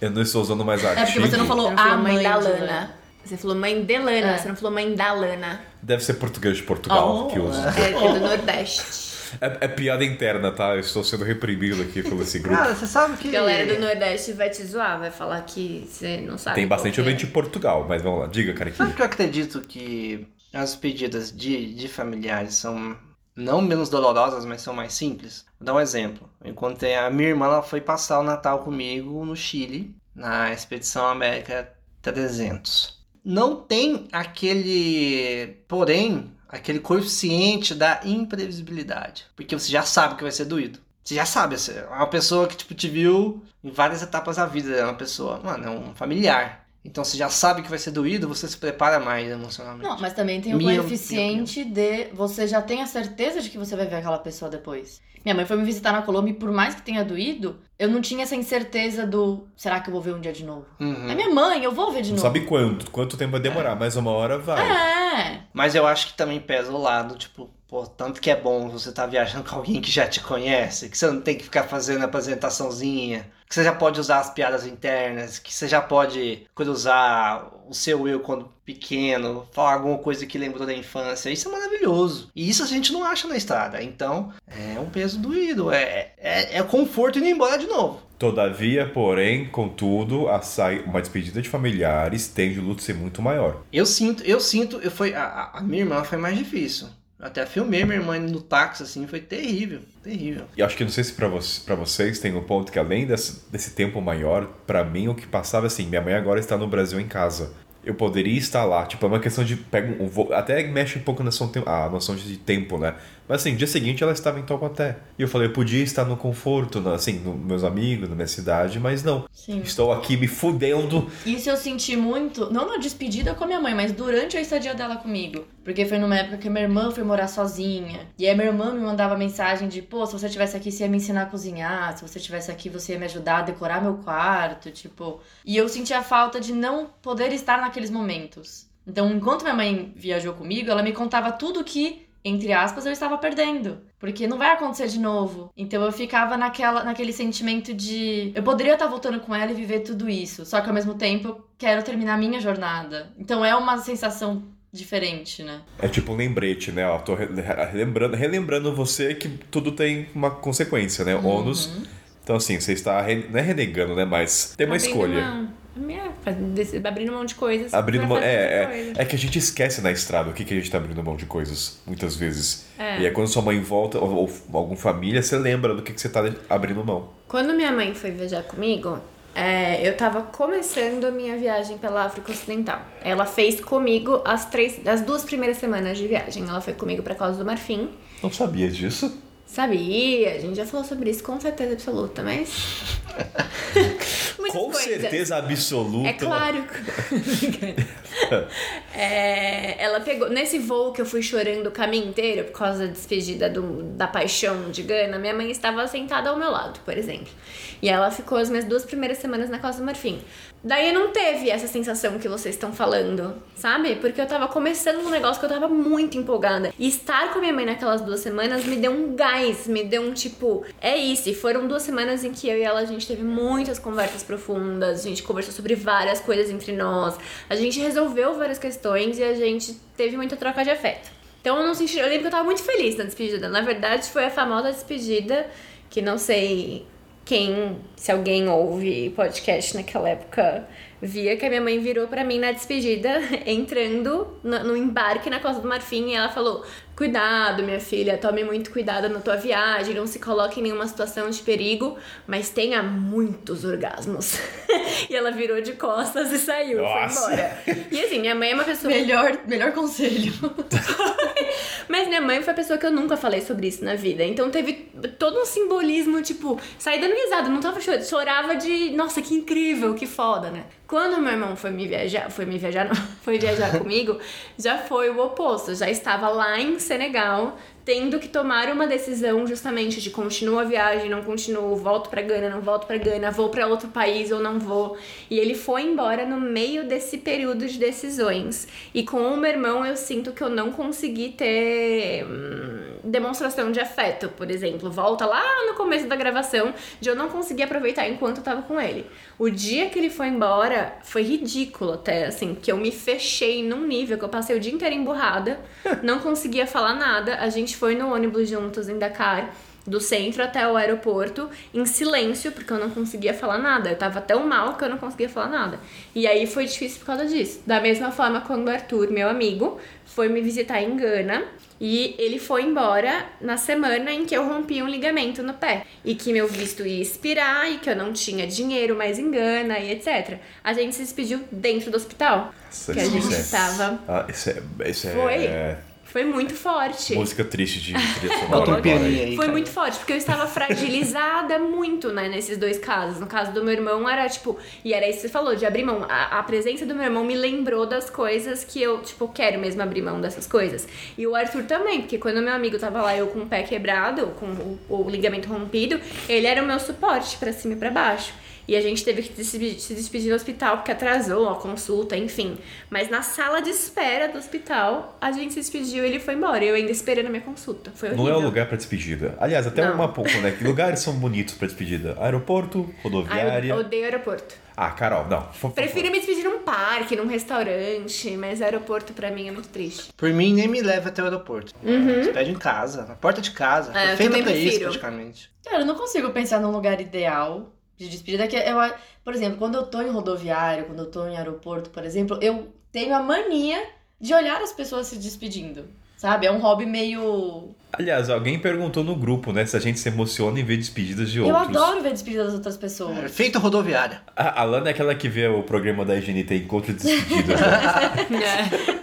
Eu não estou usando mais É artigo. porque você não falou Você não falou a mãe, mãe da Lana. Lana. Você falou mãe de Lana, É. você não falou mãe da Lana. Deve ser português de Portugal Oh, que usa. É, é do Nordeste. É, é piada interna, tá? Eu estou sendo reprimido aqui pelo esse grupo. Cara, você sabe que. A galera do Nordeste vai te zoar, vai falar que você não sabe. Tem bastante é. ouvinte de Portugal, mas vamos lá. Diga, cara. Sabe que eu acredito que as pedidas de, de familiares são não menos dolorosas, mas são mais simples? Vou dar um exemplo. Eu encontrei a minha irmã, ela foi passar o Natal comigo no Chile, na Expedição América 300. Não tem aquele, porém, aquele coeficiente da imprevisibilidade, porque você já sabe que vai ser doído. Você já sabe, é uma pessoa que tipo, te viu em várias etapas da vida, é uma pessoa, mano, é um familiar. Então você já sabe que vai ser doído, você se prepara mais emocionalmente. Não, mas também tem o Minha- coeficiente de você já tem a certeza de que você vai ver aquela pessoa depois. Minha mãe foi me visitar na Colômbia e por mais que tenha doído, eu não tinha essa incerteza do será que eu vou ver um dia de novo? Uhum. É minha mãe, eu vou ver de Não novo. sabe quanto, quanto tempo vai demorar, mas uma hora vai. É. Mas eu acho que também pesa o lado, tipo, pô, tanto que é bom você estar viajando com alguém que já te conhece, que você não tem que ficar fazendo apresentaçãozinha, que você já pode usar as piadas internas, que você já pode cruzar o seu eu quando pequeno, falar alguma coisa que lembrou da infância. Isso é maravilhoso. E isso a gente não acha na estrada. Então, é um peso doído, é, é, é conforto indo embora de novo. Todavia, porém, contudo, a sai... uma despedida de familiares tende o luto ser muito maior. Eu sinto, eu sinto, eu foi, a, a- minha irmã foi mais difícil. Eu até filmei minha irmã no táxi, assim, foi terrível, terrível. E acho que não sei se pra, vo vocês tem um ponto que além desse, desse tempo maior, pra mim o que passava assim, minha mãe agora está no Brasil em casa. eu poderia estar lá. Tipo, é uma questão de. Pega um, até mexe um pouco na noção, a noção de tempo, né? Mas assim, dia seguinte ela estava em Taubaté. E eu falei, eu podia estar no conforto, assim, nos meus amigos, na minha cidade, mas não. Sim. Estou aqui me fudendo. Isso eu senti muito, não na despedida com a minha mãe, mas durante a estadia dela comigo. Porque foi numa época que minha irmã foi morar sozinha. E aí minha irmã me mandava mensagem de, pô, se você estivesse aqui, você ia me ensinar a cozinhar. Se você estivesse aqui, você ia me ajudar a decorar meu quarto, tipo. E eu sentia falta de não poder estar naqueles momentos. Então, enquanto minha mãe viajou comigo, ela me contava tudo que, entre aspas, eu estava perdendo. Porque não vai acontecer de novo. Então eu ficava naquela, naquele sentimento de. Eu poderia estar voltando com ela e viver tudo isso. Só que ao mesmo tempo eu quero terminar a minha jornada. Então é uma sensação diferente, né? É tipo um lembrete, né? Ó, tô re- relembrando, relembrando você que tudo tem uma consequência, né? Uhum. Ônus. Então, assim, você está. re- Não é renegando, né? Mas tem uma Abrindo escolha. mão. É, abrindo mão de coisas. Abrindo mão. É, é, coisa. é que a gente esquece na estrada o que, que a gente tá abrindo mão de coisas, muitas vezes. É. E aí quando sua mãe volta, ou, ou alguma família, você lembra do que, que você tá abrindo mão. Quando minha mãe foi viajar comigo, é, eu tava começando a minha viagem pela África Ocidental. Ela fez comigo as, três, as duas primeiras semanas de viagem. Ela foi comigo pra Costa do Marfim. Não sabia disso? Sabia, a gente já falou sobre isso com certeza absoluta, mas. Muitas Com coisas. certeza absoluta. É claro. É, ela pegou. Nesse voo que eu fui chorando o caminho inteiro por causa da despedida do, da paixão de Gana, minha mãe estava sentada ao meu lado, por exemplo. E ela ficou as minhas duas primeiras semanas na Costa do Marfim. Daí não teve essa sensação que vocês estão falando, sabe? Porque eu tava começando um negócio que eu tava muito empolgada. E estar com minha mãe naquelas duas semanas me deu um gás, me deu um tipo, é isso. E foram duas semanas em que eu e ela a gente teve muitas conversas profundas, a gente conversou sobre várias coisas entre nós, a gente resolveu várias questões e a gente teve muita troca de afeto. Então eu não senti, eu lembro que eu tava muito feliz na despedida. Na verdade, foi a famosa despedida que não sei quem, se alguém ouve podcast naquela época, via que a minha mãe virou pra mim na despedida, entrando no, no embarque na Costa do Marfim, e ela falou: Cuidado, minha filha, tome muito cuidado na tua viagem, não se coloque em nenhuma situação de perigo, mas tenha muitos orgasmos. e ela virou de costas e saiu, Nossa. foi embora. E assim, minha mãe é uma pessoa. Melhor, melhor conselho. Mas minha mãe foi a pessoa que eu nunca falei sobre isso na vida. Então teve todo um simbolismo, tipo, saí dando risada, não tava chorando, chorava de, nossa, que incrível, que foda, né? Quando meu irmão foi me viajar, foi me viajar, não, foi viajar comigo, já foi o oposto. Já estava lá em Senegal, tendo que tomar uma decisão justamente de continuo a viagem, não continuo, volto pra Gana, não volto pra Gana, vou pra outro país ou não vou. E ele foi embora no meio desse período de decisões. E com o meu irmão eu sinto que eu não consegui ter hum, demonstração de afeto, por exemplo. Volta lá no começo da gravação, de eu não conseguir aproveitar enquanto eu tava com ele. O dia que ele foi embora foi ridículo até, assim, que eu me fechei num nível que eu passei o dia inteiro emburrada, não conseguia falar nada. A gente foi no ônibus juntos em Dakar. Do centro até o aeroporto, em silêncio, porque eu não conseguia falar nada. Eu tava tão mal que eu não conseguia falar nada. E aí foi difícil por causa disso. Da mesma forma, quando o Arthur, meu amigo, foi me visitar em Gana, e ele foi embora na semana em que eu rompi um ligamento no pé. E que meu visto ia expirar e que eu não tinha dinheiro mais em Gana e etc. A gente se despediu dentro do hospital. Nossa, que a isso gente é- estava. Ah, isso é. Isso é Foi. Foi muito forte. música triste de trilha sonora aí. Foi muito forte, porque eu estava fragilizada muito, né, nesses dois casos. No caso do meu irmão, era tipo. E era isso que você falou, de abrir mão. A, a presença do meu irmão me lembrou das coisas que eu, tipo, quero mesmo abrir mão dessas coisas. E o Arthur também, porque quando meu amigo tava lá, eu com o pé quebrado, com o, o ligamento rompido, ele era o meu suporte pra cima e pra baixo. E a gente teve que se despedir- se despedir do hospital porque atrasou a consulta, enfim. Mas na sala de espera do hospital, a gente se despediu e ele foi embora. Eu ainda esperando a minha consulta. Foi horrível. Não é o lugar pra despedida. Aliás, até Não. uma pouco, né? Que lugares são bonitos pra despedida? Aeroporto, Ah, rodoviária. eu odeio aeroporto. Ah, Carol, não. Por favor. Prefiro me despedir num parque, num restaurante, mas aeroporto pra mim é muito triste. Por mim, nem me leva até o aeroporto. Você pede em casa, na porta de casa. É, eu Feita também pra isso, prefiro. praticamente. Cara, eu não consigo pensar num lugar ideal de despedida. Que eu, por exemplo, quando eu tô em rodoviário, quando eu tô em aeroporto, por exemplo, eu tenho a mania de olhar as pessoas se despedindo. Sabe? É um hobby meio. Aliás, alguém perguntou no grupo, né, se a gente se emociona em ver despedidas de Eu outros. adoro ver despedidas das outras pessoas. É, Feito rodoviária. A, a Lana é aquela que vê o programa da GNT Encontro de Despedidas. né?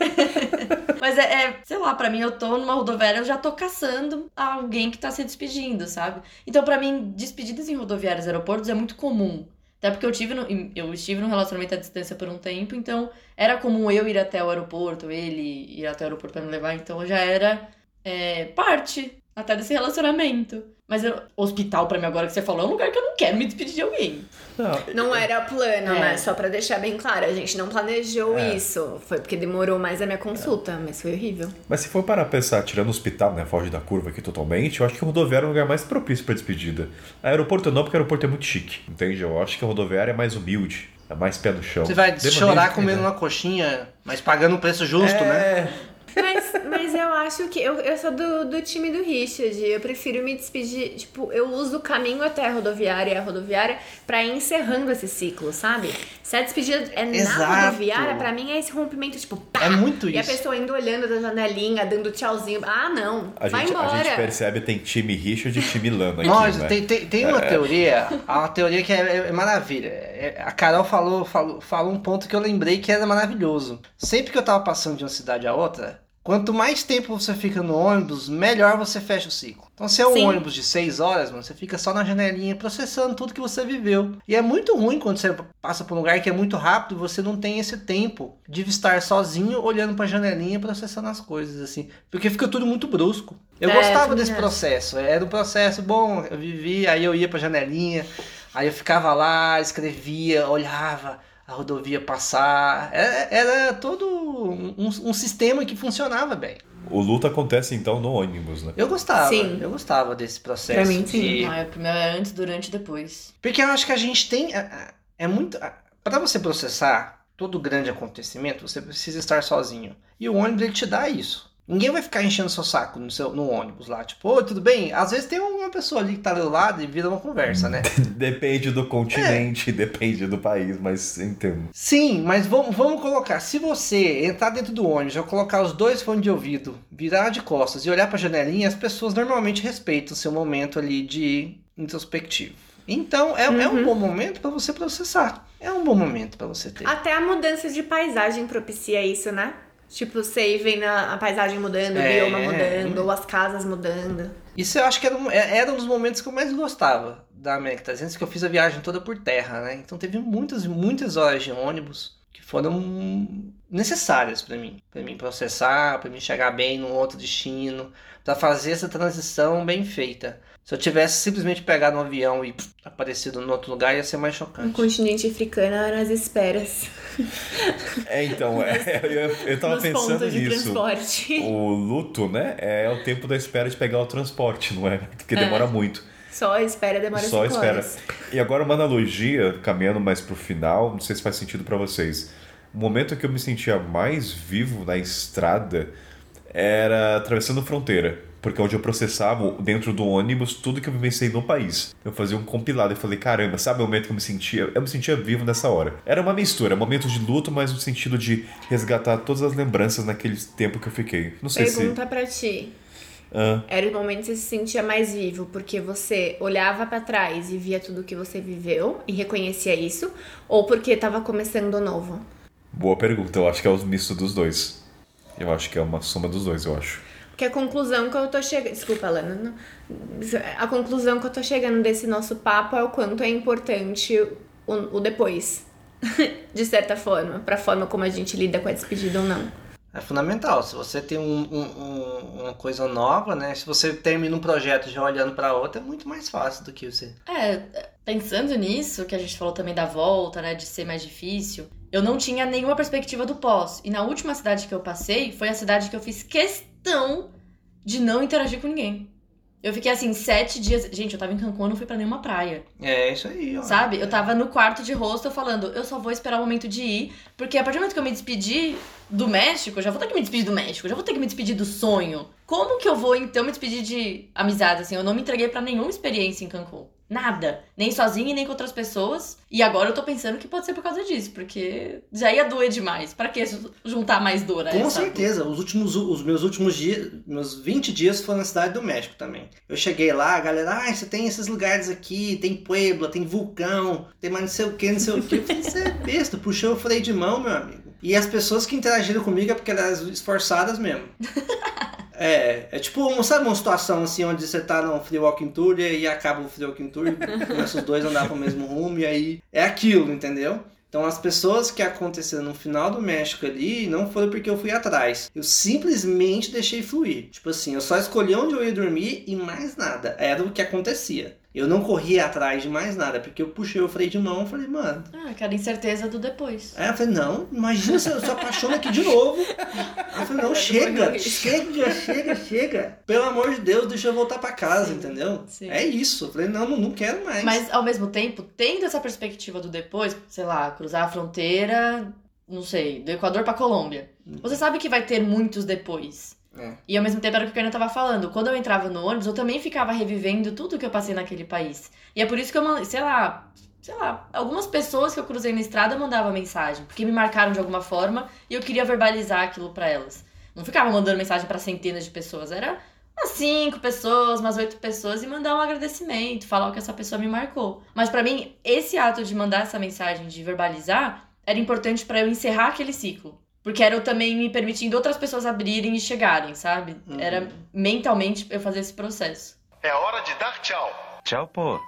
Mas é, é, sei lá, pra mim eu tô numa rodoviária, eu já tô caçando alguém que tá se despedindo, sabe? Então, pra mim, despedidas em rodoviárias e aeroportos é muito comum. Até porque eu tive no, eu estive num relacionamento à distância por um tempo, então era comum eu ir até o aeroporto, ele ir até o aeroporto pra me levar, então já era é, parte até desse relacionamento. Mas eu- hospital, pra mim, agora que você falou, é um lugar que eu não quero me despedir de alguém. Não, Não era plano, É. né? Só pra deixar bem claro, a gente não planejou É. isso. Foi porque demorou mais a minha consulta, mas foi horrível. Mas se for parar pra pensar, tirando o hospital, né, foge da curva aqui totalmente, eu acho que o rodoviário é um lugar mais propício pra despedida. Aeroporto não, porque aeroporto é muito chique, entende? Eu acho que a rodoviária é mais humilde, é mais pé no chão. Você vai chorar comendo né? uma coxinha, mas pagando um preço justo, né? É, Mas, mas eu acho que eu, eu sou do, do time do Richard. Eu prefiro me despedir. Tipo, eu uso o caminho até a rodoviária e a rodoviária pra ir encerrando esse ciclo, sabe? Se a despedida é na Exato. rodoviária, pra mim é esse rompimento, tipo, pá! É muito E a isso. pessoa indo olhando da janelinha, dando tchauzinho. Ah, não. a vai gente, embora. a gente percebe tem time Richard e time Lana aqui, Nossa, né? tem, tem, tem uma teoria, uma teoria que é, é maravilha. É- a Carol falou, falou, falou um ponto que eu lembrei que era maravilhoso. Sempre que eu tava passando de uma cidade a outra, quanto mais tempo você fica no ônibus, melhor você fecha o ciclo. Então, se é um Sim. ônibus de 6 horas, mano, você fica só na janelinha processando tudo que você viveu. E é muito ruim quando você passa por um lugar que é muito rápido, você não tem esse tempo de estar sozinho olhando pra janelinha processando as coisas, assim. Porque fica tudo muito brusco. Eu É, gostava desse processo. Era um processo bom, eu vivia, aí eu ia pra janelinha, aí eu ficava lá, escrevia, olhava a rodovia passar. Era, era todo um, um sistema que funcionava bem. O luto acontece então no ônibus, né? Eu gostava, Sim. eu gostava desse processo. Pra mim, sim. de- Ah, meu é antes, durante e depois. Porque eu acho que a gente tem. é- É muito. Para você processar todo grande acontecimento, você precisa estar sozinho. E o ônibus ele te dá isso. Ninguém vai ficar enchendo seu saco no, seu, no ônibus lá, tipo, oi, tudo bem? Às vezes tem uma pessoa ali que tá do lado e vira uma conversa, né? Depende do continente, É. depende do país, mas entendo. Sim, mas vamos, vamos colocar. Se você entrar dentro do ônibus, já colocar os dois fones de ouvido, virar de costas e olhar pra janelinha, as pessoas normalmente respeitam o seu momento ali de introspectivo. Então é, é um bom momento pra você processar. É um bom momento pra você ter. Até a mudança de paisagem propicia isso, né? Tipo, você vendo a a paisagem mudando, o É. bioma mudando, ou as casas mudando. Isso eu acho que era um, é- era um dos momentos que eu mais gostava da América 300, que eu fiz a viagem toda por terra, né? Então teve muitas, muitas horas de ônibus que foram necessárias pra mim, Pra mim processar, pra mim chegar bem num outro destino, pra fazer essa transição bem feita. Se eu tivesse simplesmente pegado um avião e pff, aparecido em outro lugar, ia ser mais No chocante. continente africano eram as esperas. É, então, é, eu, eu tava nos pensando nisso. transporte. O luto, né, é o tempo da espera de pegar o transporte, não é? Porque É. demora muito. Só a espera demora Só espera. horas. E agora uma analogia, caminhando mais pro final, não sei se faz sentido pra vocês. O momento que eu me sentia mais vivo na estrada era atravessando fronteira. Porque é onde eu processava dentro do ônibus tudo que eu vivenciei no país. Eu fazia um compilado e falei, caramba, sabe o momento que eu me sentia? Eu me sentia vivo nessa hora. Era uma mistura, momentos de luto, mas no sentido de resgatar todas as lembranças naquele tempo que eu fiquei. Não sei Pergunta pra ti. Ah. Era o momento que você se sentia mais vivo, porque você olhava pra trás e via tudo que você viveu e reconhecia isso, ou porque tava começando novo? se. Boa pergunta, eu acho que é o misto dos dois. Eu acho que é uma soma dos dois, eu acho. Porque a conclusão que eu tô chegando. Desculpa, Lana. não- A conclusão que eu tô chegando desse nosso papo é o quanto é importante o, o depois. De certa forma, pra forma como a gente lida com a despedida ou não. É fundamental. Se você tem um- um- um- uma coisa nova, né? Se você termina um projeto já olhando pra outra, é muito mais fácil do que você. É, pensando nisso, que a gente falou também da volta, né, de ser mais difícil, eu não tinha nenhuma perspectiva do pós. E na última cidade que eu passei, foi a cidade que eu fiz questão de não interagir com ninguém. Eu fiquei assim, sete dias. Gente, eu tava em Cancún, eu não fui pra nenhuma praia. É isso aí, ó. Sabe? Eu tava no quarto de hostel falando, eu só vou esperar o momento de ir, porque a partir do momento que eu me despedir do México, eu já vou ter que me despedir do México, eu já vou ter que me despedir do sonho. Como que eu vou então me despedir de amizade assim? Eu não me entreguei pra nenhuma experiência em Cancún. Nada. Nem sozinha e nem com outras pessoas. E agora eu tô pensando que pode ser por causa disso, porque já ia doer demais. Pra que juntar mais dor a Com essa certeza, os últimos os meus últimos dias, meus 20 dias foram na cidade do México também. Eu cheguei lá, a galera, ah, você tem esses lugares aqui, tem Puebla, tem vulcão, tem mais não sei o que, não sei o que. Você é besta, puxou o freio de mão, meu amigo. E as pessoas que interagiram comigo é porque elas eram esforçadas mesmo. É, é tipo, um- sabe uma situação assim, onde você tá num free walking tour e aí acaba o free walking tour começam os dois a andar pro mesmo rumo e aí é aquilo, entendeu? Então as pessoas que aconteceram no final do México ali não foram porque eu fui atrás. Eu simplesmente deixei fluir. Tipo assim, eu só escolhi onde eu ia dormir e mais nada. Era o que acontecia. Eu não corria atrás de mais nada, porque eu puxei o freio de mão e falei, mano. Ah, aquela incerteza do depois. Aí eu falei, não, imagina se eu se apaixono aqui de novo. Aí eu falei, não, chega, chega, chega, chega. Pelo amor de Deus, deixa eu voltar pra casa, Sim, entendeu? sim. É isso. Eu falei, não, não, não quero mais. Mas ao mesmo tempo, tendo essa perspectiva do depois, sei lá, cruzar a fronteira, não sei, do Equador pra Colômbia. Você sabe que vai ter muitos depois. É. E ao mesmo tempo era o que o Kainan tava falando. Quando eu entrava no ônibus, eu também ficava revivendo tudo que eu passei naquele país. E é por isso que eu, sei lá, sei lá, algumas pessoas que eu cruzei na estrada mandavam mensagem, porque me marcaram de alguma forma e eu queria verbalizar aquilo pra elas. Não ficava mandando mensagem pra centenas de pessoas, era umas cinco pessoas, umas oito pessoas e mandar um agradecimento, falar o que essa pessoa me marcou. Mas pra mim, esse ato de mandar essa mensagem, de verbalizar, era importante pra eu encerrar aquele ciclo. Porque era eu também me permitindo outras pessoas abrirem e chegarem, sabe? Uhum. Era mentalmente eu fazer esse processo. É hora de dar tchau. Tchau, pô.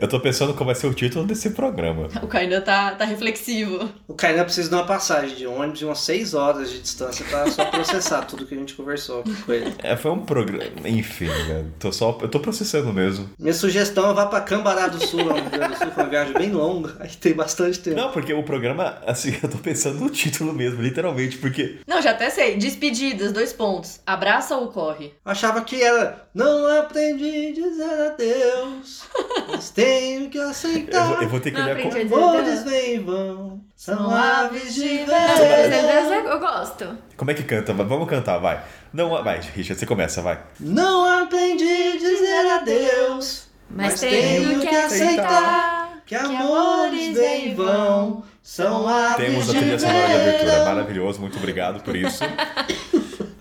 Eu tô pensando qual vai ser o título desse programa. O Kainan tá, tá reflexivo. O Kainan precisa de uma passagem de ônibus de umas 6 horas de distância pra só processar tudo que a gente conversou com ele. É, foi um programa. Enfim, né? Tô só... Eu tô processando mesmo. Minha sugestão é vá pra Cambará do Sul, lá no Rio Grande do Sul, que é uma viagem bem longa, aí tem bastante tempo. Não, porque o programa, assim, eu tô pensando no título mesmo, literalmente, porque. Não, já até sei. Despedidas, dois pontos. Abraça ou corre? Achava que era Não aprendi a dizer adeus, mas tenho que Eu aceitar. vou, eu vou ter que Não olhar como, a dizer Flores adeus. vêm e vão, são aves de verão. eu gosto. como é que canta. Vamos cantar, vai. Não, vai, Richard, você começa, vai. Não aprendi a dizer adeus, Mas, Mas tenho, tenho que que aceitar. que amores vêm e vão, são aves Temos a trilha sonora de abertura, maravilhoso, muito obrigado por isso.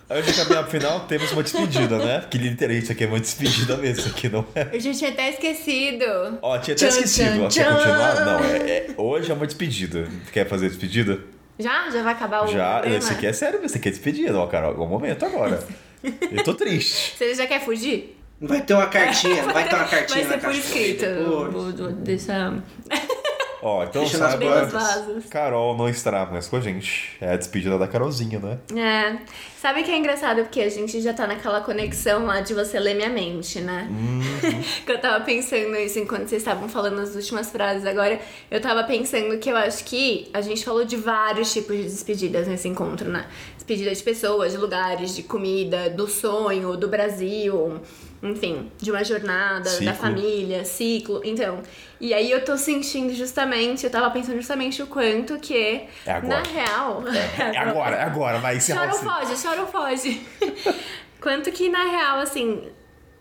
Antes de caminhar pro final, temos uma despedida, né? Que literalmente isso aqui é uma despedida mesmo, isso aqui não é. Eu já tinha até esquecido. Ó, tinha até Tchan, esquecido. Ó, tchan, Quer continuar? Não, é, é- hoje é uma despedida. Quer fazer a despedida? Já? Já vai acabar o Já, programa? esse aqui é sério, esse aqui é despedida, ó, Carol. É o momento agora. Eu tô triste. Você já quer fugir? Vai ter uma cartinha, não vai ter uma cartinha Vai ser na por escrito. Vou, vou deixar Ó, então nas saiba, vasos. Carol não estará mais com a gente. É a despedida da Carolzinha, né? É. Sabe que é engraçado? Porque a gente já tá naquela conexão lá de você ler minha mente, né? que eu tava pensando isso enquanto vocês estavam falando as últimas frases. Agora, eu tava pensando que eu acho que a gente falou de vários tipos de despedidas nesse encontro, né? Despedida de pessoas, de lugares, de comida, do sonho, do Brasil, enfim, de uma jornada, da Ciclo. família, ciclo. Então, e aí eu tô sentindo justamente, eu tava pensando justamente o quanto que, É agora. na real. É agora, é agora, vai Chora ou esse- foge, chora ou foge. Quanto que, na real, assim,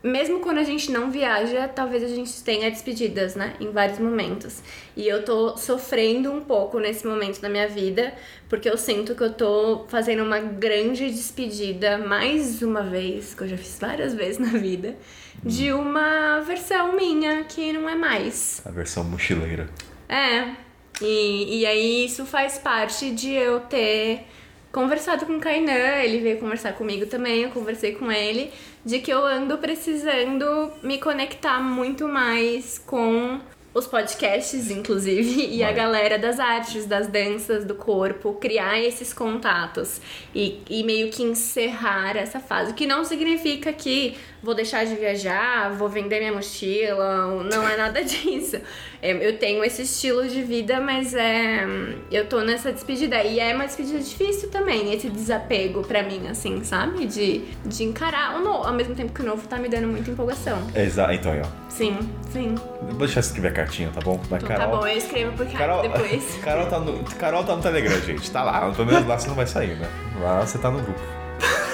mesmo quando a gente não viaja, talvez a gente tenha despedidas, né? Em vários momentos. E eu tô sofrendo um pouco nesse momento da minha vida, porque eu sinto que eu tô fazendo uma grande despedida, mais uma vez, que eu já fiz várias vezes na vida, de uma versão minha que não é mais. A versão mochileira. É. E, e aí isso faz parte de eu ter conversado com o Kainan, ele veio conversar comigo também, eu conversei com ele, de que eu ando precisando me conectar muito mais com os podcasts, inclusive, e a galera das artes, das danças, do corpo, criar esses contatos e, e meio que encerrar essa fase. O que não significa que vou deixar de viajar, vou vender minha mochila, não é nada disso. É, Eu tenho esse estilo de vida, mas é, eu tô nessa despedida. E é uma despedida difícil também, esse desapego pra mim, assim, sabe? De, de encarar o novo, ao mesmo tempo que o novo tá me dando muita empolgação. Exato, então aí, ó. Sim, sim. Vou deixar você escrever a cartinha, tá bom? Vai, Então tá bom, eu escrevo por cá Carol, depois. Carol, tá no, Carol tá no Telegram, gente. Tá lá. Pelo menos lá você não vai sair, né? Lá você tá no grupo.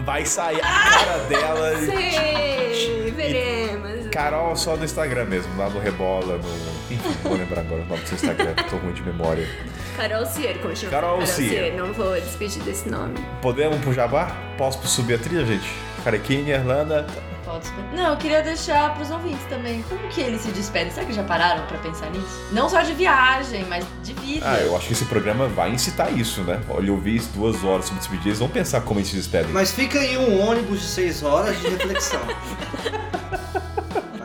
vai sair a cara dela. Sei, veremos. Carol só no Instagram mesmo, lá no Rebola, no. Enfim, não vou lembrar agora o nome do seu Instagram, tô ruim de memória. Carol Cier, continua. Carol Cier. Não vou despedir desse nome. Podemos pro Jabá? Posso subir a trilha, gente? Carequinha, Irlanda. Ser. Não, eu queria deixar pros ouvintes também. Como que eles se despedem? Será que já pararam pra pensar nisso? Não só de viagem, mas de vida. Ah, eu acho que esse programa vai incitar isso, né? Olha, eu vi isso duas horas sobre despedir, eles vão pensar como eles se despedem. Mas fica aí um ônibus de 6 horas de reflexão.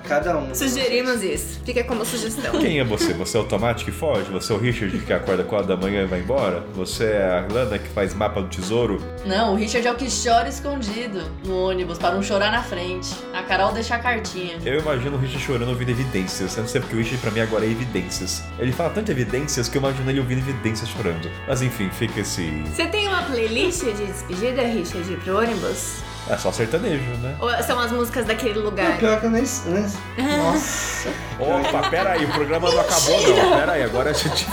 cada um. Sugerimos isso. Fica como sugestão. Quem é você? Você é o Tomate que foge? Você é o Richard que acorda 4 da manhã e vai embora? Você é a Irlanda que faz mapa do tesouro? Não, o Richard é o que chora escondido no ônibus, para não chorar na frente. A Carol deixa a cartinha. Eu imagino o Richard chorando ouvindo evidências. Eu não sei porque o Richard pra mim agora é evidências. Ele fala tanto evidências que eu imagino ele ouvindo evidências chorando. Mas enfim, fica esse. Você tem uma playlist de despedida, Richard, pro ônibus? É só sertanejo, né? Ou são as músicas daquele Não, lugar? pior que eu nem. nem- Nossa. Opa, pera aí, o programa não acabou não. Pera aí, agora a gente.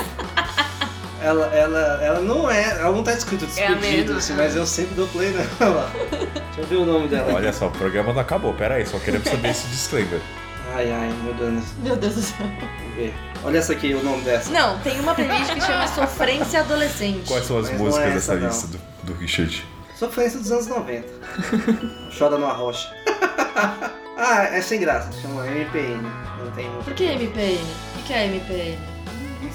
Ela, ela, ela não é. Ela não tá escrito É a despedido, mesma. assim, mas eu sempre dou play nela. Deixa eu ver o nome dela. Olha só, o programa não acabou. Pera aí, só queremos saber esse disclaimer. Ai, ai, meu Deus. Meu Deus do céu. Vamos ver. Olha essa aqui, o nome dessa. Não, tem uma playlist que chama Sofrência Adolescente. Quais são as Mas não músicas é dessa essa, não. lista do, do Richard? Sofrência dos anos 90. Chora numa rocha. ah, é sem graça. Chama MPN. Não tem muito. Por que MPN? O que é MPN?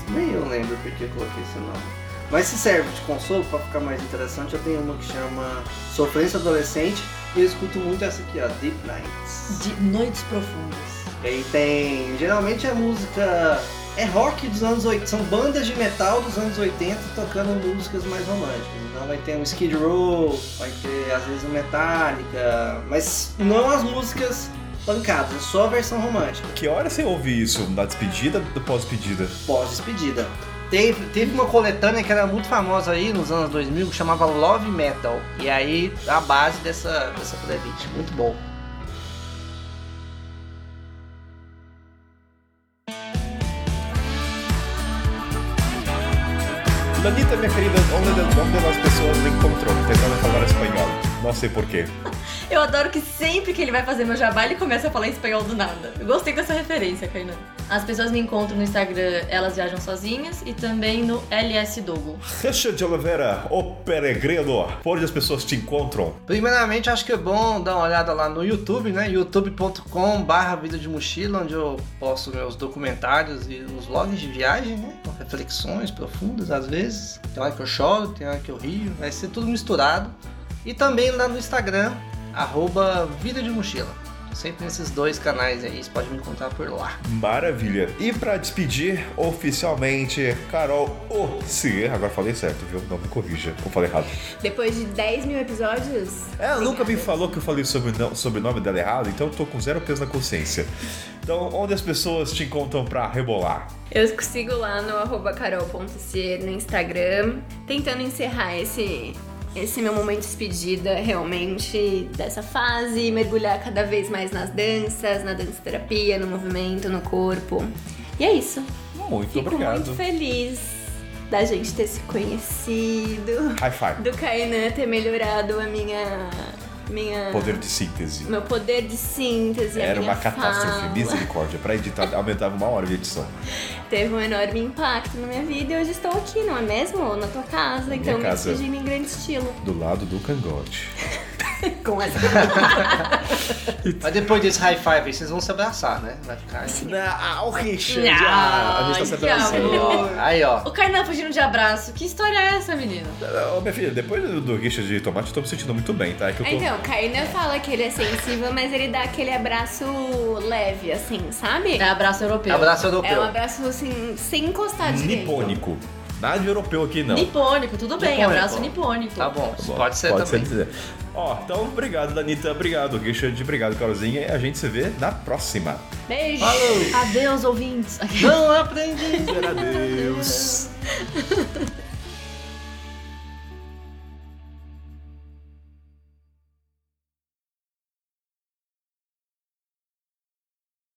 Nem eu lembro porque eu coloquei esse nome. Mas se serve de consolo, pra ficar mais interessante, eu tenho uma que chama Sofrência Adolescente e eu escuto muito essa aqui, ó, Deep Nights. De Noites Profundas. E aí tem. Geralmente é música. É rock dos anos 80. São bandas de metal dos anos 80 tocando músicas mais românticas. Então vai ter um Skid Row, vai ter às vezes um Metallica. Mas não as músicas pancadas, é só a versão romântica. Que hora você ouve isso? Na despedida ou pós-despedida? Pós-despedida. Teve, teve uma coletânea que era muito famosa aí nos anos 2000 que chamava Love Metal. E aí a base dessa, dessa playlist. Muito bom. Danita, minha querida, onde, onde as pessoas me encontrou? Tentando falar espanhol. Não sei porquê. Eu adoro que sempre que ele vai fazer meu jabá, ele começa a falar em espanhol do nada. Eu gostei dessa referência, Kainan. As pessoas me encontram no Instagram Elas Viajam Sozinhas e também no LS Dogo. Richard Oliveira, o peregrino. Por onde as pessoas te encontram? Primeiramente, acho que é bom dar uma olhada lá no YouTube, né? youtube.com barra vida de mochila, onde eu posto meus documentários e os vlogs de viagem, né? Com reflexões profundas, às vezes. Tem hora que eu choro, tem hora que eu rio, vai ser tudo misturado. E também lá no Instagram, arroba vida de mochila. Sempre nesses dois canais aí, você pode me encontrar por lá. Maravilha. E pra despedir oficialmente, Carol Ossier. Agora falei certo, viu? Não me corrija, eu falei errado. Depois de 10 mil episódios. Ela nunca me falou que eu falei sobre o sobrenome dela errado, então eu tô com zero peso na consciência. Então, onde as pessoas te encontram pra rebolar? Eu sigo lá no arroba carol.cier no Instagram, tentando encerrar esse, esse meu momento de despedida realmente dessa fase, mergulhar cada vez mais nas danças, na dança terapia, no movimento, no corpo. E é isso. Muito Fico obrigado. muito feliz da gente ter se conhecido, High five. do Kainan ter melhorado a minha. minha Poder de síntese. Meu poder de síntese. Era uma catástrofe, fala. misericórdia. Pra editar, aumentava uma hora de edição. teve um enorme impacto na minha vida e hoje estou aqui, não é mesmo? Na tua casa, então me casa. despedindo em grande estilo. Do lado do cangote. Com essa. Mas depois desse high five aí, vocês vão se abraçar, né? Vai ficar assim. Não, Richard! Não, ah, a gente tá se abraçando. Aí, ó. O Kainan fugindo de abraço. Que história é essa, menino? Ô, minha filha, depois do, Richard de tomate, eu tô me sentindo muito bem, tá? É que eu tô... Então, Kainan fala que ele é sensível, mas ele dá aquele abraço leve, assim, sabe? É abraço europeu. Abraço É europeu. um abraço, assim, sem encostar direito. nipônico. Nada de europeu aqui, não. Nipônico, tudo bem. Nipônico. Abraço nipônico. Tá bom, Tá bom, pode ser também. dizer. Ó, então, obrigado, Danita. Obrigado, Richard. Obrigado, Carolzinha. E a gente se vê na próxima. Beijo! Falou! Adeus, ouvintes. Não aprendi! Adeus.